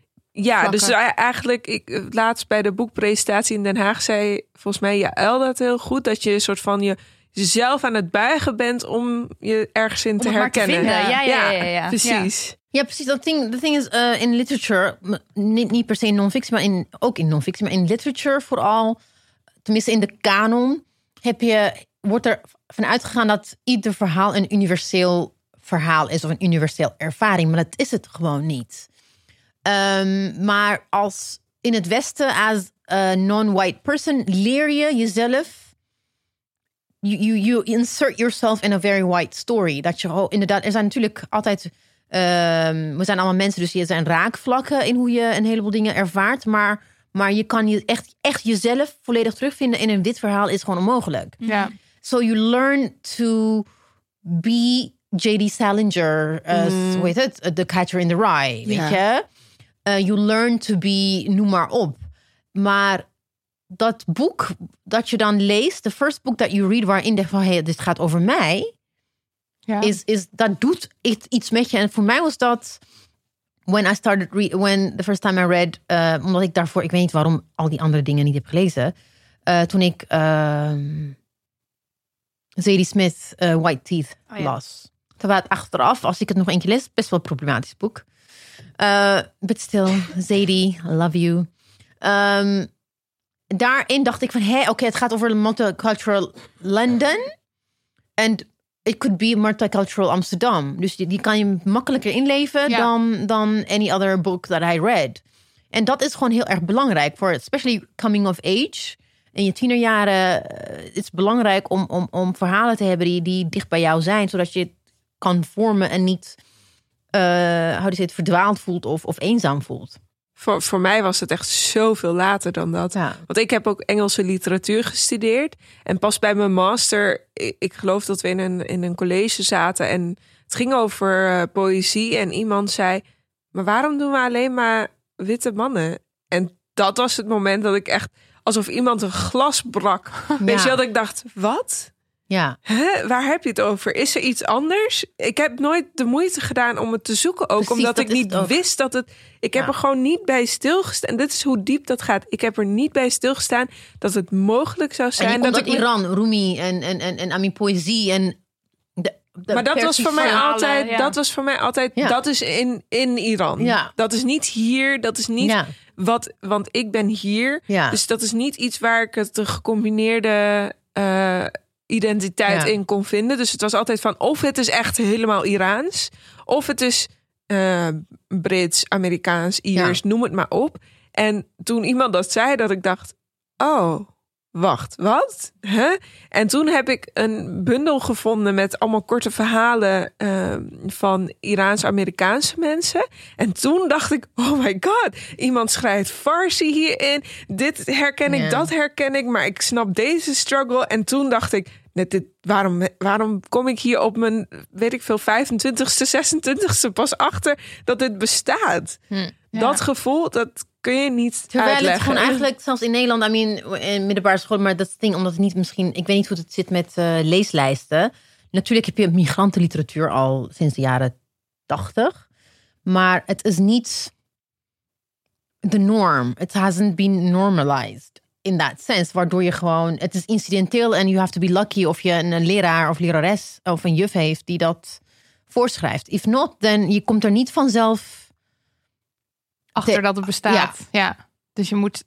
Speaker 5: Ja,
Speaker 3: vlakken.
Speaker 5: dus eigenlijk, ik, laatst bij de boekpresentatie in Den Haag zei volgens mij Jaël dat heel goed, dat je een soort van je jezelf aan het buigen bent om je ergens in
Speaker 3: Om
Speaker 5: te herkennen.
Speaker 3: Ja, ja, ja, ja, ja.
Speaker 5: precies.
Speaker 4: Ja, precies. Dat ding, the thing is, uh, in literature, niet, niet per se in non-fictie, maar in, ook in non-fictie, maar in literature vooral, tenminste in de kanon, heb je, wordt er vanuit gegaan dat ieder verhaal een universeel verhaal is of een universeel ervaring, maar dat is het gewoon niet. Ehm, maar als in het Westen, als a non-white person, leer je jezelf you, you, you insert yourself in a very white story. Dat je gewoon, inderdaad, er zijn natuurlijk altijd. ehm, we zijn allemaal mensen, dus er zijn raakvlakken in hoe je een heleboel dingen ervaart. Maar, maar je kan je echt, echt jezelf volledig terugvinden in een wit verhaal is gewoon onmogelijk.
Speaker 2: Ja.
Speaker 4: So you learn to be J.D. Salinger, uh, hoe heet het? The Catcher in the Rye, weet je? Uh, you learn to be, noem maar op. Maar dat boek dat je dan leest, the first book that you read, waarin je denkt van, hey, dit gaat over mij,
Speaker 2: Ja.
Speaker 4: is, is dat doet iets- met je. En voor mij was dat when I started read, when the first time I read, uh, omdat ik daarvoor, ik weet niet waarom al die andere dingen niet heb gelezen, uh, toen ik ehm Zadie Smith uh, White Teeth
Speaker 3: Oh ja.
Speaker 4: las. Terwijl het achteraf, als ik het nog één keer lees, best wel een problematisch boek. Uh, but still, Zadie, I love you. Ehm, daarin dacht ik van, hé, oké, het gaat over multicultural London. En it could be multicultural Amsterdam. Dus die, die kan je makkelijker inleven dan, dan any other book that I read. En dat is gewoon heel erg belangrijk voor, especially coming of age. In je tienerjaren het is belangrijk om, om, om verhalen te hebben die, die dicht bij jou zijn, zodat je het kan vormen en niet, eh hoe het, verdwaald voelt of, of eenzaam voelt.
Speaker 5: Voor, voor mij was het echt zoveel later dan dat.
Speaker 4: Ja.
Speaker 5: Want ik heb ook Engelse literatuur gestudeerd. En pas bij mijn master, ik, ik geloof dat we in een, in een college zaten. En het ging over eh, poëzie. En iemand zei, maar waarom doen we alleen maar witte mannen? En dat was het moment dat ik echt, alsof iemand een glas brak. Weet je dat ik dacht, wat?
Speaker 4: Ja.
Speaker 5: Waar heb je het over? Is er iets anders? Ik heb nooit de moeite gedaan om het te zoeken. Ook
Speaker 4: Precies,
Speaker 5: omdat
Speaker 4: dat
Speaker 5: ik niet wist dat het. Ik heb er gewoon niet bij stilgestaan. En dit is hoe diep dat gaat. Ik heb er niet bij stilgestaan dat het mogelijk zou
Speaker 4: En
Speaker 5: zijn.
Speaker 4: komt
Speaker 5: dat ik
Speaker 4: Iran, Rumi en, en, en, en Ami poëzie en de, de
Speaker 5: Maar dat was voor mij altijd.
Speaker 3: ja.
Speaker 5: Dat was voor mij altijd.
Speaker 4: Ja.
Speaker 5: Dat is in, in Iran.
Speaker 4: Ja.
Speaker 5: Dat is niet hier. Dat is niet wat. Want ik ben hier.
Speaker 4: Ja.
Speaker 5: Dus dat is niet iets waar ik het de gecombineerde eh, identiteit
Speaker 4: Ja.
Speaker 5: in kon vinden. Dus het was altijd van of het is echt helemaal Iraans, of het is eh, Brits, Amerikaans, Iers, noem het maar op. En toen iemand dat zei, dat ik dacht, oh, wacht, wat? Huh? En toen heb ik een bundel gevonden met allemaal korte verhalen eh, van Iraans-Amerikaanse mensen. En toen dacht ik, oh my god, iemand schrijft Farsi hierin. Dit herken ik, dat herken ik, maar ik snap deze struggle. En toen dacht ik, net dit, waarom, waarom kom ik hier op mijn, weet ik veel, 25ste, 26ste pas achter dat dit bestaat? Dat gevoel, dat kun je niet
Speaker 4: Terwijl het gewoon eigenlijk, zelfs in Nederland, I mean, in middelbare school, maar dat ding, omdat het niet misschien, ik weet niet hoe het zit met eh, leeslijsten. Natuurlijk heb je migrantenliteratuur al sinds de jaren tachtig, maar het is niet the norm. It hasn't been normalized in that sense. Waardoor je gewoon, het is incidenteel en you have to be lucky of je een, een leraar of lerares of een juf heeft die dat voorschrijft. If not, then je komt er niet vanzelf.
Speaker 2: Achter
Speaker 4: De-
Speaker 2: dat het bestaat. Ja. Dus je moet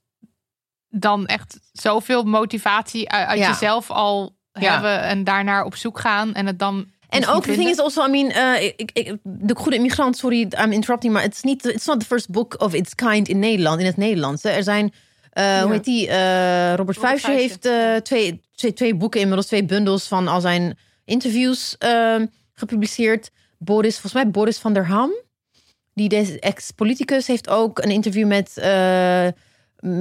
Speaker 2: dan echt zoveel motivatie uit, uit
Speaker 4: Ja.
Speaker 2: jezelf al hebben en daarnaar op zoek gaan en het dan.
Speaker 4: En ook, the thing
Speaker 2: vinden.
Speaker 4: is also, I mean, eh, ik, ik, de Goede Immigrant, sorry, I'm interrupting, maar it's, niet, it's not the first book of its kind in Nederland, in het Nederlands. Er zijn, eh, hoe heet die, eh, Robert Vuijsje
Speaker 2: Vuijsje.
Speaker 4: heeft twee, twee, twee boeken, inmiddels twee bundels van al zijn interviews eh, gepubliceerd. Boris, volgens mij Boris van der Ham, die deze ex-politicus, heeft ook een interview met eh,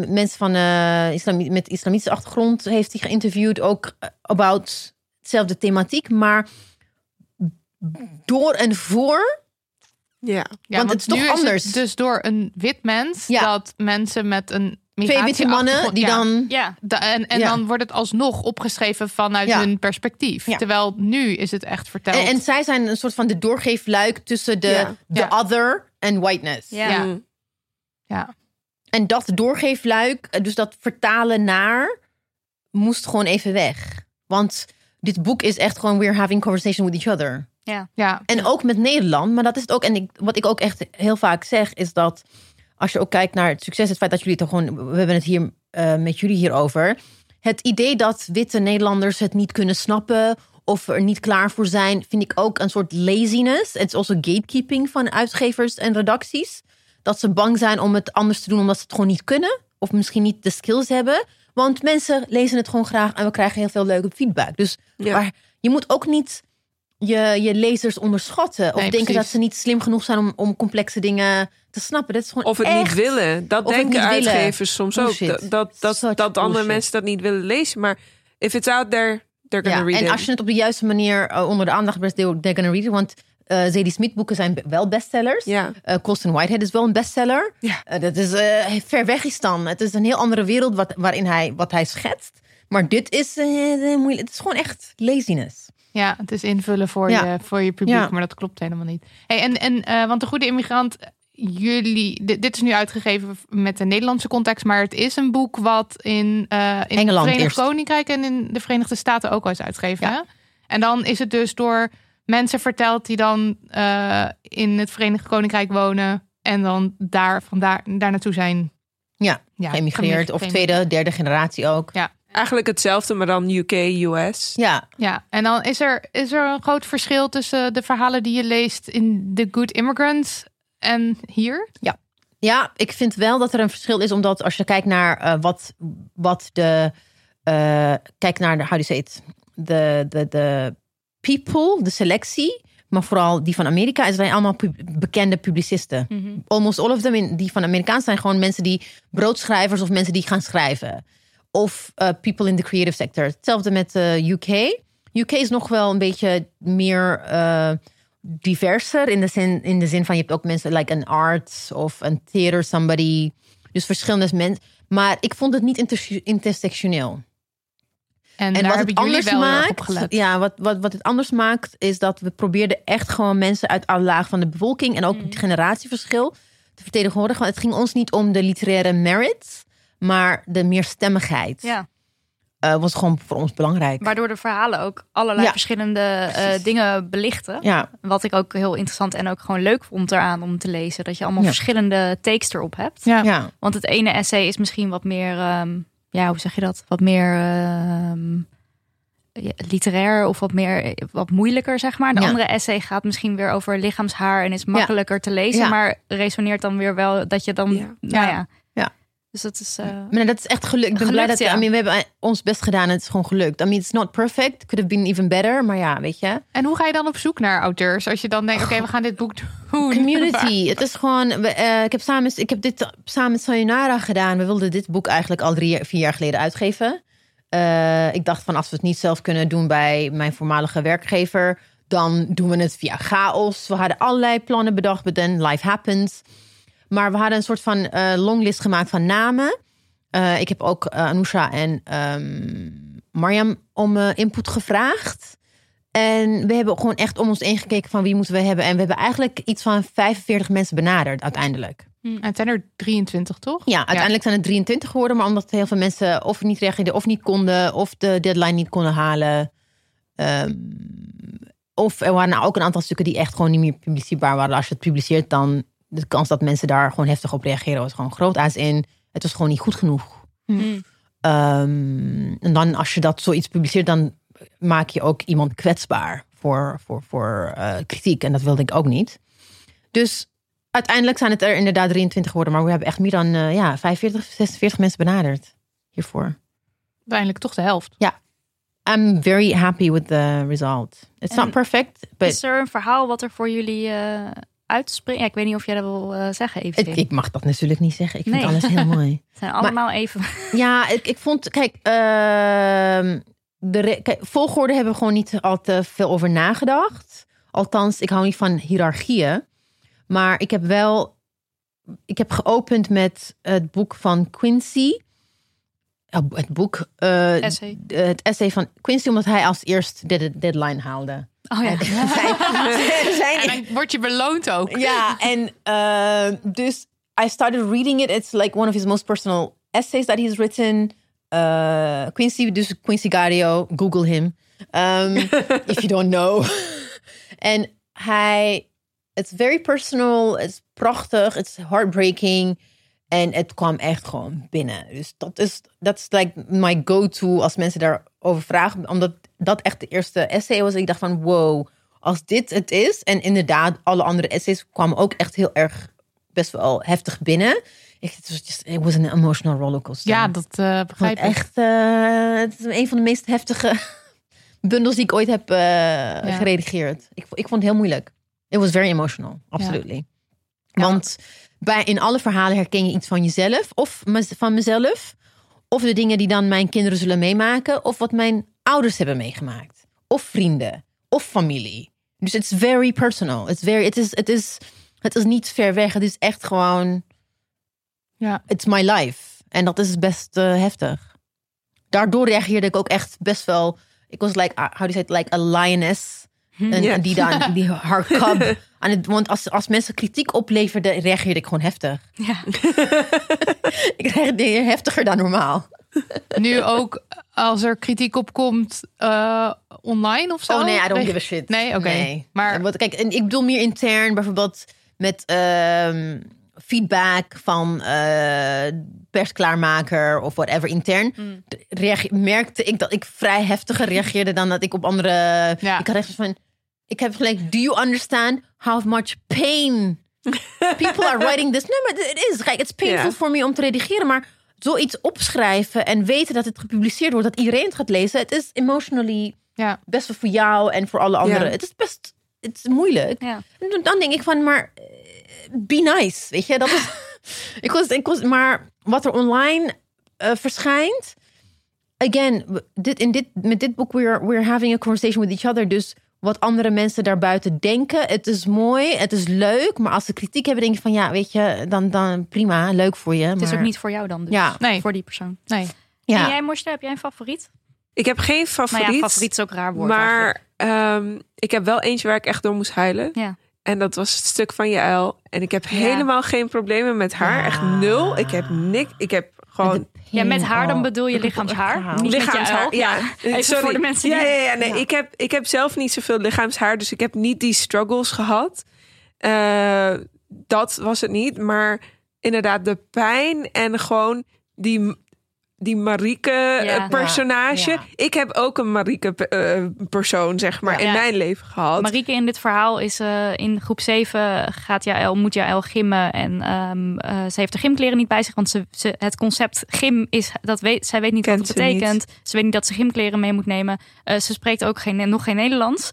Speaker 4: mensen van, eh, islami- met islamitische achtergrond, heeft hij geïnterviewd, ook eh, about hetzelfde thematiek, maar door en voor.
Speaker 5: Ja.
Speaker 2: Ja,
Speaker 4: want het is toch
Speaker 2: nu
Speaker 4: anders.
Speaker 2: het dus door een wit mens
Speaker 4: Ja.
Speaker 2: dat mensen met een
Speaker 4: Twee witte mannen die
Speaker 2: ja,
Speaker 4: dan.
Speaker 3: Ja,
Speaker 2: Da- en en
Speaker 4: Ja.
Speaker 2: dan wordt het alsnog opgeschreven vanuit
Speaker 4: Ja.
Speaker 2: hun perspectief.
Speaker 4: Ja.
Speaker 2: Terwijl nu is het echt verteld.
Speaker 4: En, en zij zijn een soort van de doorgeefluik tussen de,
Speaker 5: Ja.
Speaker 4: de
Speaker 2: Ja.
Speaker 4: other en whiteness.
Speaker 3: ja.
Speaker 2: Ja.
Speaker 5: Mm.
Speaker 2: ja.
Speaker 4: En dat doorgeefluik, eh, dus dat vertalen naar, moest gewoon even weg. Want dit boek is echt gewoon we're having conversation with each other.
Speaker 2: ja.
Speaker 4: En ook met Nederland, maar dat is het ook. En ik, wat ik ook echt heel vaak zeg, is dat als je ook kijkt naar het succes, het feit dat jullie er gewoon, we hebben het hier eh, met jullie hierover. Het idee dat witte Nederlanders het niet kunnen snappen of er niet klaar voor zijn, vind ik ook een soort laziness. Het is also gatekeeping van uitgevers en redacties. Dat ze bang zijn om het anders te doen omdat ze het gewoon niet kunnen. Of misschien niet de skills hebben. Want mensen lezen het gewoon graag en we krijgen heel veel leuke feedback. Dus
Speaker 5: Ja.
Speaker 4: maar je moet ook niet je, je lezers onderschatten. Of
Speaker 2: Nee,
Speaker 4: denken
Speaker 2: precies.
Speaker 4: dat ze niet slim genoeg zijn om, om complexe dingen te snappen. Dat is gewoon
Speaker 5: Of het
Speaker 4: echt...
Speaker 5: niet willen. Dat
Speaker 4: Of
Speaker 5: denken
Speaker 4: willen.
Speaker 5: uitgevers soms ook. Dat, dat, dat, andere mensen dat niet willen lezen. Maar if it's out there, they're gonna
Speaker 4: Ja,
Speaker 5: read
Speaker 4: en
Speaker 5: it.
Speaker 4: als je het op de juiste manier eh, onder de aandacht brengt, they're gonna read it. Want eh Zadie Smith boeken zijn wel bestsellers.
Speaker 5: Ja.
Speaker 4: Colson Whitehead is wel een bestseller.
Speaker 5: Ja.
Speaker 4: Dat is ver weg is dan. Het is een heel andere wereld wat, waarin hij, wat hij schetst. Maar dit is moeilijk. Het is gewoon echt laziness.
Speaker 2: Ja, het is invullen voor,
Speaker 4: Ja.
Speaker 2: je, voor je publiek,
Speaker 4: Ja.
Speaker 2: maar dat klopt helemaal niet. Hey, en, en, eh, want de Goede Immigrant, jullie, dit, dit is nu uitgegeven met de Nederlandse context, maar het is een boek wat in, eh in
Speaker 4: Engeland
Speaker 2: het Verenigd. Koninkrijk en in de Verenigde Staten ook al is uitgegeven.
Speaker 4: Ja.
Speaker 2: En dan is het dus door mensen verteld die dan eh, in het Verenigd Koninkrijk wonen en dan daar, vandaar, daar naartoe zijn
Speaker 4: Ja,
Speaker 2: ja,
Speaker 4: geëmigreerd. Of tweede, derde generatie ook.
Speaker 2: Ja.
Speaker 5: Eigenlijk hetzelfde, maar dan UK, US.
Speaker 4: Ja,
Speaker 2: Ja, en dan is er, is er een groot verschil tussen de verhalen die je leest in The Good Immigrants en hier.
Speaker 4: Ja, ik vind wel dat er een verschil is, omdat als je kijkt naar eh, wat, wat de. eh kijk naar de, how do you say it? De, de, de people, de selectie, maar vooral die van Amerika, zijn allemaal pub- bekende publicisten. Almost all of them, in, die van Amerikaans zijn gewoon mensen die broodschrijvers of mensen die gaan schrijven. Of eh, people in the creative sector. Hetzelfde met eh, UK. UK is nog wel een beetje meer eh, diverser in de, zin, in de zin van je hebt ook mensen like een arts of een theater somebody. Dus verschillende mensen. Maar ik vond het niet inter- intersectioneel.
Speaker 2: En,
Speaker 4: wat het anders
Speaker 2: wel
Speaker 4: maakt, ja, wat, wat, wat het anders maakt, is dat we probeerden echt gewoon mensen uit alle lagen van de bevolking en ook
Speaker 2: Mhm.
Speaker 4: het generatieverschil te vertegenwoordigen. Want het ging ons niet om de literaire merits, maar de meerstemmigheid.
Speaker 3: Ja,
Speaker 4: Eh, was gewoon voor ons belangrijk.
Speaker 3: waardoor de verhalen ook allerlei
Speaker 4: Ja.
Speaker 3: verschillende eh, dingen belichten.
Speaker 4: ja,
Speaker 3: Wat ik ook heel interessant en ook gewoon leuk vond eraan om te lezen. Dat je allemaal
Speaker 4: Ja.
Speaker 3: verschillende takes erop hebt.
Speaker 2: Ja.
Speaker 4: ja,
Speaker 3: Want het ene essay is misschien wat meer, ehm, ja, hoe zeg je dat? Wat meer ehm, literair of wat meer, wat moeilijker, zeg maar. De
Speaker 4: Ja.
Speaker 3: andere essay gaat misschien weer over lichaamshaar en is makkelijker te lezen,
Speaker 4: Ja.
Speaker 3: maar resoneert dan weer wel dat je dan,
Speaker 5: Ja.
Speaker 3: nou
Speaker 2: Ja.
Speaker 3: Dus dat is, eh,
Speaker 4: maar dat is echt gelukt. Ik ben blij
Speaker 3: Gelukt,
Speaker 4: dat
Speaker 3: ja.
Speaker 4: I mean, we hebben ons best gedaan en het is gewoon gelukt. I mean, it's not perfect. Could have been even better. Maar ja, weet je.
Speaker 2: En hoe ga je dan op zoek naar auteurs? Als je dan denkt, oké, we gaan dit boek doen.
Speaker 4: Community. Het is gewoon. eh, ik, heb samen, ik heb dit samen met Sayonara gedaan. We wilden dit boek eigenlijk al drie, vier jaar geleden uitgeven. Eh, ik dacht van als we het niet zelf kunnen doen bij mijn voormalige werkgever, dan doen we het via chaos. We hadden allerlei plannen bedacht, but then life happens. Maar we hadden een soort van eh, longlist gemaakt van namen. Eh, ik heb ook eh Anousha en ehm Mariam om input gevraagd. En we hebben gewoon echt om ons heen gekeken van wie moeten we hebben. En we hebben eigenlijk iets van 45 mensen benaderd uiteindelijk.
Speaker 2: En het zijn er 23, toch?
Speaker 4: Ja, uiteindelijk zijn het 23 geworden, maar omdat heel veel mensen of niet reageerden of niet konden, of de deadline niet konden halen. Ehm, of er waren ook een aantal stukken die echt gewoon niet meer publiceerbaar waren. Als je het publiceert, dan de kans dat mensen daar gewoon heftig op reageren was gewoon groot. Als in, het was gewoon niet goed genoeg.
Speaker 3: Mm.
Speaker 4: Ehm, en dan als je dat zoiets publiceert, dan maak je ook iemand kwetsbaar voor, voor, voor eh, kritiek. En dat wilde ik ook niet. Dus uiteindelijk zijn het er inderdaad 23 geworden. Maar we hebben echt meer dan eh, ja, 45, 46 mensen benaderd hiervoor.
Speaker 2: Uiteindelijk toch de helft.
Speaker 4: I'm very happy with the result. It's
Speaker 3: En
Speaker 4: not perfect, but
Speaker 3: Is er een verhaal wat er voor jullie eh uitspringt? Ja, ik weet niet of jij dat wil eh, zeggen, even.
Speaker 4: ik, ik mag dat natuurlijk niet zeggen. Ik vind
Speaker 3: Nee.
Speaker 4: alles heel mooi.
Speaker 3: Het zijn allemaal even.
Speaker 4: Ja, ik, ik vond, kijk, ehm, de kijk, volgorde hebben we gewoon niet al te veel over nagedacht. Althans, ik hou niet van hiërarchieën. Maar ik heb wel, ik heb geopend met het boek van Quincy. Het boek, eh,
Speaker 3: Essay.
Speaker 4: het essay van Quincy, omdat hij als eerst de de deadline haalde.
Speaker 3: Oh ja.
Speaker 4: Zijn- zijn-
Speaker 2: En dan word je beloond ook.
Speaker 4: ja, en uh, dus I started reading it. It's like one of his most personal essays that he's written. Uh, Quincy, dus Quincy Gario, Google him. Um, if you don't know. en hij, it's very personal, it's prachtig, it's heartbreaking. En het kwam echt gewoon binnen. Dus dat is, dat is like my go-to als mensen daarover vragen. Omdat dat echt de eerste essay was. Ik dacht van, wow, als dit het is. En inderdaad, alle andere essays kwamen ook echt heel erg best wel heftig binnen. Ik, het was just, it was an emotional rollercoaster.
Speaker 2: Ja, dat eh, begrijp ik.
Speaker 4: echt, eh, het is een van de meest heftige bundels die ik ooit heb eh, geredigeerd. Ik, ik vond het heel moeilijk. It was very emotional, absolutely. Want bij, in alle verhalen herken je iets van jezelf of van mezelf. Of de dingen die dan mijn kinderen zullen meemaken. Of wat mijn ouders hebben meegemaakt. Of vrienden. Of familie. Dus it's very personal. It's very, het, is, het, is, het is niet ver weg. Het is echt gewoon
Speaker 2: Ja.
Speaker 4: it's my life. En dat is best eh, heftig. Daardoor reageerde ik ook echt best wel. Ik was like, uh, how do you say it, like a lioness. En,
Speaker 5: Ja.
Speaker 4: en die dan, die haar cub. Aan het, want als, als mensen kritiek opleverden, reageerde ik gewoon heftig.
Speaker 3: Ja.
Speaker 4: Ik reageerde heftiger dan normaal.
Speaker 2: Nu ook als er kritiek op komt eh, online of zo.
Speaker 4: Oh nee, I don't give a shit.
Speaker 2: Nee, oké.
Speaker 4: Nee.
Speaker 2: Maar-
Speaker 4: kijk, en ik bedoel meer intern, bijvoorbeeld met ehm, feedback van eh persklaarmaker of whatever intern.
Speaker 2: Mm.
Speaker 4: reage- merkte ik dat ik vrij heftiger reageerde dan dat ik op andere.
Speaker 2: Ja.
Speaker 4: Ik had echt van. Ik heb gelijk, do you understand how much pain people are writing this? Nee, maar het is. Kijk, it's painful
Speaker 5: Ja.
Speaker 4: voor me om te redigeren, maar zoiets opschrijven en weten dat het gepubliceerd wordt, dat iedereen het gaat lezen, het is emotionally best wel voor jou en voor alle anderen. Het is best het is moeilijk. En dan- denk ik van, maar eh, be nice, weet je? Dat is, ik was, ik was, maar wat er online eh, verschijnt, again, dit, in dit, met dit boek we're, we're having a conversation with each other. Dus wat andere mensen daarbuiten denken, het is mooi, het is leuk, maar als ze kritiek hebben, denk ik van, ja, weet je, dan, dan prima, leuk voor je.
Speaker 3: Het is
Speaker 4: maar,
Speaker 3: ook niet voor jou dan. Dus.
Speaker 4: Ja.
Speaker 2: Nee.
Speaker 3: Voor die persoon.
Speaker 2: Nee.
Speaker 4: ja.
Speaker 3: En jij, Mosje, heb jij een favoriet?
Speaker 5: Ik heb geen favoriet.
Speaker 3: Nou ja, favoriet is ook raar woord.
Speaker 5: Maar ehm, ik heb wel eentje waar ik echt door moest huilen.
Speaker 3: Ja.
Speaker 5: En dat was het stuk van Jaël. En ik heb helemaal geen problemen met haar.
Speaker 4: Ja.
Speaker 5: Echt nul. Ik heb niks. Ik heb gewoon
Speaker 3: Ja, met haar dan
Speaker 4: Oh.
Speaker 3: bedoel je lichaamshaar. Niet met je
Speaker 5: lichaamshaar. Ja,
Speaker 3: Even
Speaker 5: sorry.
Speaker 3: voor de mensen die...
Speaker 5: Ja, ja, ja. Nee,
Speaker 4: Ja.
Speaker 5: Ik, heb, ik heb zelf niet zoveel lichaamshaar. Dus ik heb niet die struggles gehad. Eh, dat was het niet. Maar inderdaad, de pijn en gewoon die. Die Marieke
Speaker 3: Ja.
Speaker 5: eh.
Speaker 4: Ja.
Speaker 5: Ik heb ook een Marieke eh, persoon, zeg maar,
Speaker 3: Ja.
Speaker 5: in mijn leven gehad.
Speaker 3: Marieke in dit verhaal is eh, in groep 7 gaat Jaël, moet Jaël gimmen. En ehm, eh, ze heeft de gymkleren niet bij zich. Want ze, ze, het concept gym is, dat weet, zij weet niet
Speaker 5: Kent
Speaker 3: wat het betekent. Ze weet niet dat ze gymkleren mee moet nemen. Ze spreekt ook geen, nog geen Nederlands.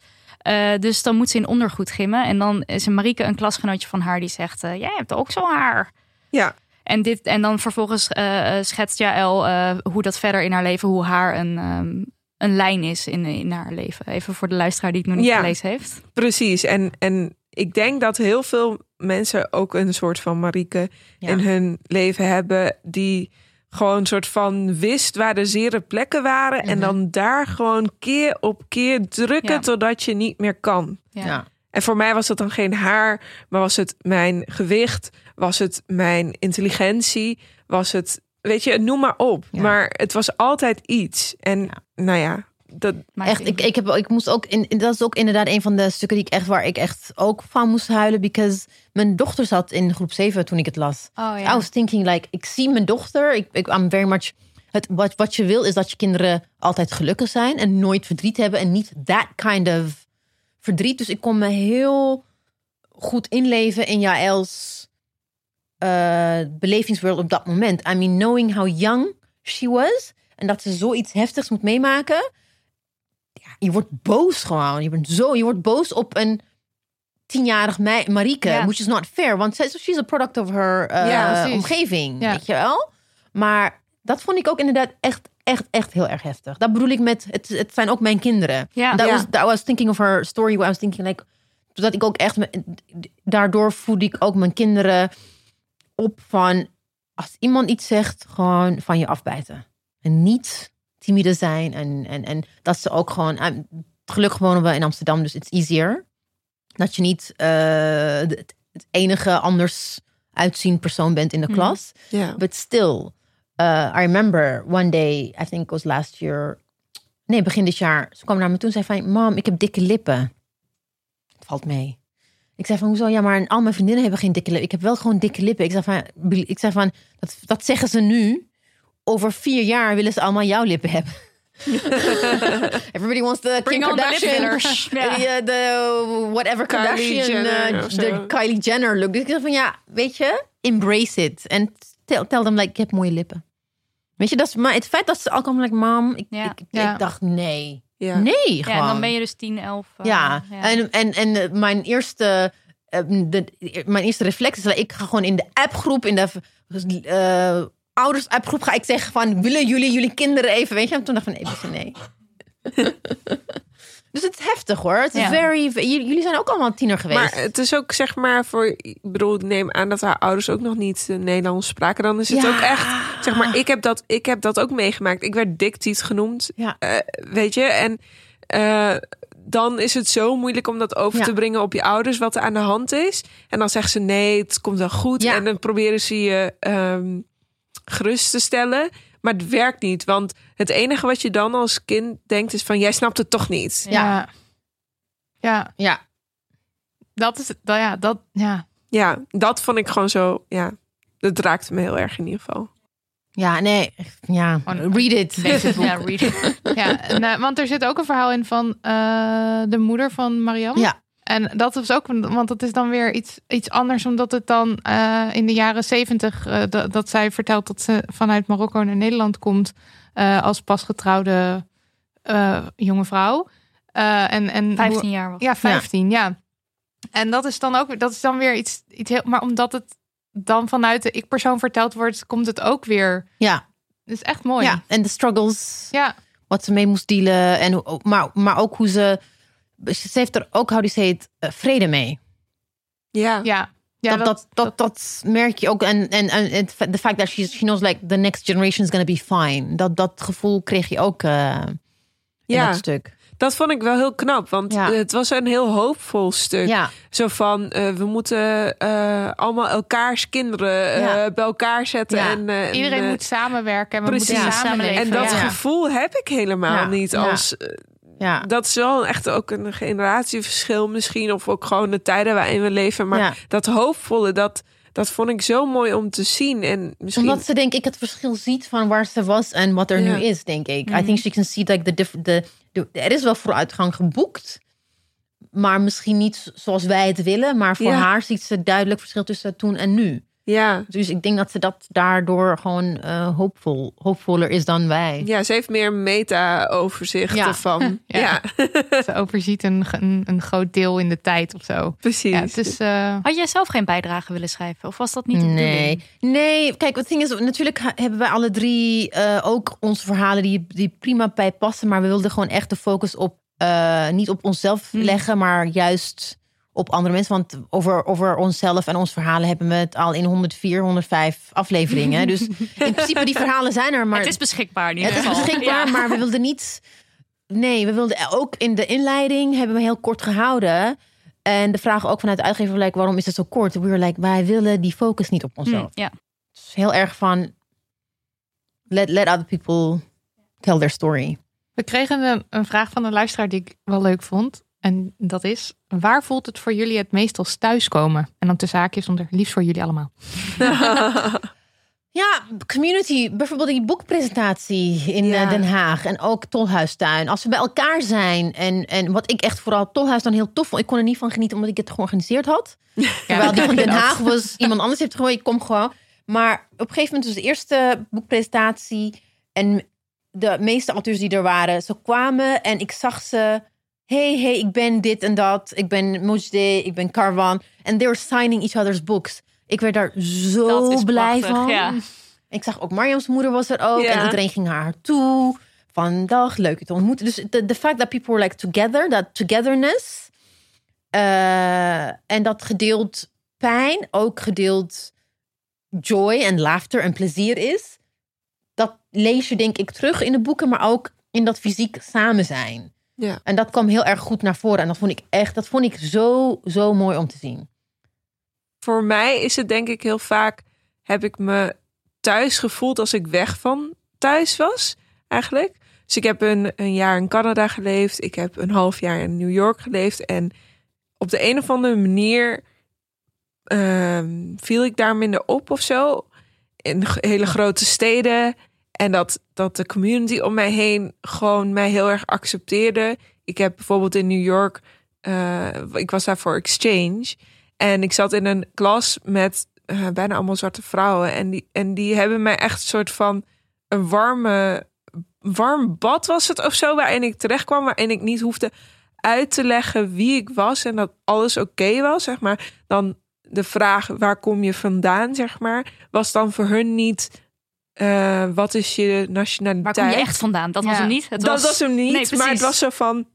Speaker 3: Dus dan moet ze in ondergoed gimmen. En dan is een Marieke een klasgenootje van haar die zegt... jij hebt ook zo haar.
Speaker 5: Ja.
Speaker 3: En, dit, en dan vervolgens eh, eh, schetst Jaël eh, hoe dat verder in haar leven... hoe haar een, ehm, een lijn is in, in haar leven. Even voor de luisteraar die het nog niet
Speaker 5: Ja.
Speaker 3: gelezen heeft.
Speaker 5: Precies. En, en ik denk dat heel veel mensen ook een soort van Marieke
Speaker 4: Ja.
Speaker 5: in hun leven hebben. Die gewoon een soort van wist waar de zere plekken waren. En
Speaker 4: Mhm.
Speaker 5: dan daar gewoon keer op keer drukken
Speaker 3: Ja.
Speaker 5: totdat je niet meer kan.
Speaker 3: Ja.
Speaker 4: Ja.
Speaker 5: En voor mij was dat dan geen haar, maar was het mijn gewicht, was het mijn intelligentie, was het, weet je, noem maar op.
Speaker 4: Ja.
Speaker 5: Maar het was altijd iets. En nou ja, dat,
Speaker 4: Echt, ik, ik, heb, ik moest ook, in, dat is ook inderdaad een van de stukken die ik echt, waar ik echt ook van moest huilen. Because mijn dochter zat in groep 7 toen ik het las.
Speaker 3: Oh,
Speaker 4: I
Speaker 3: ja.
Speaker 4: was thinking like, ik zie mijn dochter. Ik, ik, I'm very much, het, wat, wat je wil is dat je kinderen altijd gelukkig zijn en nooit verdriet hebben en niet that kind of verdriet. Dus ik kon me heel goed inleven in Jaël's eh belevingswereld op dat moment. I mean, knowing how young she was en dat ze zoiets heftigs moet meemaken. Ja, je wordt boos gewoon. Je, bent zo, je wordt boos op een tienjarig mei- Marieke,
Speaker 3: Ja.
Speaker 4: which is not fair. Want she's a product of her
Speaker 5: Ja,
Speaker 2: precies.
Speaker 4: omgeving,
Speaker 2: Ja.
Speaker 4: weet je wel? Maar dat vond ik ook inderdaad echt, echt, echt heel erg heftig. Dat bedoel ik met, het, het zijn ook mijn kinderen.
Speaker 3: Ja.
Speaker 4: that, was, that was thinking of her story. Where I was thinking like, dat ik ook echt, daardoor voelde ik ook mijn kinderen op van, als iemand iets zegt, gewoon van je afbijten. En niet timide zijn. En, en, en dat ze ook gewoon, eh, gelukkig wonen we in Amsterdam, dus it's easier. Dat je niet eh, de- het, het enige anders uitzien persoon bent in de
Speaker 3: Mhm.
Speaker 4: klas.
Speaker 5: ja.
Speaker 4: But still, uh, I remember one day, I think it was last year. Nee, begin dit jaar. Ze kwam naar me toe en zei van... Mam, ik heb dikke lippen. Het valt mee. Ik zei van, hoezo? Ja, maar al mijn vriendinnen hebben geen dikke lippen. Ik heb wel gewoon dikke lippen. Ik zei van, ik zei van dat, dat zeggen ze nu. Over vier jaar willen ze allemaal jouw lippen hebben. Everybody wants the Kim
Speaker 3: Bring the
Speaker 4: Kardashian. The, uh, the whatever
Speaker 5: Kylie
Speaker 4: Kardashian,
Speaker 5: Jenner
Speaker 4: uh,
Speaker 5: zo.
Speaker 4: Kylie Jenner look. Dus ik dacht van ja, weet je, embrace it. En tell, tell them like, ik heb mooie lippen. Weet je, dat is maar het feit dat ze al komen like, mam, ik,
Speaker 3: Ja.
Speaker 4: ik, ik
Speaker 2: Ja.
Speaker 4: dacht nee.
Speaker 5: Ja.
Speaker 4: Nee,
Speaker 3: Ja,
Speaker 4: gewoon.
Speaker 3: en dan ben je dus 10, 11. eh,
Speaker 4: Ja,
Speaker 3: ja.
Speaker 4: en, en, en eh, mijn eerste... eh, de, mijn eerste reflex is dat ik ga gewoon in de appgroep, in de eh ouders appgroep, ga ik zeggen van, willen jullie jullie kinderen even, weet je? En toen dacht ik van, nee, nee. dus het is heftig hoor. Het is
Speaker 3: Ja.
Speaker 4: very, jullie zijn ook allemaal tiener geweest.
Speaker 5: Maar het is ook zeg maar voor, ik bedoel, ik neem aan dat haar ouders ook nog niet eh, Nederlands spraken. Dan is het
Speaker 4: Ja.
Speaker 5: ook echt, zeg maar, ik heb dat, ik heb dat ook meegemaakt. Ik werd diktiet genoemd,
Speaker 4: Ja.
Speaker 5: eh, weet je. En eh, dan is het zo moeilijk om dat over
Speaker 4: Ja.
Speaker 5: te brengen op je ouders, wat er aan de hand is. En dan zeggen ze nee, het komt wel goed.
Speaker 4: Ja.
Speaker 5: En dan proberen ze je ehm, gerust te stellen. Maar het werkt niet, want het enige wat je dan als kind denkt is van, jij snapt het toch niet.
Speaker 4: Ja.
Speaker 2: Ja. Ja, dat is, dat, ja, dat, ja.
Speaker 5: Ja, dat vond ik gewoon zo, ja, dat raakte me heel erg in ieder geval.
Speaker 4: ja, nee, ja, read it.
Speaker 3: Ja, read it.
Speaker 2: ja en, want er zit ook een verhaal in van eh, de moeder van Marianne.
Speaker 4: Ja.
Speaker 2: En dat is ook, want dat is dan weer iets, iets anders, omdat het dan eh, in de jaren zeventig, eh, dat, dat zij vertelt dat ze vanuit Marokko naar Nederland komt eh, als pasgetrouwde eh, jonge vrouw. Eh, en, en hoe-
Speaker 3: 15 jaar was.
Speaker 2: Ja, 15, ja. En dat is dan ook weer, dat is dan weer iets, iets heel, maar omdat het dan vanuit de ik-persoon verteld wordt, komt het ook weer.
Speaker 4: Ja,
Speaker 2: Het is echt mooi.
Speaker 4: ja, en de struggles.
Speaker 2: ja.
Speaker 4: wat ze mee moest dealen. En, hoe- maar, maar ook hoe ze. Ze heeft er ook, say it, eh, vrede mee.
Speaker 5: Ja,
Speaker 2: ja. ja
Speaker 4: dat, dat, dat, dat, merk je ook. En, en, en het- the fact that she, she knows like the next generation is gonna be fine. Dat, dat gevoel kreeg je ook eh in
Speaker 5: Ja.
Speaker 4: dat stuk.
Speaker 5: dat vond ik wel heel knap, want
Speaker 4: Ja.
Speaker 5: het was een heel hoopvol stuk.
Speaker 4: Ja,
Speaker 5: Zo van, eh, we moeten eh, allemaal elkaars kinderen eh,
Speaker 4: Ja.
Speaker 5: bij elkaar zetten.
Speaker 4: Ja.
Speaker 5: En,
Speaker 2: Iedereen
Speaker 5: en,
Speaker 2: moet samenwerken en we
Speaker 5: precies.
Speaker 2: moeten
Speaker 3: Ja,
Speaker 2: samenleven.
Speaker 5: En dat
Speaker 2: ja.
Speaker 5: gevoel heb ik helemaal
Speaker 4: Ja.
Speaker 5: niet. Als,
Speaker 4: ja.
Speaker 5: Dat is wel echt ook een generatieverschil misschien. Of ook gewoon de tijden waarin we leven. Maar
Speaker 4: Ja.
Speaker 5: dat hoopvolle, dat, dat vond ik zo mooi om te zien. En misschien...
Speaker 4: Omdat ze denk ik het verschil ziet van waar ze was en wat er
Speaker 5: Ja.
Speaker 4: nu is, denk ik. I think she can see like the, diff- the, the er is wel vooruitgang geboekt, maar misschien niet zoals wij het willen. Maar voor
Speaker 5: Ja.
Speaker 4: haar ziet ze duidelijk verschil tussen toen en nu.
Speaker 5: Ja.
Speaker 4: Dus ik denk dat ze dat daardoor gewoon eh, hoopvol, hoopvoller is dan wij.
Speaker 5: ja, ze heeft meer meta-overzicht
Speaker 4: Ja.
Speaker 5: ervan.
Speaker 2: Ja.
Speaker 5: ja.
Speaker 2: Ze overziet een, een, een groot deel in de tijd of zo.
Speaker 5: precies.
Speaker 2: Ja, het is, eh,
Speaker 3: Had jij zelf geen bijdrage willen schrijven? Of was dat niet
Speaker 4: Nee,
Speaker 3: bedoeling?
Speaker 4: nee. Kijk, het ding is, natuurlijk hebben wij alle drie eh, ook onze verhalen die, die prima bij passen. Maar we wilden gewoon echt de focus op, eh, niet op onszelf
Speaker 3: Hmm.
Speaker 4: leggen, maar juist op andere mensen. Want over, over onszelf en ons verhalen hebben we het al in 104, 105 afleveringen. dus in principe, die verhalen zijn er. Maar
Speaker 3: het is beschikbaar in ieder
Speaker 4: Het is beschikbaar,
Speaker 3: Ja.
Speaker 4: maar we wilden niet. Nee, we wilden ook in de inleiding hebben we heel kort gehouden. En de vraag ook vanuit de uitgever, like, waarom is het zo kort? We were like, wij willen die focus niet op onszelf.
Speaker 3: Hm, ja.
Speaker 4: Het is heel erg van, let, let other people tell their story.
Speaker 2: We kregen een, een vraag van een luisteraar die ik wel leuk vond. En dat is, waar voelt het voor jullie het meest als thuiskomen? En dan tussen haakjes onder liefst voor jullie allemaal.
Speaker 4: Ja, community, bijvoorbeeld die boekpresentatie in
Speaker 5: Ja.
Speaker 4: eh, Den Haag en ook Tolhuistuin. Als we bij elkaar zijn en, en wat ik echt vooral Tolhuistuin heel tof vond. Ik kon er niet van genieten omdat ik het georganiseerd had. Terwijl die van Den Haag was, iemand anders heeft gewoon, ik kom gewoon. Maar op een gegeven moment was de eerste boekpresentatie en de meeste auteurs die er waren, ze kwamen en ik zag ze. Hey, hey, ik ben dit en dat. Ik ben Mojde, ik ben Karwan. En they were signing each other's books. Ik werd daar zo blij
Speaker 3: prachtig,
Speaker 4: van.
Speaker 3: ja.
Speaker 4: Ik zag ook Mariam's moeder was er ook.
Speaker 5: Ja.
Speaker 4: En iedereen ging haar toe. Van dag, leuk te ontmoeten. Dus de, fact that people were like together, dat togetherness. eh, en dat gedeeld pijn, ook gedeeld joy en laughter en plezier is. Dat lees je denk ik terug in de boeken, maar ook in dat fysiek samen zijn.
Speaker 5: Ja.
Speaker 4: En dat kwam heel erg goed naar voren. En dat vond ik echt, dat vond ik zo, zo mooi om te zien.
Speaker 5: Voor mij is het denk ik heel vaak, heb ik me thuis gevoeld als ik weg van thuis was, eigenlijk. Dus ik heb een, een jaar in Canada geleefd. Ik heb een half jaar in New York geleefd. En op de een of andere manier ehm, viel ik daar minder op of zo. In hele grote steden. En dat, dat de community om mij heen gewoon mij heel erg accepteerde. Ik heb bijvoorbeeld in New York, eh, ik was daar voor exchange. En ik zat in een klas met eh, bijna allemaal zwarte vrouwen. En die, en die hebben mij echt een soort van een warme, warm bad was het of zo. Waarin ik terecht kwam, waarin ik niet hoefde uit te leggen wie ik was. En dat alles oké was, zeg maar. Dan de vraag, waar kom je vandaan, zeg maar. Was dan voor hun niet, eh, wat is je nationaliteit?
Speaker 3: Waar kom je echt vandaan? Dat was hem niet. Het
Speaker 5: dat was, hem niet,
Speaker 3: Nee,
Speaker 5: maar het was zo van...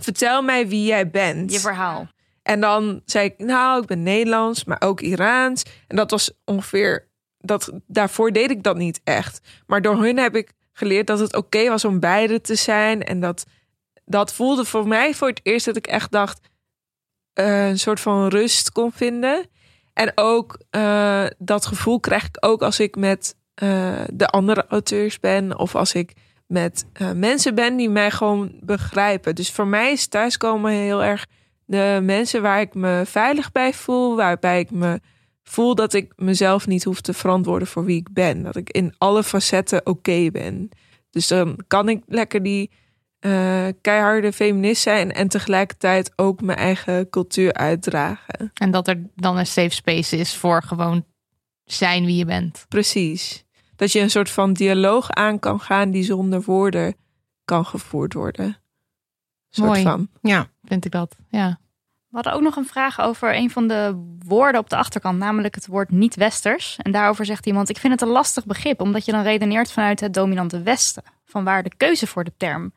Speaker 5: Vertel mij wie jij bent.
Speaker 3: je verhaal.
Speaker 5: En dan zei ik, nou, ik ben Nederlands, maar ook Iraans. En dat was ongeveer, dat, daarvoor deed ik dat niet echt. Maar door hun heb ik geleerd dat het oké was om beide te zijn. En dat, dat voelde voor mij voor het eerst dat ik echt dacht, eh, een soort van rust kon vinden. En ook eh, dat gevoel krijg ik ook als ik met eh, de andere auteurs ben. Of als ik met eh, mensen ben die mij gewoon begrijpen. Dus voor mij is thuiskomen heel erg de mensen waar ik me veilig bij voel, waarbij ik me voel dat ik mezelf niet hoef te verantwoorden voor wie ik ben. Dat ik in alle facetten oké ben. Dus dan kan ik lekker die eh, keiharde feminist zijn en tegelijkertijd ook mijn eigen cultuur uitdragen.
Speaker 2: En dat er dan een safe space is voor gewoon zijn wie je bent.
Speaker 5: Precies. Dat je een soort van dialoog aan kan gaan die zonder woorden kan gevoerd worden. Soort
Speaker 2: Mooi.
Speaker 5: van.
Speaker 4: Ja.
Speaker 2: Vind ik dat. Ja.
Speaker 3: We hadden ook nog een vraag over een van de woorden op de achterkant, namelijk het woord niet-westers. En daarover zegt iemand: Ik vind het een lastig begrip, omdat je dan redeneert vanuit het dominante Westen. Vanwaar de keuze voor de term.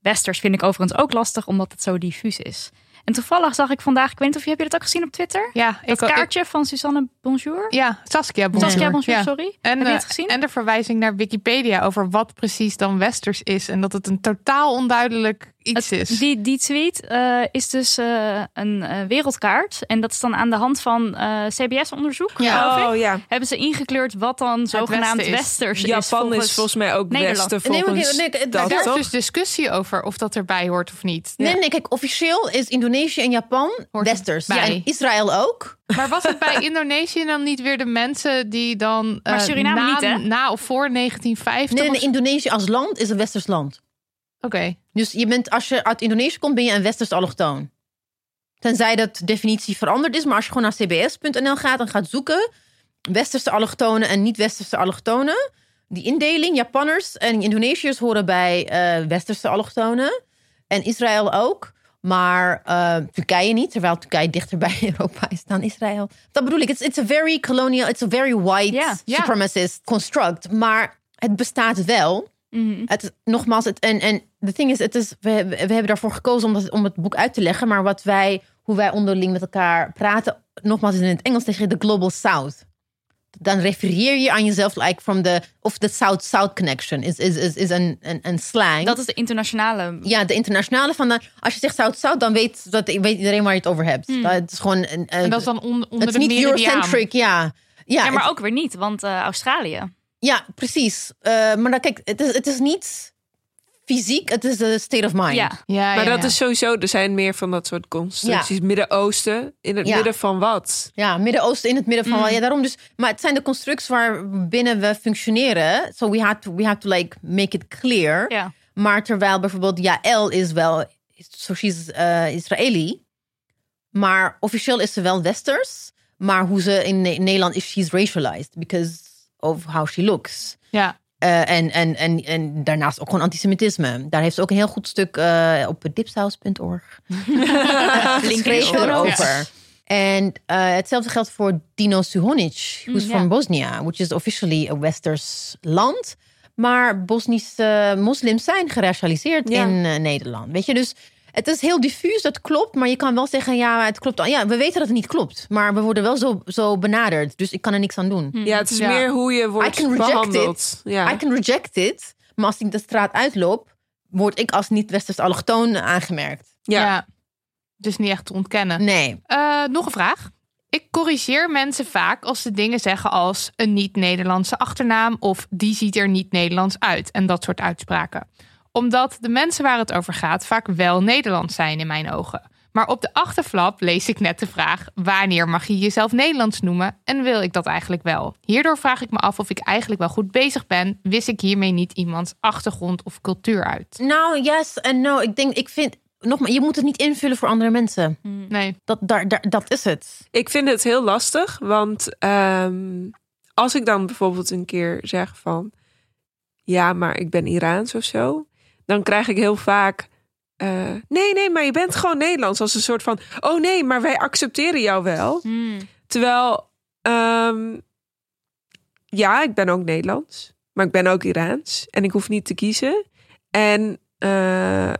Speaker 3: Westers vind ik overigens ook lastig, omdat het zo diffuus is. En toevallig zag ik vandaag, ik weet niet of je, heb je dat ook gezien op Twitter?
Speaker 2: Ja, ik,
Speaker 3: kaartje van Suzanne Bonjour.
Speaker 2: ja, Saskia Bonjour.
Speaker 3: Saskia Bonjour,
Speaker 2: Ja.
Speaker 3: sorry.
Speaker 2: En,
Speaker 3: heb je
Speaker 2: eh,
Speaker 3: het gezien?
Speaker 2: en de verwijzing naar Wikipedia over wat precies dan westers is. En dat het een totaal onduidelijk iets
Speaker 3: Het-
Speaker 2: is.
Speaker 3: Die, die tweet eh, is dus eh, een eh, wereldkaart. En dat is dan aan de hand van eh, CBS-onderzoek.
Speaker 2: Ja.
Speaker 5: Oh ja.
Speaker 3: Hebben ze ingekleurd wat dan zogenaamd
Speaker 2: westen is.
Speaker 3: westers is.
Speaker 5: Japan
Speaker 3: volgens-
Speaker 5: is volgens mij ook
Speaker 3: Nederland.
Speaker 5: westen
Speaker 4: Nee, maar
Speaker 5: volgens
Speaker 4: nee, nee,
Speaker 5: dat,
Speaker 2: Daar is
Speaker 5: toch?
Speaker 2: dus discussie over of dat erbij hoort of niet.
Speaker 4: Nee, nee, kijk, officieel is Indonesië en Japan
Speaker 2: Hoort
Speaker 4: westers.
Speaker 2: bij.
Speaker 4: Ja, en Israël ook.
Speaker 2: Maar was het bij Indonesië dan niet weer de mensen die dan
Speaker 3: Maar
Speaker 2: eh,
Speaker 3: Suriname
Speaker 2: na,
Speaker 3: niet, hè?
Speaker 2: na of voor 1950?
Speaker 4: Nee,
Speaker 2: of
Speaker 4: nee, Indonesië als land is een westers land.
Speaker 2: Oké.
Speaker 4: Dus je bent, als je uit Indonesië komt, ben je een westers allochtoon. Tenzij dat de definitie veranderd is. Maar als je gewoon naar cbs.nl gaat en gaat zoeken... westerse allochtonen en niet-westerse allochtonen... die indeling, Japanners en Indonesiërs horen bij eh, westerse allochtonen. En Israël ook. Maar eh, Turkije niet, terwijl Turkije dichter bij Europa is dan Israël. Dat bedoel ik. It's, it's a very colonial, it's a very white supremacist construct. Maar het bestaat wel.
Speaker 3: Mhm.
Speaker 4: Het, nogmaals, het, en, en de thing is, het is we, we hebben daarvoor gekozen om, dat, om het boek uit te leggen. Maar wat wij, hoe wij onderling met elkaar praten, nogmaals in het Engels tegen de Global South. dan refereer je aan jezelf like from the of the South-South connection is, is, is, is een, een, een slang.
Speaker 3: Dat is de internationale.
Speaker 4: ja, de internationale van de, als je zegt South-South, dan weet, dat, weet iedereen waar je het over hebt.
Speaker 3: Hmm.
Speaker 4: Dat het is gewoon een, een-
Speaker 2: En dat is dan on- onder
Speaker 4: het is niet. Eurocentric, ja. Ja,
Speaker 3: Ja, maar
Speaker 4: het-
Speaker 3: ook weer niet, want eh, Australië.
Speaker 4: ja, precies. Eh, maar dan, kijk, het is, het is niet fysiek, het is de state of mind.
Speaker 3: Ja.
Speaker 2: Ja,
Speaker 5: Maar
Speaker 2: ja,
Speaker 5: dat
Speaker 2: ja.
Speaker 5: is sowieso, er zijn meer van dat soort constructies. Midden-Oosten, in het
Speaker 4: Ja.
Speaker 5: midden van wat?
Speaker 4: Ja, Midden-Oosten in het midden van.
Speaker 3: Mm.
Speaker 4: Ja, daarom dus. Maar het zijn de constructs waar binnen we functioneren. So we have to, we have to like make it clear.
Speaker 3: Ja.
Speaker 4: Maar terwijl bijvoorbeeld Jaël is wel, so she's uh, Israëli. Maar officieel is ze wel Westers. Maar hoe ze in Ne- Nederland is, she's racialized because of how she looks.
Speaker 2: Ja.
Speaker 4: Eh, en, en, en, en daarnaast ook gewoon antisemitisme. Daar heeft ze ook een heel goed stuk eh, op dipsaus.org
Speaker 3: ook.
Speaker 4: erover. En eh, hetzelfde geldt voor Dino Suhonic, who's
Speaker 3: Mm,
Speaker 4: from. Bosnia, which is officially a Westers land. Maar Bosnische moslims zijn geracialiseerd in Nederland. Weet je, dus het is heel diffuus, dat klopt. Maar je kan wel zeggen, ja, het klopt. Ja, we weten dat het niet klopt. Maar we worden wel zo, zo benaderd. Dus ik kan er niks aan doen.
Speaker 5: Ja, het is
Speaker 2: Ja.
Speaker 5: meer hoe je
Speaker 4: I
Speaker 5: wordt
Speaker 4: can reject
Speaker 5: behandeld. Ja.
Speaker 4: I can reject it. Maar als ik de straat uitloop, word ik als niet-Westers allochtoon aangemerkt.
Speaker 5: Ja.
Speaker 2: ja. Dus niet echt te ontkennen.
Speaker 4: Nee.
Speaker 2: Eh, nog een vraag. Ik corrigeer mensen vaak als ze dingen zeggen als een niet-Nederlandse achternaam of die ziet er niet Nederlands uit en dat soort uitspraken. Omdat de mensen waar het over gaat vaak wel Nederlands zijn in mijn ogen. Maar op de achterflap lees ik net de vraag: wanneer mag je jezelf Nederlands noemen en wil ik dat eigenlijk wel? Hierdoor vraag ik me af of ik eigenlijk wel goed bezig ben. Wist ik hiermee niet iemands achtergrond of cultuur uit?
Speaker 4: Nou, yes en no. Ik denk, ik vind, nogmaals, je moet het niet invullen voor andere mensen.
Speaker 2: Nee.
Speaker 4: Dat, daar, daar, dat is het.
Speaker 5: Ik vind het heel lastig, want ehm, als ik dan bijvoorbeeld een keer zeg van... Ja, maar ik ben Iraans of zo. Dan krijg ik heel vaak... eh, nee, nee, maar je bent gewoon Nederlands. Als een soort van... Oh nee, maar wij accepteren jou wel.
Speaker 3: Hmm.
Speaker 5: Terwijl... ehm, ja, ik ben ook Nederlands. Maar ik ben ook Iraans. En ik hoef niet te kiezen. En eh,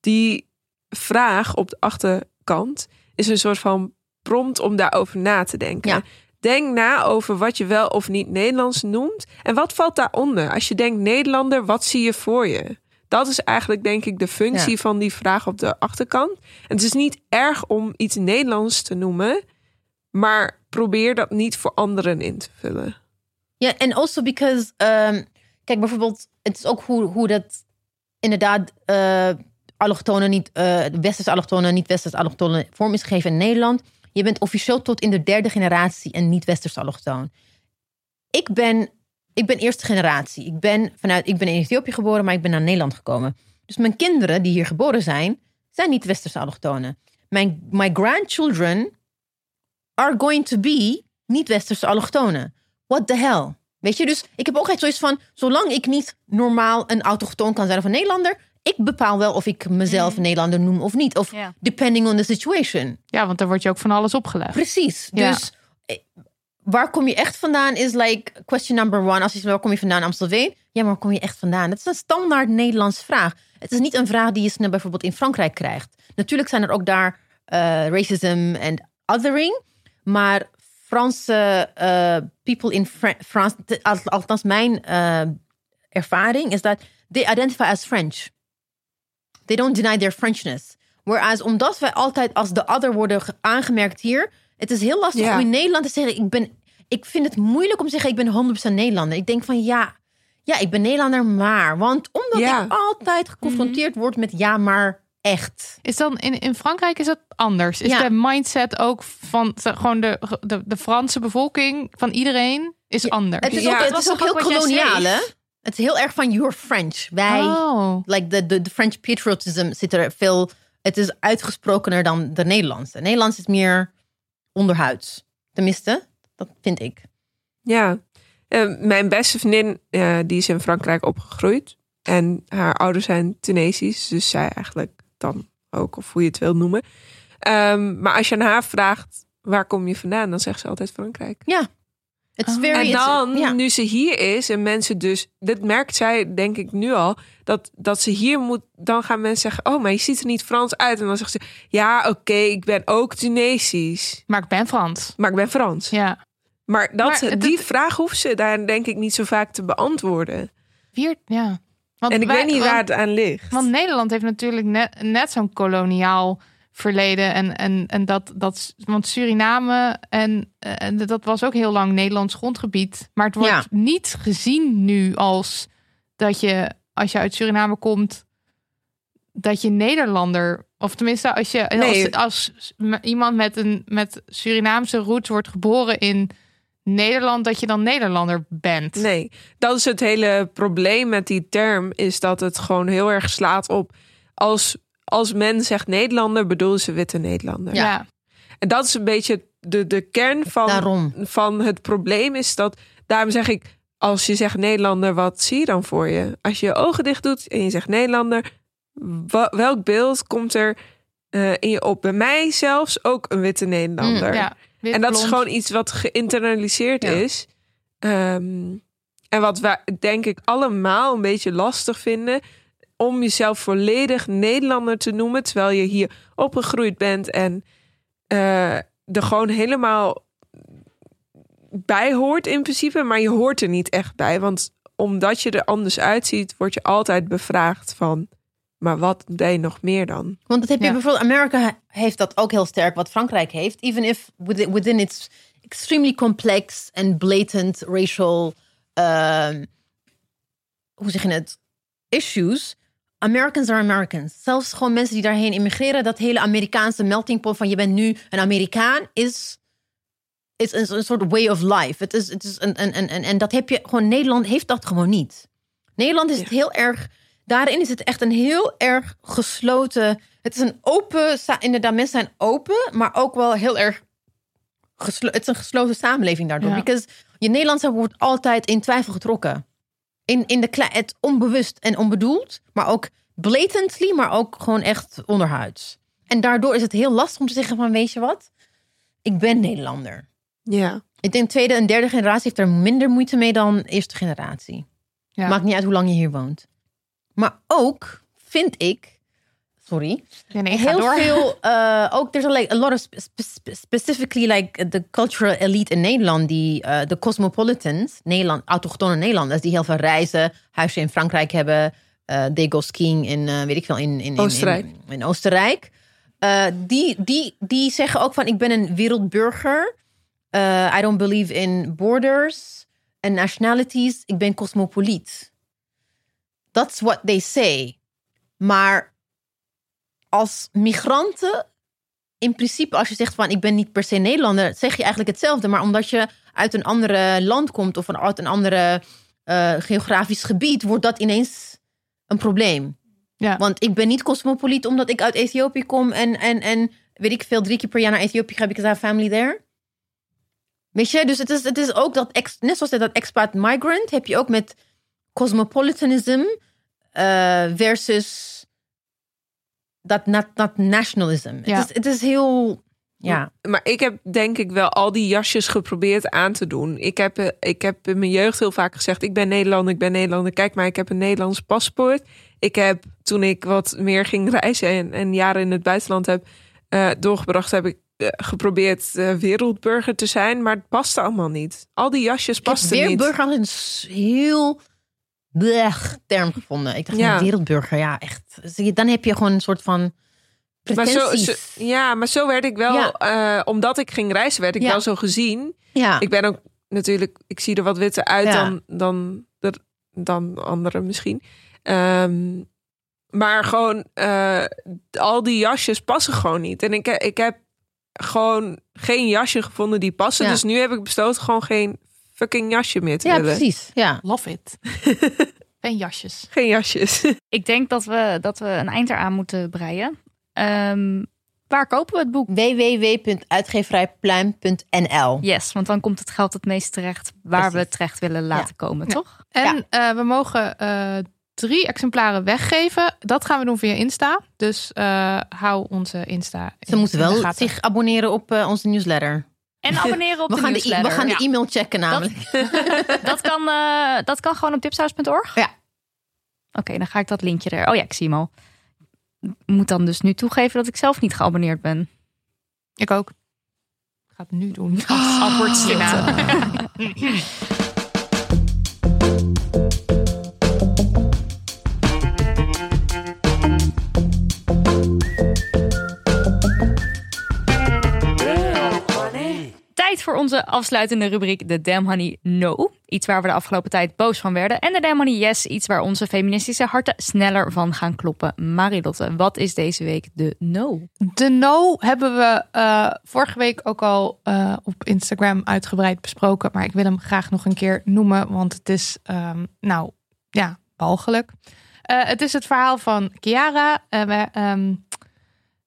Speaker 5: die vraag op de achterkant is een soort van prompt om daarover na te denken.
Speaker 4: Ja.
Speaker 5: Denk na over wat je wel of niet Nederlands noemt. En wat valt daaronder? Als je denkt Nederlander, wat zie je voor je? Dat is eigenlijk denk ik de functie
Speaker 4: Ja.
Speaker 5: van die vraag op de achterkant. En het is niet erg om iets Nederlands te noemen. Maar probeer dat niet voor anderen in te vullen.
Speaker 4: Ja, en also because, ehm, kijk bijvoorbeeld, het is ook hoe, hoe dat inderdaad eh allochtonen niet, eh westerse allochtonen, niet westerse allochtonen vorm is gegeven in Nederland. Je bent officieel tot in de derde generatie een niet-westerse allochtoon. Ik ben, ik ben eerste generatie. Ik ben, vanuit, ik ben in Ethiopië geboren, maar ik ben naar Nederland gekomen. Dus mijn kinderen die hier geboren zijn, zijn niet-westerse allochtonen. Mijn my grandchildren are going to be niet-westerse allochtonen. What the hell? Weet je, dus ik heb ook echt zoiets van... zolang ik niet normaal een autochtoon kan zijn of een Nederlander... ik bepaal wel of ik mezelf een Nederlander noem of niet. Of
Speaker 3: Ja.
Speaker 4: depending on the situation.
Speaker 2: Ja, want daar wordt je ook van alles opgelegd.
Speaker 4: Precies. Dus waar kom je echt vandaan is like question number one. Als je zegt, waar kom je vandaan? Amstelveen? Ja, maar waar kom je echt vandaan? Het is een standaard Nederlands vraag. Het is niet een vraag die je snel bijvoorbeeld in Frankrijk krijgt. Natuurlijk zijn er ook daar eh, racism en othering. Maar Franse eh, people in Fra- France, althans mijn eh, ervaring, is dat they identify as French. They don't deny their Frenchness. Whereas omdat wij altijd als de other worden ge- aangemerkt hier, het is heel lastig
Speaker 5: Ja.
Speaker 4: om in Nederland te zeggen, ik ben, ik vind het moeilijk om te zeggen, ik ben 100% Nederlander. Ik denk van ja, ja, ik ben Nederlander, maar, want omdat
Speaker 5: Ja.
Speaker 4: ik altijd geconfronteerd word met ja, maar echt.
Speaker 2: Is dan in, in Frankrijk is dat anders? Is
Speaker 4: Ja.
Speaker 2: de mindset ook van de, gewoon de, de, de Franse bevolking, van iedereen, is anders?
Speaker 4: Het is ook,
Speaker 5: het
Speaker 4: het
Speaker 3: was
Speaker 4: is ook heel koloniaal, hè? Het is heel erg van you're French. Wij,
Speaker 2: Oh.
Speaker 4: like the, the, the French patriotism zit er veel. Het is uitgesprokener dan de Nederlandse. Nederlands is meer onderhuids. Tenminste, dat vind ik.
Speaker 5: Ja, Eh, mijn beste vriendin, die is in Frankrijk opgegroeid. En haar ouders zijn Tunesisch, dus zij eigenlijk dan ook, of hoe je het wil noemen. Ehm, maar als je aan haar vraagt, waar kom je vandaan? Dan zegt ze altijd Frankrijk.
Speaker 4: Het
Speaker 2: Oh.
Speaker 4: very,
Speaker 5: En dan, nu ze hier is en mensen dus, dit merkt zij denk ik nu al, dat, dat ze hier moet, dan gaan mensen zeggen, oh, maar je ziet er niet Frans uit. En dan zegt ze, ja, oké, ik ben ook Tunesisch,
Speaker 2: Maar ik ben Frans.
Speaker 5: maar ik ben Frans.
Speaker 2: Ja.
Speaker 5: Maar, dat,
Speaker 2: Maar het-
Speaker 5: die vraag hoeft ze daar denk ik niet zo vaak te beantwoorden.
Speaker 2: Vier, ja. Want
Speaker 5: En ik
Speaker 2: wij-
Speaker 5: weet niet
Speaker 2: want-
Speaker 5: waar het aan ligt.
Speaker 2: Want Nederland heeft natuurlijk net, net zo'n koloniaal verleden. En, en, en dat, dat, want Suriname, en, en dat was ook heel lang Nederlands grondgebied. Maar het wordt
Speaker 4: Ja.
Speaker 2: niet gezien nu als dat je, als je uit Suriname komt, dat je Nederlander, of tenminste als je
Speaker 5: Nee.
Speaker 2: als, als iemand met een met Surinaamse roots wordt geboren in Nederland, dat je dan Nederlander bent.
Speaker 5: Nee, dat is het hele probleem met die term. Is dat het gewoon heel erg slaat op. Als, als men zegt Nederlander, bedoelen ze witte Nederlander.
Speaker 2: Ja.
Speaker 5: En dat is een beetje de, de kern van,
Speaker 4: Daarom.
Speaker 5: van het probleem. Is dat, daarom zeg ik, als je zegt Nederlander, wat zie je dan voor je? Als je je ogen dicht doet en je zegt Nederlander, welk beeld komt er eh, in je op? Bij mij zelfs ook een witte Nederlander.
Speaker 2: Mm, ja. Wit,
Speaker 5: En dat is gewoon iets wat geïnternaliseerd
Speaker 4: Ja.
Speaker 5: is. Ehm, en wat wij denk ik allemaal een beetje lastig vinden. Om jezelf volledig Nederlander te noemen. Terwijl je hier opgegroeid bent en eh, er gewoon helemaal bij hoort in principe. Maar je hoort er niet echt bij. Want omdat je er anders uitziet, word je altijd bevraagd van. Maar wat ben je nog meer dan?
Speaker 4: Want dat heb je
Speaker 2: Ja.
Speaker 4: bijvoorbeeld, Amerika heeft dat ook heel sterk, wat Frankrijk heeft. Even if within, within its extremely complex and blatant racial, um, hoe zeg je het, issues. Americans are Americans. Zelfs gewoon mensen die daarheen immigreren, dat hele Amerikaanse melting pot van je bent nu een Amerikaan is, is een, een soort way of life. Het is, het is een, een, een, en dat heb je gewoon, Nederland heeft dat gewoon niet. Nederland is het heel erg, daarin is het echt een heel erg gesloten. Het is een open, inderdaad, mensen zijn open, maar ook wel heel erg. Geslo- het is een gesloten samenleving daardoor.
Speaker 2: Ja.
Speaker 4: Because je Nederlandse wordt altijd in twijfel getrokken. In, in de het onbewust en onbedoeld, maar ook blatantly, maar ook gewoon echt onderhuids. En daardoor is het heel lastig om te zeggen van, weet je wat? Ik ben Nederlander.
Speaker 5: Ja.
Speaker 4: Ik denk tweede en derde generatie heeft er minder moeite mee dan eerste generatie.
Speaker 2: Ja.
Speaker 4: Maakt niet uit hoe lang je hier woont. Maar ook vind ik, sorry,
Speaker 2: nee,
Speaker 4: heel
Speaker 2: door.
Speaker 4: veel. uh, ook there's a, like a lot of spe- spe- specifically like the cultural elite in Nederland, die uh, de cosmopolitans, Nederland, autochtone Nederlanders, die heel veel reizen, huisje in Frankrijk hebben, uh, they go skiing in, uh, weet ik veel, in, in, in
Speaker 5: Oostenrijk.
Speaker 4: In, in Oostenrijk. Uh, die, die, die zeggen ook van, ik ben een wereldburger. I don't believe in borders and nationalities. Ik ben cosmopoliet. That's what they say. Maar als migranten, in principe, als je zegt van ik ben niet per se Nederlander, zeg je eigenlijk hetzelfde. Maar omdat je uit een andere land komt of een- uit een andere eh, geografisch gebied, wordt dat ineens een probleem.
Speaker 2: Ja.
Speaker 4: Want ik ben niet cosmopoliet omdat ik uit Ethiopië kom en, en, en weet ik veel, drie keer per jaar naar Ethiopië ga, because I have family there. Weet je, dus het is, het is ook dat, ex, net zoals dat expat migrant, heb je ook met cosmopolitanism eh, versus dat nat, dat nationalism.
Speaker 2: Ja.
Speaker 4: Het, is, het is heel, ja.
Speaker 5: Maar ik heb denk ik wel al die jasjes geprobeerd aan te doen. Ik heb, eh, ik heb in mijn jeugd heel vaak gezegd: ik ben Nederlander, ik ben Nederlander. Kijk maar, ik heb een Nederlands paspoort. Ik heb toen ik wat meer ging reizen en, en jaren in het buitenland heb eh, doorgebracht, heb ik eh, geprobeerd eh, wereldburger te zijn, maar het paste allemaal niet. Al die jasjes pasten niet.
Speaker 4: wereldburger als een s- heel blech term gevonden. Ik dacht,
Speaker 5: Ja.
Speaker 4: wereldburger, ja, echt. Zie je, Dan heb je gewoon een soort van
Speaker 5: Maar zo, ja, maar zo werd ik wel,
Speaker 4: Ja.
Speaker 5: eh, omdat ik ging reizen, werd ik
Speaker 4: Ja.
Speaker 5: wel zo gezien.
Speaker 4: ja.
Speaker 5: Ik ben ook natuurlijk, ik zie er wat witter uit dan, dan, dan anderen misschien. Ehm, maar gewoon, eh, al die jasjes passen gewoon niet. En ik, ik heb gewoon geen jasje gevonden die passen. Dus nu heb ik besloten gewoon geen fucking jasje meer te
Speaker 4: ja,
Speaker 5: willen.
Speaker 4: precies. Ja.
Speaker 2: Love it. en jasjes.
Speaker 5: Geen jasjes.
Speaker 3: Ik denk dat we, dat we een eind eraan moeten breien. Ehm, waar kopen we het boek?
Speaker 4: www.uitgeverijpluim.nl
Speaker 3: Yes, want dan komt het geld het meest terecht waar we het terecht willen laten komen,
Speaker 2: Ja.
Speaker 3: toch?
Speaker 2: En eh, we mogen eh, drie exemplaren weggeven. Dat gaan we doen via Insta. Dus eh, hou onze Insta.
Speaker 4: Ze moeten
Speaker 2: in
Speaker 4: wel zich abonneren op eh, onze newsletter.
Speaker 3: En abonneren op
Speaker 4: We
Speaker 3: de
Speaker 4: gaan, de, e- we gaan
Speaker 3: Ja.
Speaker 4: de e-mail checken namelijk.
Speaker 3: dat, kan, eh, dat kan gewoon op dipsaus.org?
Speaker 4: Ja.
Speaker 3: Oké, dan ga ik dat linkje er. Oh ja, ik zie hem al. Ik Moet dan dus nu toegeven dat ik zelf niet geabonneerd ben.
Speaker 2: Ik ook. ga het nu doen. Als antwoord
Speaker 3: Tijd voor onze afsluitende rubriek de Damn Honey No. Iets waar we de afgelopen tijd boos van werden. En de Damn Honey Yes. Iets waar onze feministische harten sneller van gaan kloppen. Marilotte, wat is deze week de No?
Speaker 2: De no hebben we eh, vorige week ook al eh, op Instagram uitgebreid besproken. Maar ik wil hem graag nog een keer noemen. Want het is, ehm, nou ja, walgelijk. Eh, het is het verhaal van Chiara. We, ehm,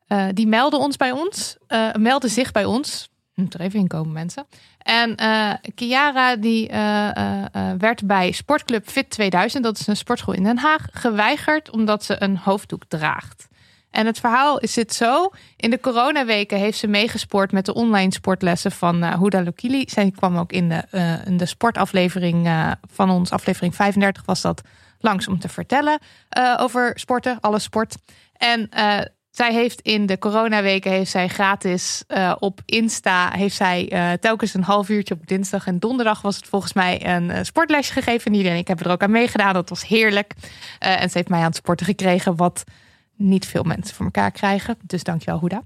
Speaker 2: eh, die meldde ons bij ons. meldde zich bij ons. Moet er even in komen, mensen. En eh Chiara die eh, eh, werd bij Sportclub Fit 2000, dat is een sportschool in Den Haag, geweigerd omdat ze een hoofddoek draagt. En het verhaal is zit zo. In de coronaweken heeft ze meegesport met de online sportlessen van uh, Huda Lokili. Zij kwam ook in de, in de sportaflevering van ons, aflevering 35 was dat, langs om te vertellen over sporten, alle sport. En zij heeft in de coronaweken heeft zij gratis eh, op Insta heeft zij eh, telkens een half uurtje op dinsdag en donderdag was het volgens mij een eh, sportlesje gegeven. En iedereen, ik heb er ook aan meegedaan. Dat was heerlijk. En ze heeft mij aan het sporten gekregen, wat niet veel mensen voor elkaar krijgen. Dus dankjewel, Huda.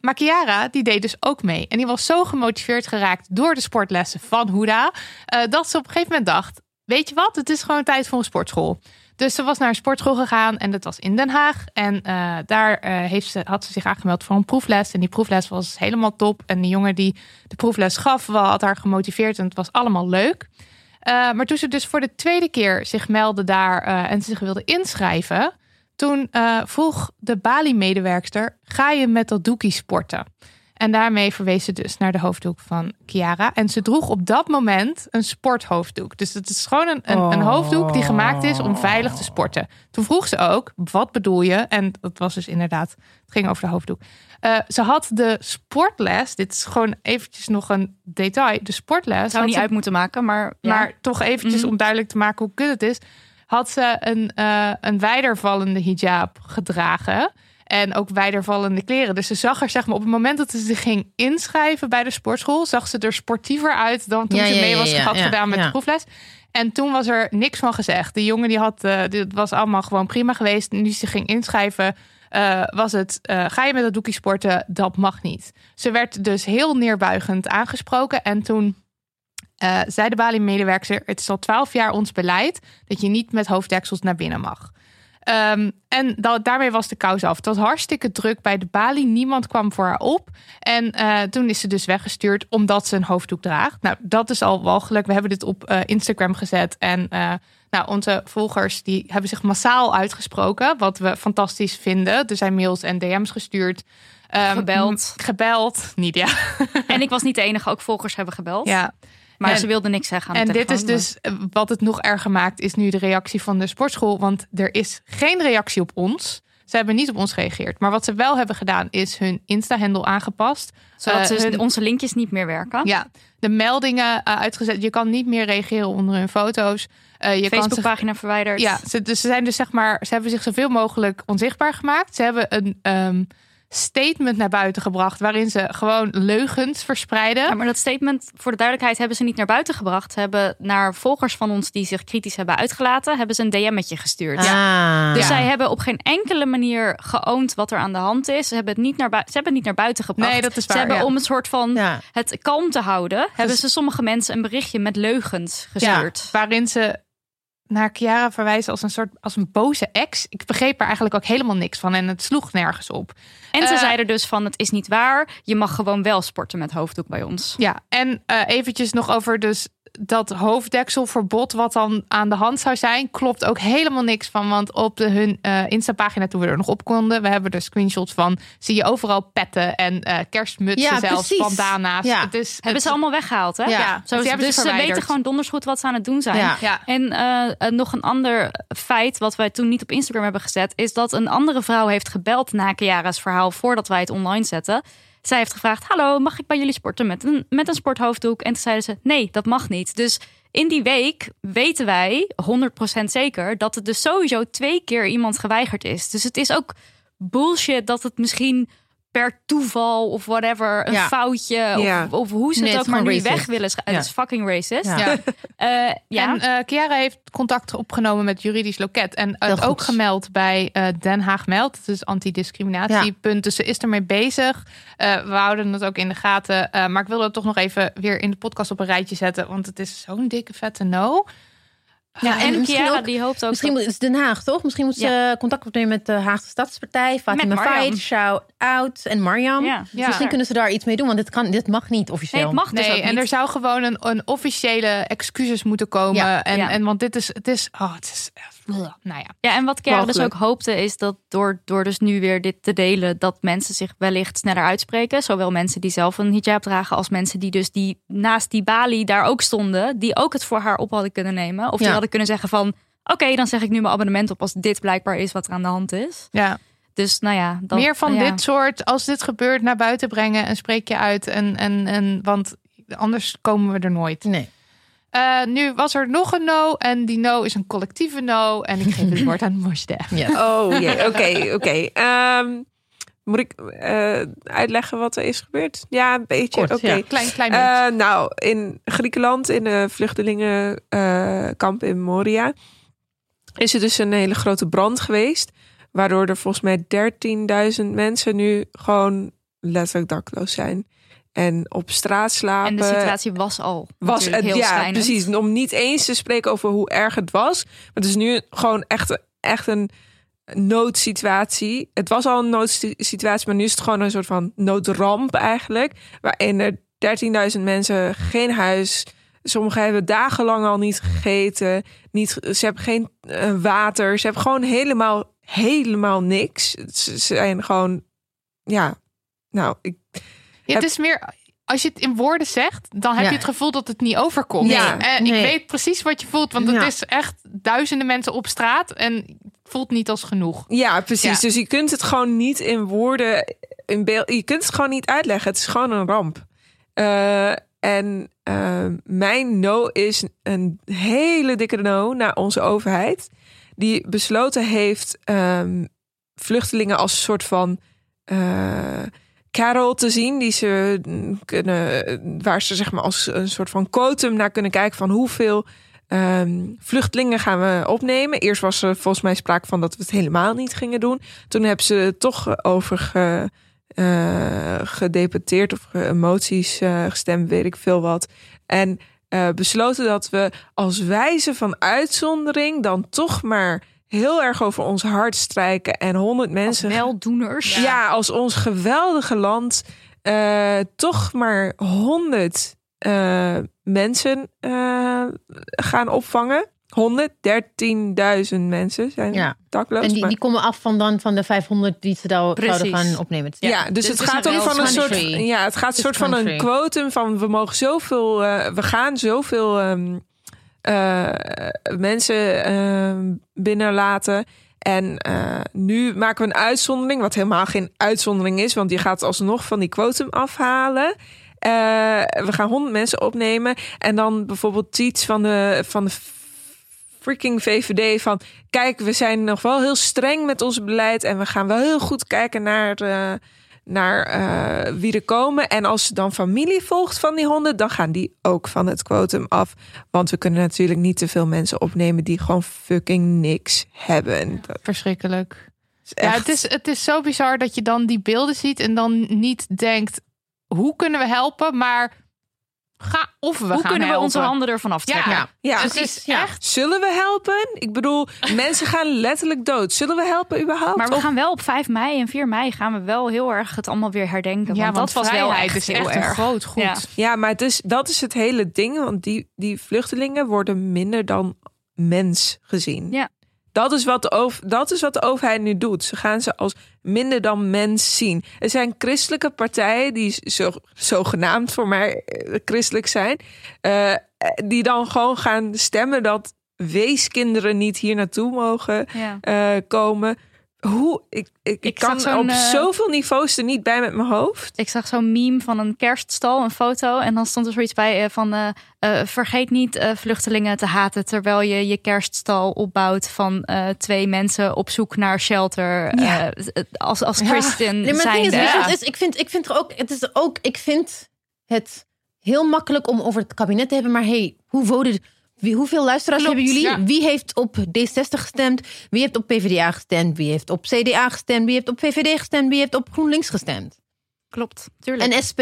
Speaker 2: Maar Chiara, die deed dus ook mee. En die was zo gemotiveerd geraakt door de sportlessen van Huda, dat ze op een gegeven moment dacht: Weet je wat, het is gewoon tijd voor een sportschool. Dus ze was naar een sportschool gegaan en dat was in Den Haag. En eh, daar eh, heeft ze, had ze zich aangemeld voor een proefles. En die proefles was helemaal top. En die jongen die de proefles gaf, had haar gemotiveerd en het was allemaal leuk. Eh, maar toen ze dus voor de tweede keer zich meldde daar en ze zich wilde inschrijven, toen vroeg de Bali-medewerkster: ga je met dat doekie sporten? En daarmee verwees ze dus naar de hoofddoek van Chiara. En ze droeg op dat moment een sporthoofddoek. Dus het is gewoon een, een, een hoofddoek die gemaakt is om veilig te sporten. Toen vroeg ze ook, wat bedoel je? En dat was dus inderdaad, het ging over de hoofddoek. Eh, ze had de sportles, dit is gewoon eventjes nog een detail. De sportles
Speaker 3: Zou niet
Speaker 2: ze-
Speaker 3: uit moeten maken, maar, ja.
Speaker 2: maar toch eventjes
Speaker 3: Mhm.
Speaker 2: om duidelijk te maken hoe kut het is. Had ze een, eh een wijdervallende hijab gedragen. En ook wijdervallende kleren. Dus ze zag er, zeg maar, op het moment dat ze zich ging inschrijven bij de sportschool, zag ze er sportiever uit dan toen
Speaker 4: Ja,
Speaker 2: ze mee was
Speaker 4: ja,
Speaker 2: had gedaan met de proefles. En toen was er niks van gezegd. De jongen die had, eh, dit was allemaal gewoon prima geweest. Nu ze ging inschrijven, eh, was het, eh, ga je met dat doekie sporten? Dat mag niet. Ze werd dus heel neerbuigend aangesproken. En toen zei de Bali-medewerker: Het is al twaalf jaar ons beleid dat je niet met hoofddeksels naar binnen mag. Ehm, en da- daarmee was de kous af. Het was hartstikke druk bij de Bali. Niemand kwam voor haar op. En eh, toen is ze dus weggestuurd omdat ze een hoofddoek draagt. Nou, dat is al walgelijk. We hebben dit op eh, Instagram gezet. En eh, nou, onze volgers die hebben zich massaal uitgesproken. Wat we fantastisch vinden. Er zijn mails en DM's gestuurd. Ehm,
Speaker 3: Gebeld.
Speaker 2: Gebeld. Niet ja.
Speaker 3: En ik was niet de enige, ook volgers hebben gebeld.
Speaker 2: ja.
Speaker 3: Maar
Speaker 2: En-
Speaker 3: ze wilde niks zeggen aan
Speaker 2: En dit is
Speaker 3: telefoon,
Speaker 2: dus eh, wat het nog erger maakt, is nu de reactie van de sportschool. Want er is geen reactie op ons. Ze hebben niet op ons gereageerd. Maar wat ze wel hebben gedaan, is hun Insta-handle aangepast.
Speaker 3: Zodat dus
Speaker 2: hun-
Speaker 3: onze linkjes niet meer werken.
Speaker 2: Ja, de meldingen eh, uitgezet. Je kan niet meer reageren onder hun foto's. Eh, je zich-
Speaker 3: Facebookpagina verwijderd.
Speaker 2: ja, ze, dus ze zijn dus zeg maar, ze hebben zich zoveel mogelijk onzichtbaar gemaakt. Ze hebben een ehm, statement naar buiten gebracht waarin ze gewoon leugens verspreiden.
Speaker 3: Ja, maar dat statement, voor de duidelijkheid, hebben ze niet naar buiten gebracht. Ze hebben naar volgers van ons die zich kritisch hebben uitgelaten, hebben ze een DM'tje gestuurd.
Speaker 4: Ah.
Speaker 3: Dus
Speaker 2: Ja.
Speaker 3: zij hebben op geen enkele manier geoond wat er aan de hand is. Ze hebben het niet naar, bui- ze hebben het niet naar buiten gebracht.
Speaker 2: Nee, dat is waar,
Speaker 3: Ze hebben
Speaker 2: ja.
Speaker 3: om een soort van
Speaker 4: Ja.
Speaker 3: het kalm te houden, hebben ze sommige mensen een berichtje met leugens gestuurd.
Speaker 2: waarin ze naar Chiara verwijzen als een soort als een boze ex. Ik begreep er eigenlijk ook helemaal niks van en het sloeg nergens op.
Speaker 3: En ze
Speaker 2: Eh,
Speaker 3: zeiden dus van het is niet waar. Je mag gewoon wel sporten met hoofddoek bij ons.
Speaker 2: Ja, en eh, eventjes nog over dus dat hoofddekselverbod wat dan aan de hand zou zijn, klopt ook helemaal niks van. Want op de, hun eh Insta-pagina, toen we er nog op konden, we hebben er screenshots van, zie je overal petten en eh, kerstmutsen
Speaker 4: Ja,
Speaker 2: zelfs,
Speaker 4: precies.
Speaker 2: bandana's.
Speaker 4: Ja.
Speaker 2: Het is,
Speaker 3: Hebben
Speaker 2: het-
Speaker 3: ze allemaal weggehaald, hè?
Speaker 4: Ja.
Speaker 3: Zo,
Speaker 2: Die hebben
Speaker 3: dus
Speaker 2: ze
Speaker 3: weten gewoon donders goed wat ze aan het doen zijn.
Speaker 4: Ja.
Speaker 2: Ja.
Speaker 3: En eh, nog een ander feit wat wij toen niet op Instagram hebben gezet, is dat een andere vrouw heeft gebeld na Chiara's verhaal voordat wij het online zetten. Zij heeft gevraagd: Hallo, mag ik bij jullie sporten met een, met een sporthoofddoek? En toen zeiden ze: Nee, dat mag niet. Dus in die week weten wij 100% zeker dat het dus sowieso twee keer iemand geweigerd is. Dus het is ook bullshit dat het misschien per toeval of whatever een
Speaker 4: Ja.
Speaker 3: foutje
Speaker 5: Ja.
Speaker 3: of, of hoe ze
Speaker 4: Nee,
Speaker 3: het ook maar nu weg willen.
Speaker 4: Ja.
Speaker 3: Het is fucking racist.
Speaker 4: Ja.
Speaker 2: Ja.
Speaker 3: Eh, ja.
Speaker 2: En eh Chiara heeft contact opgenomen met juridisch loket. En het ook gemeld bij eh, Den Haag Meld. Het is antidiscriminatiepunt. Dus ze is ermee bezig. Eh, we houden het ook in de gaten. Eh, maar ik wilde het toch nog even weer in de podcast op een rijtje zetten. Want het is zo'n dikke vette no.
Speaker 4: Ja,
Speaker 3: en
Speaker 4: misschien
Speaker 3: Chiara
Speaker 4: ook-
Speaker 3: die hoopt ook
Speaker 4: Misschien moet het is Den Haag, toch? Misschien moet ze contact opnemen met de Haagse Stadspartij, Fatima. Feit, Shout Out en Mariam.
Speaker 3: Ja.
Speaker 2: Ja.
Speaker 4: Misschien kunnen ze daar iets mee doen, want dit, kan, dit mag niet
Speaker 3: Nee,
Speaker 4: officieel.
Speaker 3: het mag dus
Speaker 2: Nee,
Speaker 3: ook
Speaker 2: en
Speaker 3: niet.
Speaker 2: er zou gewoon een, een officiële excuses moeten komen.
Speaker 4: Ja,
Speaker 2: en,
Speaker 3: ja.
Speaker 2: en want dit is, het is, oh, het is, echt- nou ja.
Speaker 3: Ja, en wat Chiara dus ook hoopte is dat door, door dus nu weer dit te delen, dat mensen zich wellicht sneller uitspreken. Zowel mensen die zelf een hijab dragen als mensen die dus die naast die balie daar ook stonden, die ook het voor haar op hadden kunnen nemen. Of die
Speaker 4: Ja.
Speaker 3: hadden kunnen zeggen van, oké, dan zeg ik nu mijn abonnement op als dit blijkbaar is wat er aan de hand is.
Speaker 2: ja.
Speaker 3: Dus nou ja. Dat,
Speaker 2: Meer van
Speaker 3: ja.
Speaker 2: dit soort, als dit gebeurt, naar buiten brengen en spreek je uit. En, en, en, want anders komen we er nooit.
Speaker 4: Nee.
Speaker 2: Eh, nu was er nog een no en die no is een collectieve no. En ik geef het woord aan Mosde.
Speaker 4: Ja.
Speaker 5: Oh jee, oké, oké. Ehm, Moet ik eh, uitleggen wat er is gebeurd? Ja, een beetje.
Speaker 4: Kort,
Speaker 5: Oké.
Speaker 4: ja.
Speaker 2: Klein, klein beetje.
Speaker 5: Eh, nou, in Griekenland, in de vluchtelingenkamp in Moria, is er dus een hele grote brand geweest. Waardoor er volgens mij 13.000 mensen nu gewoon letterlijk dakloos zijn. En op straat slapen.
Speaker 3: En de situatie was al
Speaker 5: was het,
Speaker 3: heel
Speaker 5: ja,
Speaker 3: schrijnend.
Speaker 5: precies. Om niet eens te spreken over hoe erg het was. Maar het is nu gewoon echt, echt een noodsituatie. Het was al een noodsituatie, maar nu is het gewoon een soort van noodramp eigenlijk. Waarin er 13.000 mensen geen huis. Sommigen hebben dagenlang al niet gegeten. Niet, ze hebben geen eh, water. Ze hebben gewoon helemaal, helemaal niks. Ze zijn gewoon, ja, nou, ik,
Speaker 2: Ja, het is meer, als je het in woorden zegt, dan heb
Speaker 4: Ja.
Speaker 2: je het gevoel dat het niet overkomt.
Speaker 5: Ja,
Speaker 2: en
Speaker 4: nee.
Speaker 2: ik weet precies wat je voelt, want
Speaker 4: Ja.
Speaker 2: het is echt duizenden mensen op straat en het voelt niet als genoeg.
Speaker 5: Ja, precies. Dus je kunt het gewoon niet in woorden, in beeld, je kunt het gewoon niet uitleggen. Het is gewoon een ramp. Eh, en eh, mijn no is een hele dikke no naar onze overheid, die besloten heeft ehm, vluchtelingen als een soort van eh carol te zien, die ze mm, kunnen, waar ze zeg maar als een soort van quotum naar kunnen kijken van hoeveel Ehm, vluchtelingen gaan we opnemen. Eerst was er volgens mij sprake van dat we het helemaal niet gingen doen. Toen hebben ze toch over ge, eh, of emoties eh, gestemd, weet ik veel wat. En eh, besloten dat we als wijze van uitzondering dan toch maar heel erg over ons hart strijken en honderd mensen
Speaker 3: Weldoeners.
Speaker 5: ja. als ons geweldige land eh, toch maar honderd eh, mensen eh, gaan opvangen. 113.000 mensen zijn
Speaker 4: Ja.
Speaker 5: dakloos.
Speaker 4: En die,
Speaker 5: maar-
Speaker 4: die komen af van, dan, van de 500 die ze daar
Speaker 3: Precies.
Speaker 4: zouden gaan opnemen.
Speaker 5: ja, dus
Speaker 3: dit
Speaker 5: het gaat
Speaker 3: een
Speaker 5: ook van een soort, ja, het gaat
Speaker 4: is
Speaker 5: soort van een quotum van we mogen zoveel, eh, we gaan zoveel ehm, eh, mensen ehm, binnenlaten. En eh, nu maken we een uitzondering, wat helemaal geen uitzondering is, want die gaat alsnog van die quotum afhalen. Eh, we gaan 100 mensen opnemen en dan bijvoorbeeld iets van de, van de freaking VVD van kijk, we zijn nog wel heel streng met ons beleid en we gaan wel heel goed kijken naar, eh, naar eh, wie er komen. En als dan familie volgt van die honden, dan gaan die ook van het quotum af. Want we kunnen natuurlijk niet te veel mensen opnemen die gewoon fucking niks hebben. Dat
Speaker 2: Verschrikkelijk. Ja, het is, het is zo bizar dat je dan die beelden ziet en dan niet denkt, hoe kunnen we helpen? Maar ga of we
Speaker 3: Hoe
Speaker 2: gaan
Speaker 3: kunnen we
Speaker 2: helpen.
Speaker 3: onze handen ervan aftrekken?
Speaker 2: Ja,
Speaker 5: ja.
Speaker 2: het is
Speaker 4: ja.
Speaker 2: echt
Speaker 5: Zullen we helpen? Ik bedoel, mensen gaan letterlijk dood. Zullen we helpen überhaupt?
Speaker 3: Maar we
Speaker 5: Of-
Speaker 3: gaan wel op 5 mei en 4 mei gaan we wel heel erg het allemaal weer herdenken.
Speaker 2: Ja,
Speaker 3: want, dat was wel echt
Speaker 2: is
Speaker 3: heel
Speaker 2: echt een
Speaker 3: erg.
Speaker 2: groot goed.
Speaker 3: Ja.
Speaker 5: Ja, maar het is, dat is het hele ding. Want die, die vluchtelingen worden minder dan mens gezien.
Speaker 3: Ja.
Speaker 5: Dat is, wat de over, dat is wat de overheid nu doet. Ze gaan ze als minder dan mens zien. Er zijn christelijke partijen die zo, zogenaamd voor mij eh, christelijk zijn. eh, die dan gewoon gaan stemmen dat weeskinderen niet hier naartoe mogen
Speaker 3: Ja.
Speaker 5: eh, komen. Hoe ik, ik, ik,
Speaker 3: Ik zag
Speaker 5: kan op
Speaker 3: eh,
Speaker 5: zoveel niveaus er niet bij met mijn hoofd.
Speaker 3: Ik zag zo'n meme van een kerststal, een foto. En dan stond er zoiets bij eh, van... eh, eh, vergeet niet eh, vluchtelingen te haten... terwijl je je kerststal opbouwt van eh, twee mensen op zoek naar shelter.
Speaker 4: Ja.
Speaker 3: eh, als, als
Speaker 2: Ja.
Speaker 3: christen
Speaker 4: Nee, maar is,
Speaker 2: Ja.
Speaker 4: is, ik vind, ik vind er ook, het is ook, ik vind het heel makkelijk om over het kabinet te hebben, maar hey, hoe voted, wie, hoeveel luisteraars
Speaker 2: Klopt,
Speaker 4: hebben jullie?
Speaker 2: ja.
Speaker 4: Wie heeft op D60 gestemd? Wie heeft op PvdA gestemd? Wie heeft op CDA gestemd? Wie heeft op VVD gestemd? Wie heeft op GroenLinks gestemd?
Speaker 3: Klopt, tuurlijk.
Speaker 4: En SP.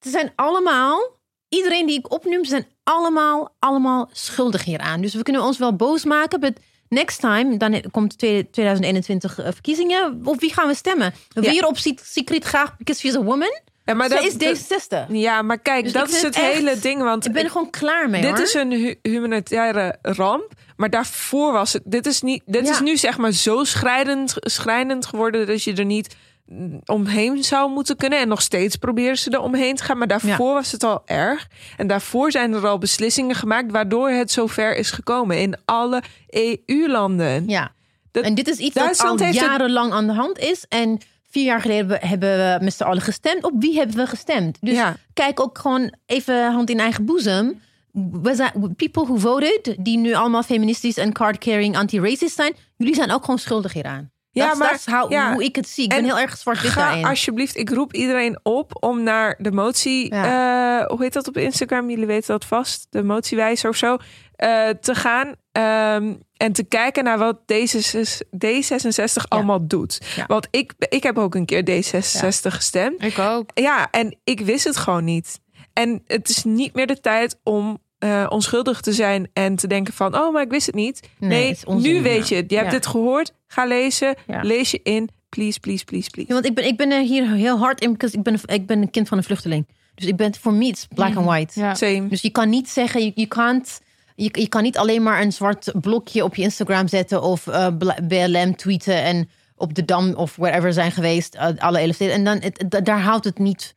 Speaker 4: Ze zijn allemaal, iedereen die ik opnoem, ze zijn allemaal, allemaal schuldig hieraan. Dus we kunnen ons wel boos maken, but next time, dan komt twee- 2021 eh, verkiezingen. Op wie gaan we stemmen? Weer op Secret graag, because she's a woman?
Speaker 5: Ja, maar
Speaker 4: Ze
Speaker 5: dat,
Speaker 4: is D60.
Speaker 5: ja, maar kijk,
Speaker 4: Dus
Speaker 5: dat is het hele ding. Want
Speaker 4: Ik ben er gewoon klaar mee,
Speaker 5: dit
Speaker 4: hoor.
Speaker 5: is een hu- humanitaire ramp. Maar daarvoor was het. Dit is, niet, dit
Speaker 4: Ja.
Speaker 5: is nu zeg maar zo schrijnend, schrijnend geworden dat je er niet omheen zou moeten kunnen. En nog steeds proberen ze er omheen te gaan. Maar daarvoor was het al erg. En daarvoor zijn er al beslissingen gemaakt waardoor het zover is gekomen in alle EU-landen.
Speaker 4: Ja.
Speaker 5: Dat-
Speaker 4: en dit is iets dat
Speaker 5: Duitsland
Speaker 4: al
Speaker 5: heeft het-
Speaker 4: jarenlang aan de hand is. En vier jaar geleden hebben we- met z'n allen gestemd. Op wie hebben we gestemd? Dus
Speaker 5: Ja.
Speaker 4: kijk ook gewoon even hand in eigen boezem. People who voted, die nu allemaal feministisch en card-carrying anti-racist zijn, jullie zijn ook gewoon schuldig hieraan.
Speaker 5: Ja,
Speaker 4: dat
Speaker 5: maar-
Speaker 4: is how-
Speaker 5: ja.
Speaker 4: hoe ik het zie. Ik
Speaker 5: En
Speaker 4: ben heel erg zwart-wit daarin.
Speaker 5: alsjeblieft, ik roep iedereen op om naar de motie,
Speaker 4: Ja.
Speaker 5: eh, hoe heet dat op Instagram? Jullie weten dat vast, de motiewijzer of zo, eh, te gaan ehm, en te kijken naar wat D66, D66 allemaal doet. Want ik, ik heb ook een keer D66 gestemd.
Speaker 2: Ik ook.
Speaker 5: Ja, en ik wist het gewoon niet. En het is niet meer de tijd om eh, onschuldig te zijn en te denken van, oh, maar ik wist het niet.
Speaker 4: Nee,
Speaker 5: Nee,
Speaker 4: het is onzin,
Speaker 5: nu weet je het. Je hebt het gehoord. Ga lezen. Lees je in. Please, please, please, please.
Speaker 4: Want ik ben, ik ben er hier heel hard in, ik ben, ik ben een kind van een vluchteling. Dus ik ben, voor me, it's black and white.
Speaker 2: Ja.
Speaker 5: Same.
Speaker 4: Dus je kan niet zeggen, je, je, can't, je, je kan niet alleen maar een zwart blokje op je Instagram zetten of eh, bl- BLM tweeten en op de Dam of wherever zijn geweest, eh, alle elf. En dan, daar houdt het niet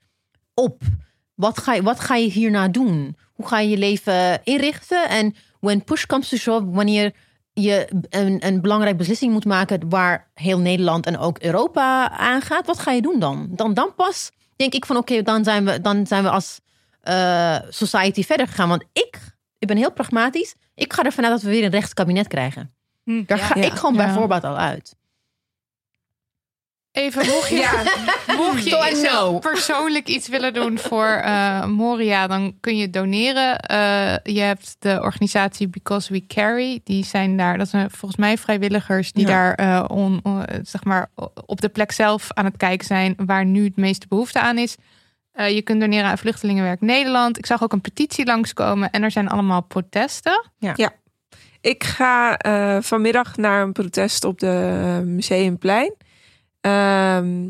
Speaker 4: op. Wat ga, je, wat ga je hierna doen? Hoe ga je je leven inrichten? En when push comes to shove, wanneer je een, een belangrijke beslissing moet maken waar heel Nederland en ook Europa aangaat, wat ga je doen dan? Dan, dan pas denk ik van oké, dan, zijn we, dan zijn we als eh, society verder gegaan. Want ik, ik ben heel pragmatisch. Ik ga ervan uit dat we weer een rechtskabinet krijgen.
Speaker 3: Hm,
Speaker 4: Daar
Speaker 3: ja.
Speaker 4: ga
Speaker 5: Ja.
Speaker 4: ik gewoon
Speaker 2: Ja.
Speaker 4: bijvoorbeeld al uit.
Speaker 2: Even, mocht je, mocht je persoonlijk iets willen doen voor eh, Moria, dan kun je doneren. Eh, je hebt de organisatie Because We Carry. Die zijn daar, dat zijn volgens mij vrijwilligers die
Speaker 4: Ja.
Speaker 2: daar eh, on, on- zeg maar, op de plek zelf aan het kijken zijn waar nu het meeste behoefte aan is. Eh, je kunt doneren aan Vluchtelingenwerk Nederland. Ik zag ook een petitie langskomen en er zijn allemaal protesten.
Speaker 5: Ik ga eh, vanmiddag naar een protest op de eh, Museumplein. Ehm,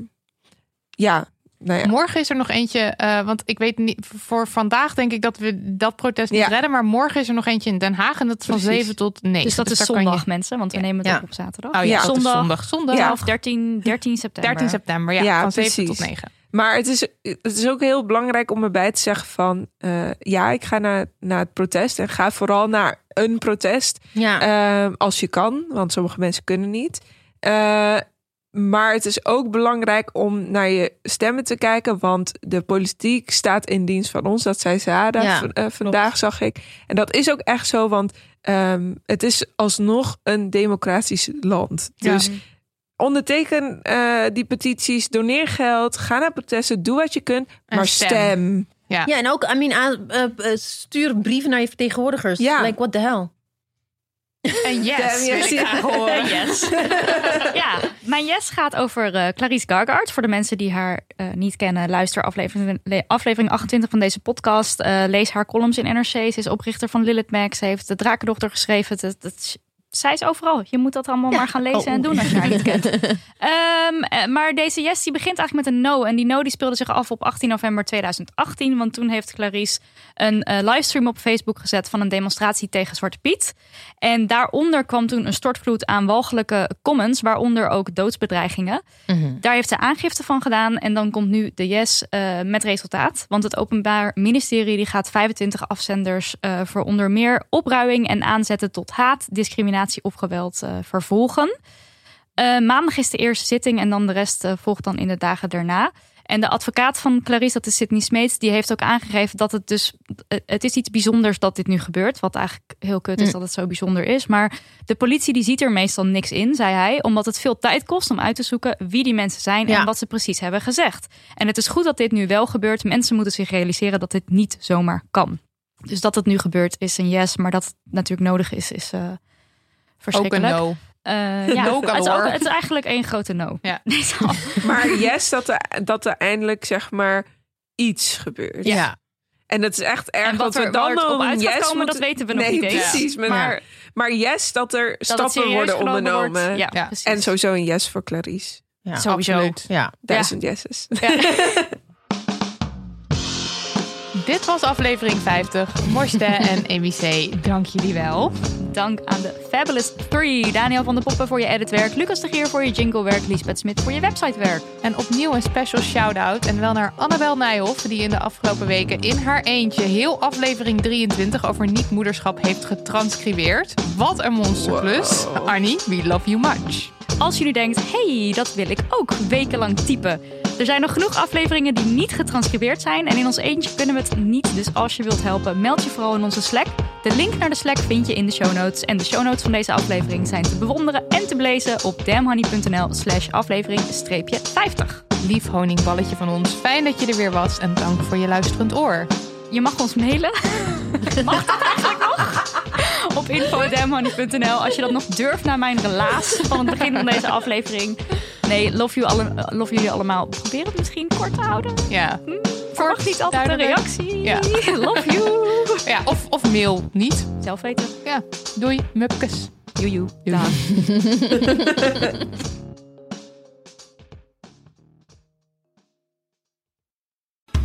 Speaker 5: ja, nou ja.
Speaker 2: Morgen is er nog eentje, eh, want ik weet niet, voor vandaag denk ik dat we dat protest niet
Speaker 5: Ja.
Speaker 2: redden. Maar morgen is er nog eentje in Den Haag en dat is van
Speaker 5: Precies.
Speaker 2: 7 tot 9.
Speaker 3: Dus dat is
Speaker 2: daar kan je-
Speaker 3: zondag, mensen, want we
Speaker 2: Ja.
Speaker 3: nemen het
Speaker 4: Ja.
Speaker 3: op zaterdag.
Speaker 2: Oh ja,
Speaker 5: Ja.
Speaker 2: is
Speaker 3: zondag.
Speaker 2: zondag. Zondag.
Speaker 5: Ja.
Speaker 3: Of 13, 13 september.
Speaker 2: 13 september, ja.
Speaker 5: Ja,
Speaker 2: van 7
Speaker 5: precies.
Speaker 2: tot 9.
Speaker 5: Maar het is, het is ook heel belangrijk om erbij te zeggen van... eh, ja, ik ga naar, naar het protest. En ga vooral naar een protest.
Speaker 4: Ja,
Speaker 5: Ehm, als je kan, want sommige mensen kunnen niet. Eh, maar het is ook belangrijk om naar je stemmen te kijken. Want de politiek staat in dienst van ons. Dat zei Zara
Speaker 4: Ja,
Speaker 5: eh, vandaag, zag ik. En dat is ook echt zo, want ehm, het is alsnog een democratisch land.
Speaker 2: Ja.
Speaker 5: Onderteken eh, die petities, doneer geld, ga naar protesten, doe wat je kunt. Maar
Speaker 2: stem.
Speaker 5: stem.
Speaker 2: Ja.
Speaker 4: ja en ook, I mean, eh, eh, stuur brieven naar je vertegenwoordigers.
Speaker 5: Ja.
Speaker 4: Like, what the hell?
Speaker 2: En yes,
Speaker 5: yes.
Speaker 2: ik graag horen.
Speaker 3: Yes. ja, mijn yes gaat over eh Clarice Gargard. Voor de mensen die haar eh, niet kennen, luister aflevering, le- aflevering 28 van deze podcast. Eh, lees haar columns in NRC. Ze is oprichter van Lilith Mag. Ze heeft de Drakendochter geschreven. Dat, dat, zij is overal. Je moet dat allemaal maar gaan lezen
Speaker 4: Oh.
Speaker 3: en doen als je haar niet kent. Ehm, eh, maar deze yes die begint eigenlijk met een no. En die no die speelde zich af op 18 november 2018. Want toen heeft Clarice een eh, livestream op Facebook gezet van een demonstratie tegen Zwarte Piet. En daaronder kwam toen een stortvloed aan walgelijke comments, waaronder ook doodsbedreigingen. Daar heeft ze aangifte van gedaan en dan komt nu de yes eh, met resultaat. Want het Openbaar Ministerie die gaat 25 afzenders eh, voor onder meer opruiing en aanzetten tot haat, discriminatie of geweld eh, vervolgen. Eh, maandag is de eerste zitting en dan de rest eh, volgt dan in de dagen daarna. En de advocaat van Clarice, dat is Sydney Smeets, die heeft ook aangegeven dat het dus... Het is iets bijzonders dat dit nu gebeurt. Wat eigenlijk heel kut is
Speaker 4: Mm.
Speaker 3: dat het zo bijzonder is. Maar de politie die ziet er meestal niks in, zei hij. Omdat het veel tijd kost om uit te zoeken wie die mensen zijn
Speaker 4: Ja.
Speaker 3: en wat ze precies hebben gezegd. En het is goed dat dit nu wel gebeurt. Mensen moeten zich realiseren dat dit niet zomaar kan. Dus dat het nu gebeurt is een yes, maar dat het natuurlijk nodig is, is
Speaker 2: Ook een no.
Speaker 3: Eh, ja,
Speaker 2: No
Speaker 3: het, is ook, het is eigenlijk één grote no.
Speaker 2: Ja.
Speaker 5: Maar yes, dat er, dat er eindelijk zeg maar iets gebeurt.
Speaker 4: Ja.
Speaker 5: En dat is echt erg
Speaker 3: En wat
Speaker 5: dat we
Speaker 3: er,
Speaker 5: dan
Speaker 3: waar het op
Speaker 5: nog een
Speaker 3: uit gaat
Speaker 5: yes
Speaker 3: komen, dat weten we nog
Speaker 5: nee,
Speaker 3: niet eens.
Speaker 5: Precies, maar,
Speaker 3: Maar
Speaker 5: maar yes, dat er
Speaker 3: dat
Speaker 5: stappen worden ondernomen.
Speaker 3: wordt. Ja.
Speaker 5: En sowieso een yes voor Clarice.
Speaker 4: Ja.
Speaker 3: Sowieso.
Speaker 2: Absoluut.
Speaker 4: Ja.
Speaker 5: Duizend yeses.
Speaker 2: Dit was aflevering 50. Morste en EBC, dank jullie wel.
Speaker 3: Dank aan de Fabulous 3. Daniel van der Poppen voor je editwerk. Lucas de Geer voor je jinglewerk. Liesbeth Smit voor je websitewerk.
Speaker 2: En opnieuw een special shout-out. En wel naar Annabel Nijhoff, die in de afgelopen weken in haar eentje heel aflevering 23 over niet-moederschap heeft getranscribeerd. Wat een monsterklus. Annie, we love you much.
Speaker 3: Als je nu denkt, hey, dat wil ik ook wekenlang typen. Er zijn nog genoeg afleveringen die niet getranscribeerd zijn. En in ons eentje kunnen we het niet. Dus als je wilt helpen, meld je vooral in onze Slack. De link naar de Slack vind je in de show notes. En de show notes van deze aflevering zijn te bewonderen en te lezen op damhoney.nl slash aflevering 50.
Speaker 2: Lief honingballetje van ons, fijn dat je er weer was en dank voor je luisterend oor.
Speaker 3: Je mag ons mailen. mag dat eigenlijk? Op info.damhoney.nl als je dat nog durft na mijn relaas van het begin van deze aflevering. Nee, love, you alle, love jullie allemaal. Probeer het misschien kort te houden.
Speaker 2: Ja,
Speaker 3: Verwacht niet altijd een reactie.
Speaker 2: Ja.
Speaker 3: Love you.
Speaker 2: ja of, of mail niet.
Speaker 3: Zelf weten.
Speaker 2: Ja, doei, mupkes.
Speaker 3: Joejoe.
Speaker 2: Doei.